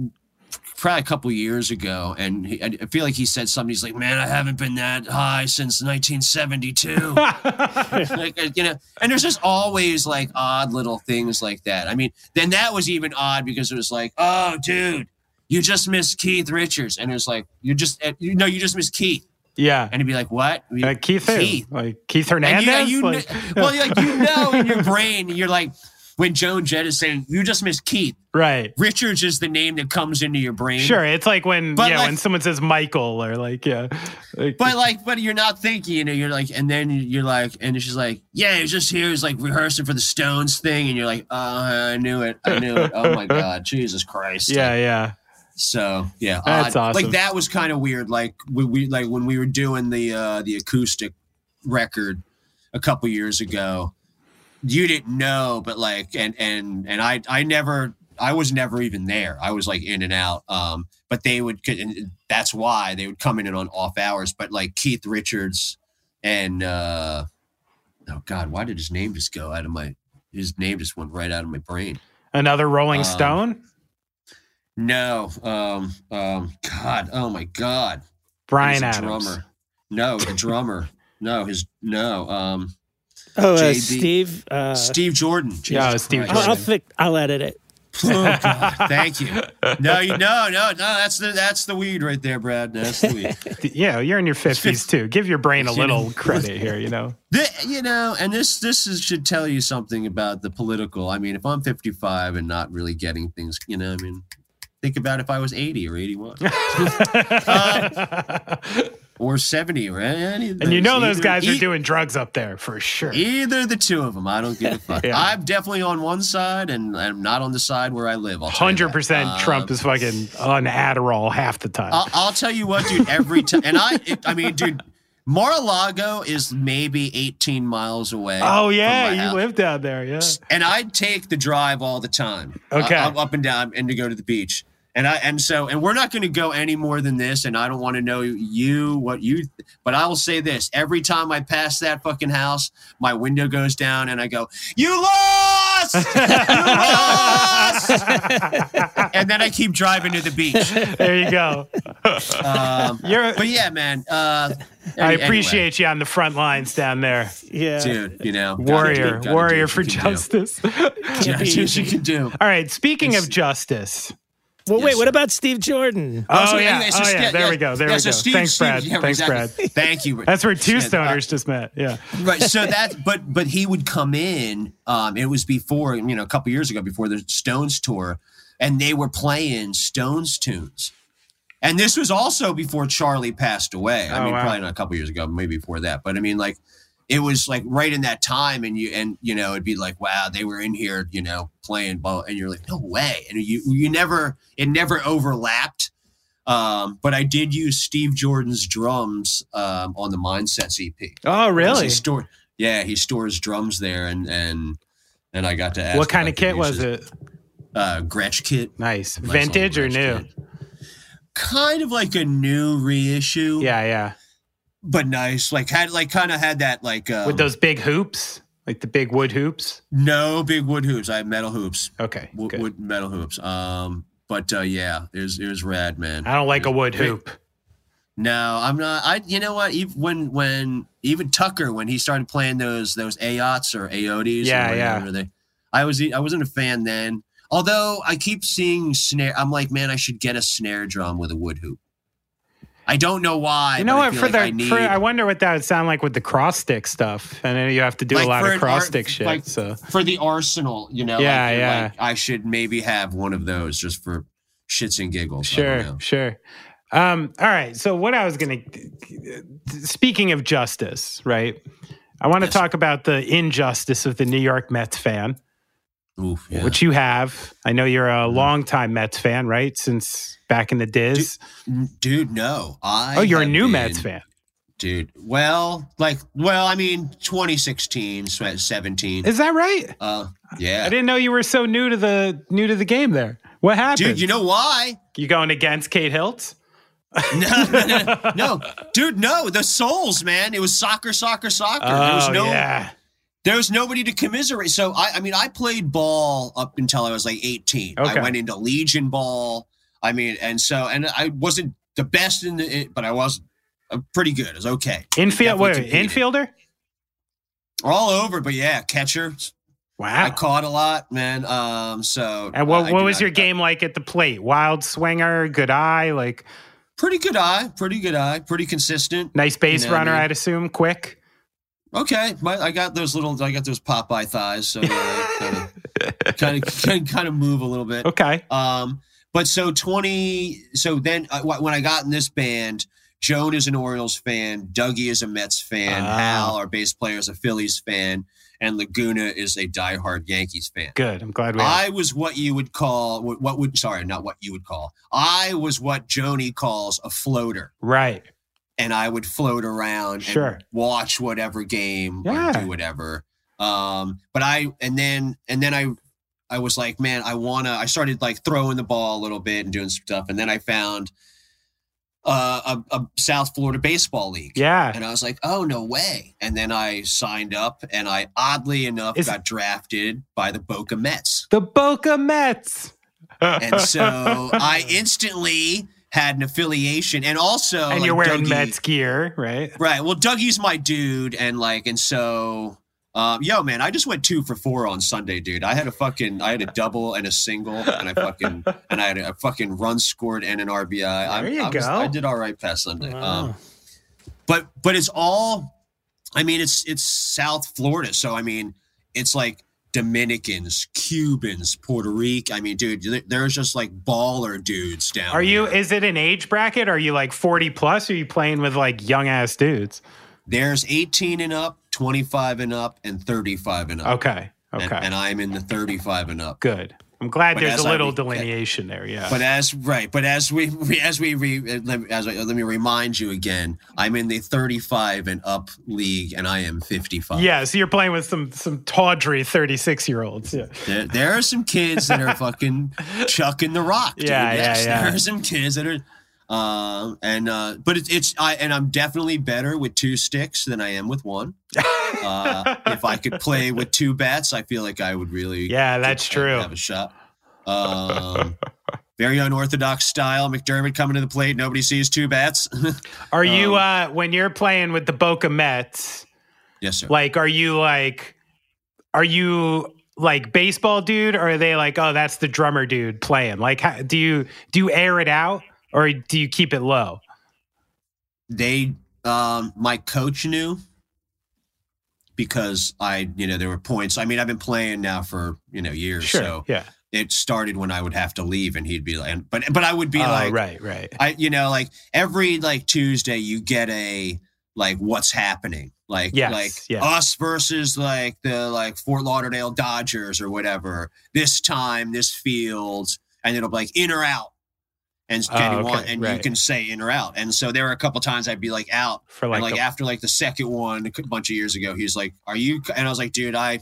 probably a couple years ago, and he, I feel like he said something. He's like, "Man, I haven't been that high since 1972." like uh, you know, and there's just always like odd little things like that. I mean, then that was even odd because it was like, "Oh, dude." You just missed Keith Richards, and it was like you just uh, you know you just missed Keith, yeah. and he'd be like, "What?" Uh, Keith. Keith. Like Keith And Hernandez? you, you like, well, like you know in your brain, you're like when Joan Jett is saying you just miss Keith. right. Richards is the name that comes into your brain. Sure. It's like when, But yeah, like- when someone says Michael or like, yeah. Like, But like, but you're not thinking, you know, you're like, and then you're like, and she's like, yeah, he's just here, he's like rehearsing for the Stones thing, and you're like, oh, I knew it, I knew it. Oh my God, Jesus Christ. yeah, yeah. So yeah, That's odd. awesome. Like that was kind of weird. Like we, we like when we were doing the uh the acoustic record a couple years ago. You didn't know, but like, and and and I I never I was never even there. I was like in and out. Um, but they would, and that's why they would come in and on off hours. But like Keith Richards and uh, oh God, why did his name just go out of my? His name just went right out of my brain. Another Rolling Um, Stone? No, um, um, God, oh my God, Bryan Adams. drummer. No, the drummer. no, his no. Um, Oh, uh, Steve. Uh, Steve Jordan. Yeah, Jesus Steve Christ. I'll, I'll, Jordan. fi- I'll edit it. Oh, God. Thank you. No, you, no, no, no. That's the that's the weed right there, Brad. That's the weed. Yeah, you're in your 50s too. Give your brain a little credit here, you know? The, you know, and this this is, should tell you something about the political. I mean, if I'm 55 and not really getting things, you know, I mean, think about if I was 80 or 81 Uh, or 70 or any. of And you know those. Either- guys are e- doing drugs up there for sure. Either the two of them, I don't give a fuck. Yeah. I'm definitely on one side, and I'm not on the side where I live. I'll tell you that. Hundred percent, Um, Trump is fucking on Adderall half the time. I'll, I'll tell you what, dude. Every time, and I, it, I mean, dude, Mar-a-Lago is maybe 18 miles away. oh yeah, you house. live down there, yeah. and I'd take the drive all the time. Okay. uh, up and down, and to go to the beach. And I and so and we're not going to go any more than this. And I don't want to know you what you. But I will say this: every time I pass that fucking house, my window goes down, and I go, "You lost! You lost!" and then I keep driving to the beach. There you go. Um, You're, but yeah, man. Uh, I anyway, appreciate you on the front lines down there, Yeah. dude. You know, warrior, do- gotta do warrior for you do. justice. All Yeah, you can do. right, speaking of justice. Well, wait, Yes, what about Steve Jordan? Oh, so yeah, anyway, so oh Steve- yeah, there we go, there yeah, we so go. Steve- Thanks, Steve- Brad. yeah, Thanks, exactly. Thank you. That's where two Yeah, uh, stoners just met. Yeah. right so that but but he would come in um it was before you know a couple years ago before the stones tour and they were playing stones tunes and this was also before charlie passed away i Oh, mean wow. probably not a couple years ago maybe before that but i mean like it was like right in that time and you and you know it'd be like wow they were in here you know playing ball and you're like no way and you you never it never overlapped um, but I did use Steve Jordan's drums um, on the Mindsets EP. Oh, really? Store, yeah, he stores drums there, and and and I got to ask. What kind of kit was it? Uh, Gretsch kit, Nice, vintage or new? Kit. Kind of like a new reissue. Yeah, yeah. But nice. Like had like kind of had that like um, With those big hoops, like the big wood hoops. no big wood hoops. I have metal hoops, Okay, wood, good. wood metal hoops. Um, but uh, yeah, it was it was rad, man. I don't like a wood hoop. No, I'm not. I you know what? Even when when even Tucker when he started playing those those AOTs or AODs, Yeah, or yeah. They, I was I wasn't a fan then. Although I keep seeing snare, I'm like, man, I should get a snare drum with a wood hoop. I don't know why. You know what? For like the I need, for, I wonder what that would sound like with the cross stick stuff. And then you have to do Like a lot of cross art- stick shit. like- so for the arsenal, you know. Yeah, like, yeah. I should maybe have one of those just for shits and giggles. Sure, sure. Um, all right. So what I was gonna speaking of justice, right? I want to Yes. talk about the injustice of the New York Mets fan, Oof, yeah. which you have. I know you're a longtime Mets fan, right? Since back in the Diz. dude, no. I oh, you're a new been- Mets fan. dude. Well, like, well, I mean, 2016, swe- 17. Is that right? Uh, yeah. I didn't know you were so new to the new to the game there. What happened? Dude, you know why? you going against Kate Hiltz? No, no, no, no, dude, no. The Souls, man. It was soccer, soccer, soccer. there was Oh, no, yeah. there was nobody to commiserate. So I, I mean, I played ball up until I was like 18. Okay. I went into Legion ball. I mean, and so, and I wasn't the best in the, but I was uh, pretty good. It was okay. Infield, wait, infielder? All over, but yeah, catcher. Wow. I caught a lot, man. Um, so and what, I- I what was I- your I- game like at the plate? Wild swinger, good eye, like Pretty good eye, pretty good eye, pretty consistent. nice base You know I runner, mean? I'd assume, quick. Okay, my, I got those little, I got those Popeye thighs, so kind of, kind of, kind of move a little bit. Okay. Um, but so twenty, so then uh, when I got in this band, Joan is an Orioles fan, Dougie is a Mets fan, Ah. Hal, our bass player, is a Phillies fan, and Laguna is a diehard Yankees fan. Good. I'm glad we I was what you would call what what would sorry, not what you would call. I was what Joni calls a floater, Right. and I would float around Sure. and watch whatever game Yeah. or do whatever. Um, but I and then and then I I was like, man, I wanna. I started like throwing the ball a little bit and doing some stuff, and then I found uh, a, a South Florida baseball league. Yeah. And I was like, oh, no way. And then I signed up and I, oddly enough, got drafted by the Boca Mets. The Boca Mets. And so I instantly had an affiliation. And also, and like, you're wearing Dougie- Mets gear, right? Right. Well, Dougie's my dude. And like, and so Um, yo, man, I just went two for four on Sunday, dude. I had a fucking, I had a double and a single, and I fucking, and I had a fucking run scored and an RBI. There you I, was- go. I did all right past Sunday. Wow. Um, but but it's all, I mean, it's it's South Florida, so I mean, it's like Dominicans, Cubans, Puerto Rico. I mean, dude, there's just like baller dudes down. Are you? here. Is it an age bracket? Are you like forty plus? Or are you playing with like young ass dudes? There's 18 and up, 25 and up, and 35 and up. Okay. Okay. And, and I'm in the 35 and up. Good. I'm glad But there's a little re- delineation there. Yeah. But as right, but as we, we as we re, uh, let, me- as I, let me remind you again, I'm in the 35 and up league, and I am 55. yeah. So you're playing with some some tawdry 36 year olds. Yeah. There, there are some kids that are fucking chucking the rock. Dude. Yeah, yeah, yeah. There are some kids that are, um, and uh, but it's it's I and I'm definitely better with two sticks than I am with one. Uh, if I could play with two bats, I feel like I would really Yeah, that's true. Have a shot. Um, very unorthodox style. McDermott coming to the plate. Nobody sees two bats. Are you Um, uh when you're playing with the Boca Mets? yes, sir. Like, are you like, are you like baseball dude, or are they like, oh, that's the drummer dude playing? Like, how, do you do you air it out, or do you keep it low? they um my coach knew because I, you know, there were points. I mean, I've been playing now for, you know, years. Sure. So yeah. it started when I would have to leave and he'd be like, but, but I would be oh, like, right, right. I, you know, like every like Tuesday you get a, like what's happening. Like, Yes, like yeah. us versus like the like Fort Lauderdale Dodgers or whatever. This time, this field, and it'll be like in or out. And, Oh, you, okay, want, and you can say in or out. And so there were a couple times I'd be like out For like, and like the- after like the second one a bunch of years ago, he's like, "Are you?" And I was like, "Dude, I,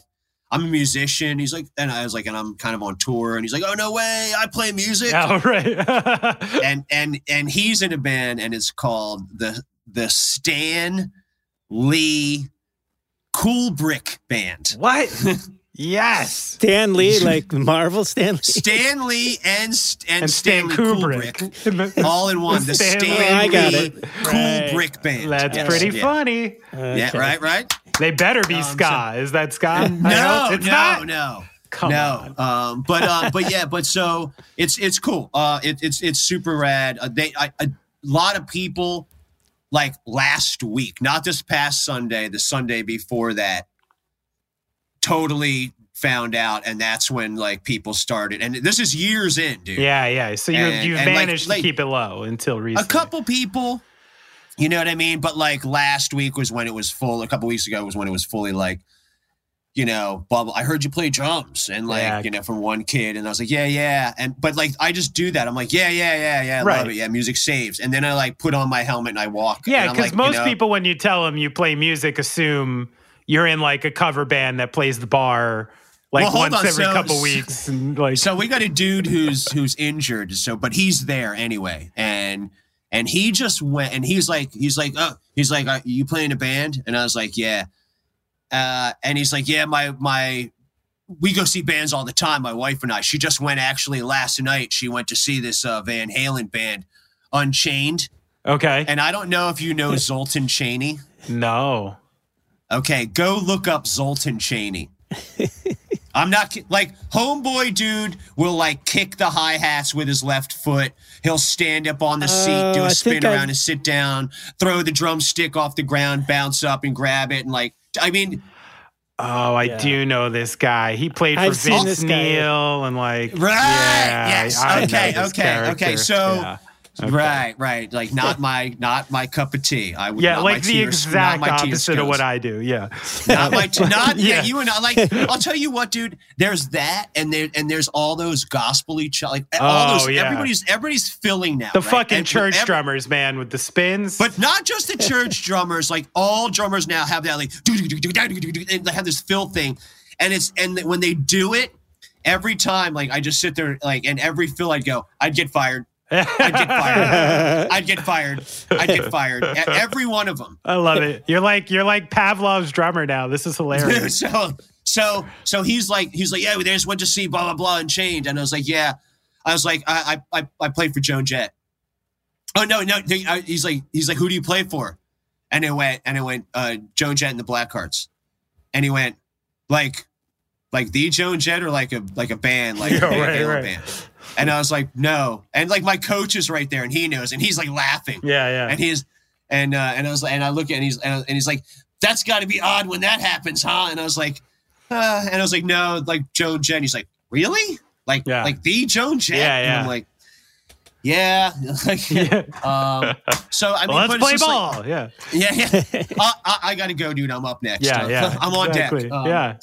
I'm a musician." He's like, and I was like, and I'm kind of on tour. And he's like, "Oh no way, I play music." oh, right. And and and he's in a band, and it's called the the Stan Lee Cool Brick Band. what? yes. Stan Lee, like Marvel Stan Lee. Stan Lee and St- and, And Stan Stanley Kubrick. all in one. The Stan Stan, Lee. I got it. Cool Right. Band. That's Yes, pretty yeah. funny. Yeah, right, right. They better be Um, ska. Is that ska? No, it's no, not. no. Come no, on. um, but uh, but yeah, but so it's it's cool. Uh, it, it's it's super rad. Uh, they I, a lot of people like last week, not this past Sunday, the Sunday before that, totally found out, and that's when like people started. And this is years in, dude. Yeah, yeah. So you And- you and, managed like- to keep it low until recently a couple people. You know what I mean? But like last week was when it was full. A couple weeks ago was when it was fully like, you know, bubble. I heard you play drums, and like Yeah. you know, from one kid, and I was like, yeah, yeah, and but like I just do that. I'm like, yeah, yeah, yeah, yeah, I Right. love it. Yeah, music saves, and then I like put on my helmet and I walk. Yeah, because like, you most know, people, when you tell them you play music, assume you're in like a cover band that plays the bar like Well, once on, every so- couple weeks, and like So we got a dude who's who's injured. So, but he's there anyway, and and he just went and he's like he's like oh he's like are you playing a band? And I was like yeah, uh, and he's like yeah my my we go see bands all the time. My wife and I. She just went actually last night. She went to see this uh, Van Halen band, Unchained. okay, And I don't know if you know Zoltan Chaney. no, Okay, go look up Zoltan Chaney. I'm not like homeboy dude will like kick the hi hats with his left foot. He'll stand up on the seat, do a uh, I spin around I've- and sit down, throw the drumstick off the ground, bounce up and grab it, and like I mean, oh, I Yeah. do know this guy. He played for I've Vince this guy. Neil and like Right, yeah, yes, I okay, this okay, character. okay, so- Yeah. Okay. right, right, like not my not my cup of tea. I would Yeah, like the tea or- exact my tea or opposite of what I do. Yeah, not my t- not yeah. Yeah. you and I like I'll tell you what dude there's that and there and there's all those gospel-y ch- like all Oh, those yeah. everybody's everybody's filling now the right? fucking And church every- drummers, man, with the spins. but not just the church drummers like all drummers now have that like do do do do do do do and they have this fill thing and it's and when they do it every time like I just sit there like and every fill I'd go I'd get fired I'd get fired I'd get fired I'd get fired every one of them I love it. You're like you're like Pavlov's drummer now. This is hilarious. so so so he's like he's like yeah we just went to see blah blah blah and change and I was like yeah I was like I I I, I played for Joan Jett oh no no he's like he's like who do you play for and it went and it went uh Joan Jett and the Blackhearts and he went like like the Joan Jett or like a like a band like Yeah, a right, right. band. And I was like, no. And like my coach is right there and he knows and he's like laughing. Yeah, yeah. And he's and uh, and I was like, and I look at and he's and, and he's like, that's got to be odd when that happens, huh? And I was like, uh, and I was like, no, like Joan Jen. He's like, really? Like Yeah. like the Joan Jen? Yeah, And yeah. I'm like, yeah. um, so I mean, Well, let's play just like- ball. yeah. yeah, yeah. I, I, I got to go, dude. I'm up next. Yeah, Uh, yeah. I'm on exactly. deck. Um, yeah.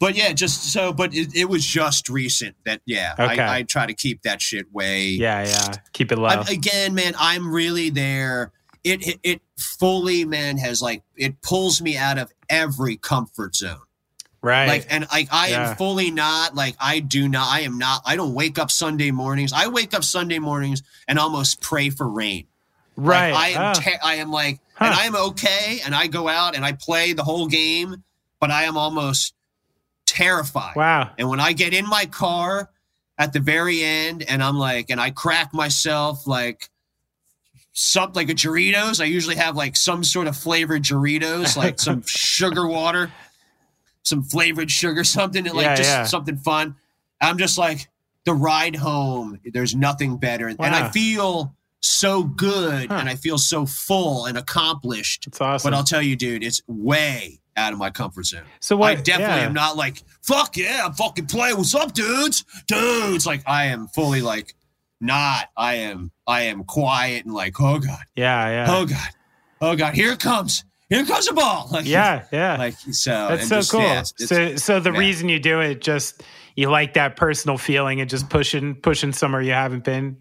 But yeah, just so, but it, it was just recent that, yeah, Okay. I, I try to keep that shit way. Yeah, yeah. Keep it low. I'm, again, man, I'm really there. It, it it fully, man, has like it pulls me out of every comfort zone. right. Like, and like I Yeah. am fully not like I do not. I am not. I don't wake up Sunday mornings. I wake up Sunday mornings and almost pray for rain. right. Like, I am. Oh. te- I am like, and I am okay, and I go out and I play the whole game, but I am almost terrified. wow. And when I get in my car at the very end, and I'm like, and I crack myself like something like a Doritos. I usually have like some sort of flavored Doritos, like some sugar water, some flavored sugar, something and like Yeah, just yeah. something fun. I'm just like the ride home. There's nothing better, and I feel so good, Huh. and I feel so full and accomplished. It's awesome. But I'll tell you, dude, it's way out of my comfort zone. so what? I definitely yeah. am not like, fuck yeah, I'm fucking playing. What's up, dudes? Dudes. Like I am fully like not. I am I am quiet and like, oh God, Yeah, yeah. oh God, oh God, here it comes. Here comes the ball. Like yeah, yeah. Like so That's so just, cool. yeah, it's- so, so the reason you do it, just you like that personal feeling and just pushing, pushing somewhere you haven't been.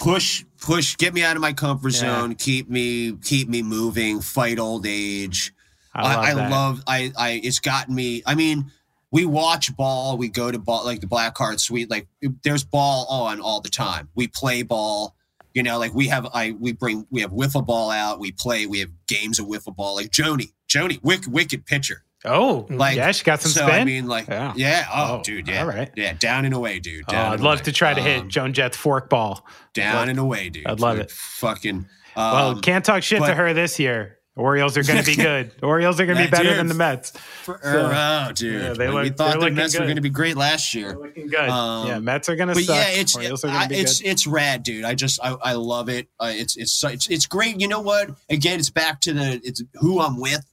push push get me out of my comfort Yeah. zone keep me keep me moving fight old age I love I, I love I I it's gotten me. I mean, we watch ball. We go to ball like the Black Heart Suite. Like there's ball on all the time. We play ball. You know, like we have I we bring we have wiffle ball out. We play. We have games of wiffle ball. Like Joni, Joni, wick, wicked pitcher. Oh, Like yeah, she got some so spin. I mean, like Yeah. yeah, oh, Oh, dude, yeah, all right. yeah, down and away, dude. oh, I'd love away. to try to hit Um, Joan Jett's fork ball. down love- and away, dude. I'd love Like, it. Fucking. Well, um, can't talk shit to her this year. Orioles are going to be good. Orioles are going to be better dude. than the Mets. For, So, oh, dude. yeah, they we look- thought they're the Mets were going to be great last year. They're looking good. Um, yeah, Mets are going to but suck. yeah, it's Orioles are I, going to be it's good. it's rad, dude. I just I, I love it. Uh, it's it's it's it's great. You know what? Again, it's back to the it's who I'm with.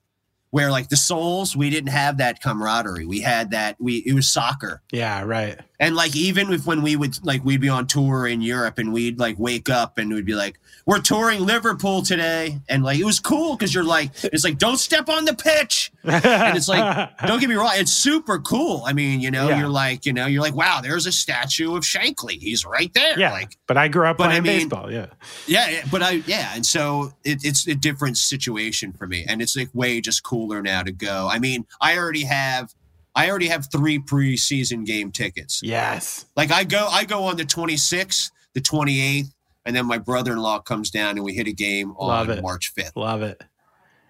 Where like the Souls, we didn't have that camaraderie. We had that. We it was soccer, yeah, right. And like even if when we would like we'd be on tour in Europe and we'd like wake up and we'd be like, we're touring Liverpool today, and like it was cool because you're like it's like don't step on the pitch, and it's like don't get me wrong, it's super cool. I mean, you know, Yeah. you're like you know you're like wow, there's a statue of Shankly. He's right there. yeah, like but I grew up but I playing mean- baseball. Yeah, yeah, yeah, but I yeah, and so it, it's a different situation for me, and it's like way just cooler now to go. I mean, I already have, I already have three preseason game tickets. yes. Like I go, I go on the 26th, the 28th, and then my brother-in-law comes down and we hit a game Love on it. March 5th. Love it.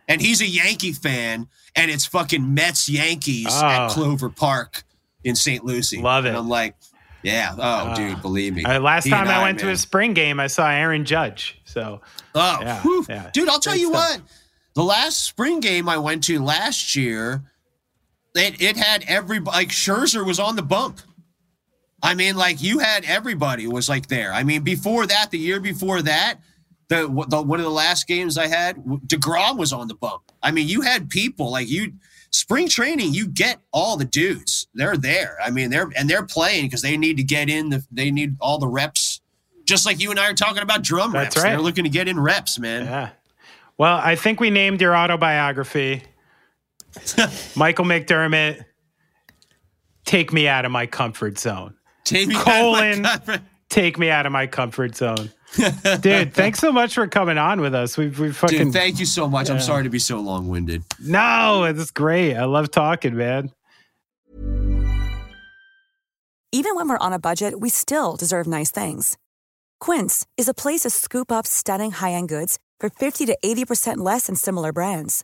And he's a Yankee fan, and it's fucking Mets Yankees Oh. at Clover Park in St. Lucie. Love And it. I'm like, yeah, oh, Oh. dude, believe me. Uh, last He time I, went to a spring game, I saw Aaron Judge. So Oh, Yeah, yeah. dude, I'll tell Great you stuff. what. The last spring game I went to last year, it, it had every like Scherzer was on the bump. I mean, like you had everybody was like there. I mean, before that, the year before that, the, the one of the last games I had, Degrom was on the bump. I mean, you had people like you. Spring training, you get all the dudes. They're there. I mean, they're and they're playing because they need to get in. The, they need all the reps. Just like you and I are talking about drum That's reps. right. They're looking to get in reps, man. yeah. Well, I think we named your autobiography Michael McDermott. Take me out of my comfort zone. Take me out of Colon. my comfort- Take me out of my comfort zone. Dude, thanks so much for coming on with us. We've we fucking Dude, thank you so much. I'm sorry to be so long winded. No, it's great. I love talking, man. Even when we're on a budget, we still deserve nice things. Quince is a place to scoop up stunning high end goods for 50 to 80% less than similar brands.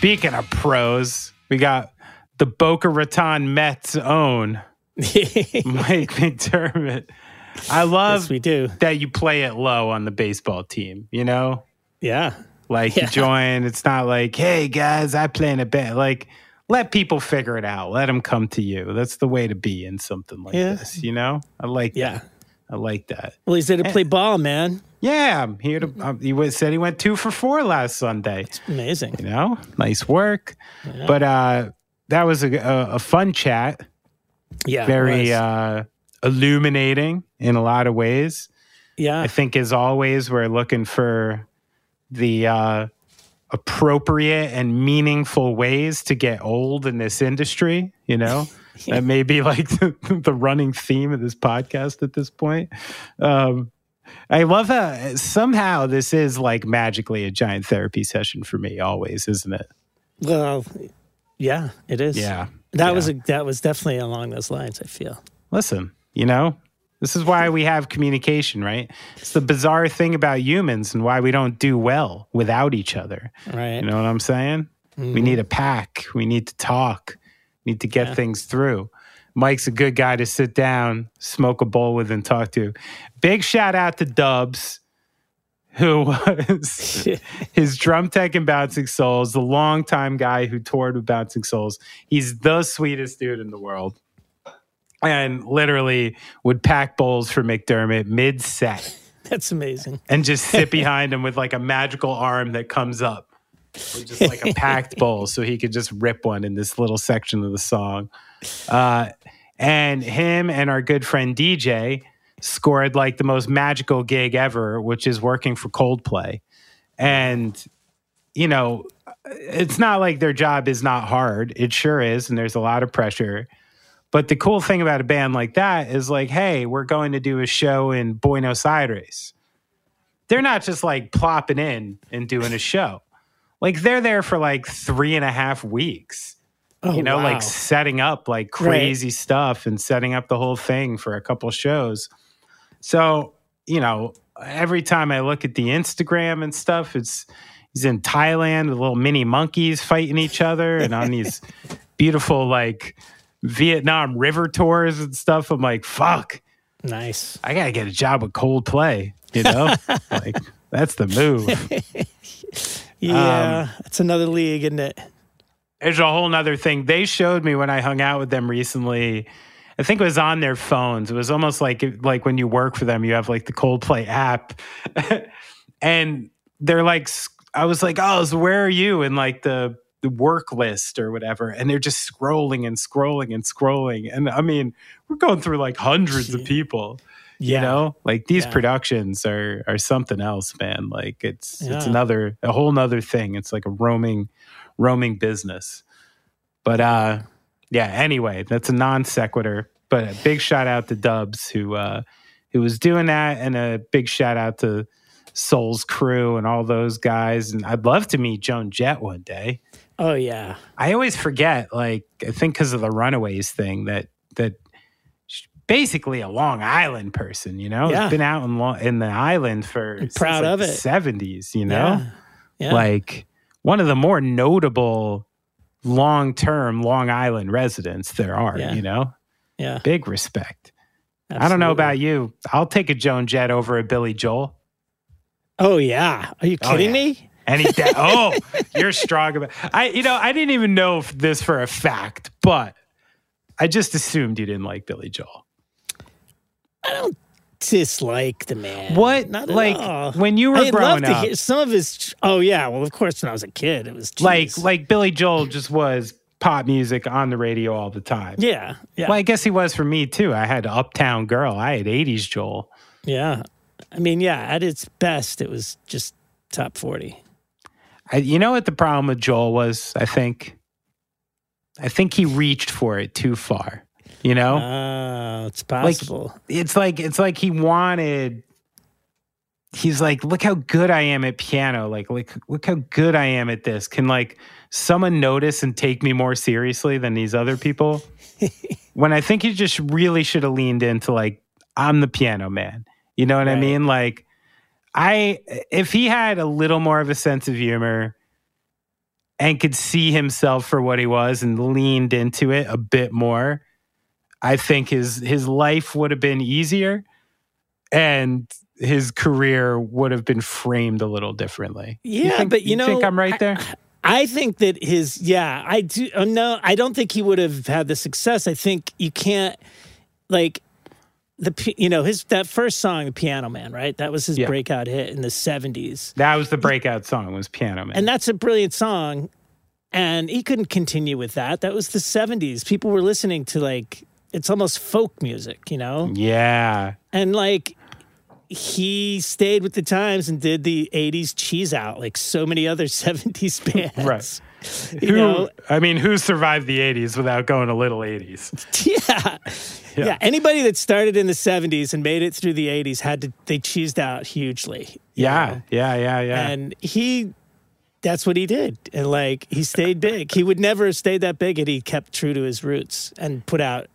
Speaking of pros, we got the Boca Raton Mets own Mike McDermott. I love Yes, we do. that you play it low on the baseball team, you know? Yeah. Like Yeah. you join, it's not like, hey guys, I play in a band. Like, let people figure it out. Let them come to you. That's the way to be in something like Yeah. this, you know? I like Yeah. that. I like that. Well, he's there to eh. play ball, man. Yeah, I'm here to. Um, he was, said he went two for four last Sunday. It's Amazing. You know, nice work. But uh, that was a, a, a fun chat. Yeah. Very uh, illuminating in a lot of ways. yeah. I think, as always, we're looking for the uh, appropriate and meaningful ways to get old in this industry. You know, that may be like the, the running theme of this podcast at this point. Um, I love how somehow this is like magically a giant therapy session for me, always, isn't it? Well, yeah, it is. Yeah. That was a, that was definitely along those lines. I feel. Listen, you know, this is why we have communication, right? It's the bizarre thing about humans and why we don't do well without each other. Right. You know what I'm saying? We mm-hmm. need a pack. We need to talk. We need to get things through. Mike's a good guy to sit down, smoke a bowl with, and talk to. Big shout out to Dubs, who was his drum tech in Bouncing Souls, the longtime guy who toured with Bouncing Souls. He's the sweetest dude in the world. And literally would pack bowls for McDermott mid set That's amazing. and just sit behind him with like a magical arm that comes up. Or just like a packed bowl so he could just rip one in this little section of the song. Uh, and him and our good friend DJ scored like the most magical gig ever, which is working for Coldplay. And, you know, it's not like their job is not hard. It sure is. And there's a lot of pressure. But the cool thing about a band like that is like, hey, we're going to do a show in Buenos Aires. They're not just like plopping in and doing a show. Like they're there for like three and a half weeks. Oh, you know, wow. like setting up like crazy stuff and setting up the whole thing for a couple shows. So, you know, every time I look at the Instagram and stuff, it's he's in Thailand with little mini monkeys fighting each other and on these beautiful like Vietnam river tours and stuff. I'm like, fuck, Nice. I gotta get a job with Coldplay. You know, like that's the move. Yeah, Um, it's another league, isn't it? There's a whole nother thing. They showed me when I hung out with them recently. I think it was on their phones. It was almost like like when you work for them, you have like the Coldplay app, and they're like, I was like, oh, so where are you in like the the work list or whatever? And they're just scrolling and scrolling and scrolling. And I mean, we're going through like hundreds of people. You Yeah. know, like these Yeah. productions are are something else, man. Like it's it's another a whole nother thing. It's like a roaming roaming business. But uh yeah, anyway, that's a non sequitur. But a big shout out to Dubs who uh who was doing that and a big shout out to Soul's crew and all those guys. And I'd love to meet Joan Jett one day. Oh yeah. I always forget, like I think because of the Runaways thing, that that basically a Long Island person. You know, Yeah. Been out in in the island for proud like, of the it. Seventies. You know, Yeah. Yeah. like one of the more notable long term Long Island residents there are. Yeah. You know, yeah. big respect. I don't know about you. I'll take a Joan Jett over a Billy Joel. Oh yeah. Are you Oh, kidding yeah. me? Any day. oh, you're strong about. I, you know, I didn't even know this for a fact, but I just assumed you didn't like Billy Joel. I don't dislike the man. What, Not like, all. when you were love growing up- some of his. Oh yeah. Well, of course, when I was a kid, it was Like, like Billy Joel just was pop music on the radio all the time. yeah, yeah, Well, I guess he was for me too. I had Uptown Girl. I had '80s Joel. yeah. I mean, yeah. At its best, it was just top forty. I, you know what the problem with Joel was? I think. I think he reached for it too far. You know. Oh, it's like possible. it's like it's like he wanted he's like, look how good I am at piano. Like, like look how good I am at this. Can like someone notice and take me more seriously than these other people? when I think he just really should have leaned into like, I'm the piano man. You know what I mean? Like, I if he had a little more of a sense of humor and could see himself for what he was and leaned into it a bit more, I think his his life would have been easier and his career would have been framed a little differently. Yeah, think, but you know, I think I'm right there. I think that his, yeah, I do. uh, No, I don't think he would have had the success. I think you can't, like, the you know his that first song, "The Piano Man," right? That was his Yeah. breakout hit in the '70s, that was the breakout song was Piano Man. and that's a brilliant song. And he couldn't continue with that. That was the '70s. People were listening to like it's almost folk music, you know. yeah. And like he stayed with the times and did the 80s cheese out like so many other 70s bands. Right. You Who know, I mean, who survived the 80s without going a little 80s? yeah. yeah. Anybody that started in the 70s and made it through the 80s had to, they cheesed out hugely. Yeah, know? yeah, yeah, yeah. And he, that's what he did. And like he stayed big. He would never have stayed that big had he kept true to his roots and put out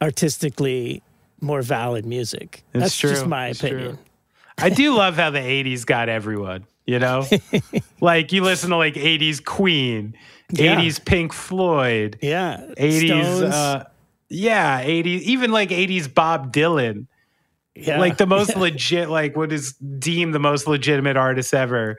artistically more valid music. It's that's just my It's opinion. true. I do love how the 80s got everyone, you know? like you listen to like 80s Queen, Yeah. 80s Pink Floyd, Yeah. 80s uh yeah, 80s even like 80s Bob Dylan. yeah. Like the most legit like what is deemed the most legitimate artist ever.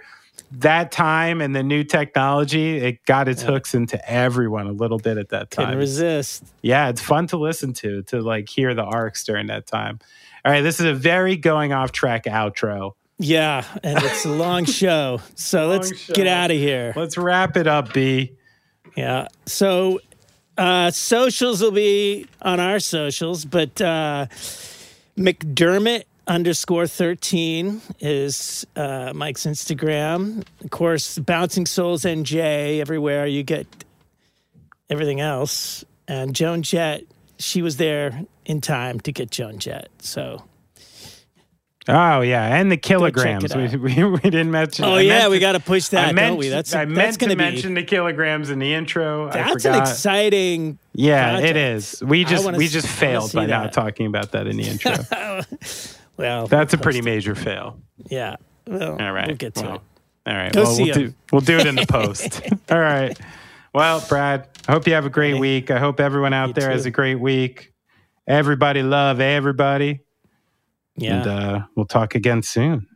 That time and the new technology, it got its hooks into everyone a little bit at that couldn't time. resist. yeah, it's fun to listen to, to like hear the arcs during that time. All right, this is a very going off track outro. Yeah, and it's a long show. So let's show. get out of here. Let's wrap it up, B. Yeah. So uh socials will be on our socials, but uh McDermott underscore 13 is uh Mike's Instagram. Of course, Bouncing Souls NJ everywhere you get everything else. And Joan Jett, she was there in time to get Joan Jett. So Oh yeah, and the kilograms. We, we, we didn't mention. Oh I yeah, we got to push that, I meant, don't we? That's I that's meant gonna be mention the kilograms in the intro. I that's an exciting yeah, it project. is. We just we just failed by not talking about that in the intro. well That's a pretty post major fail. Yeah. Well, All right, we'll get to well, it. All right, Go well, see we'll do we'll do it in the post. All right. Well, Brad, I hope you have a great Hey. week. I hope everyone out You there has a great week. Everybody love everybody. Yeah. And uh, we'll talk again soon.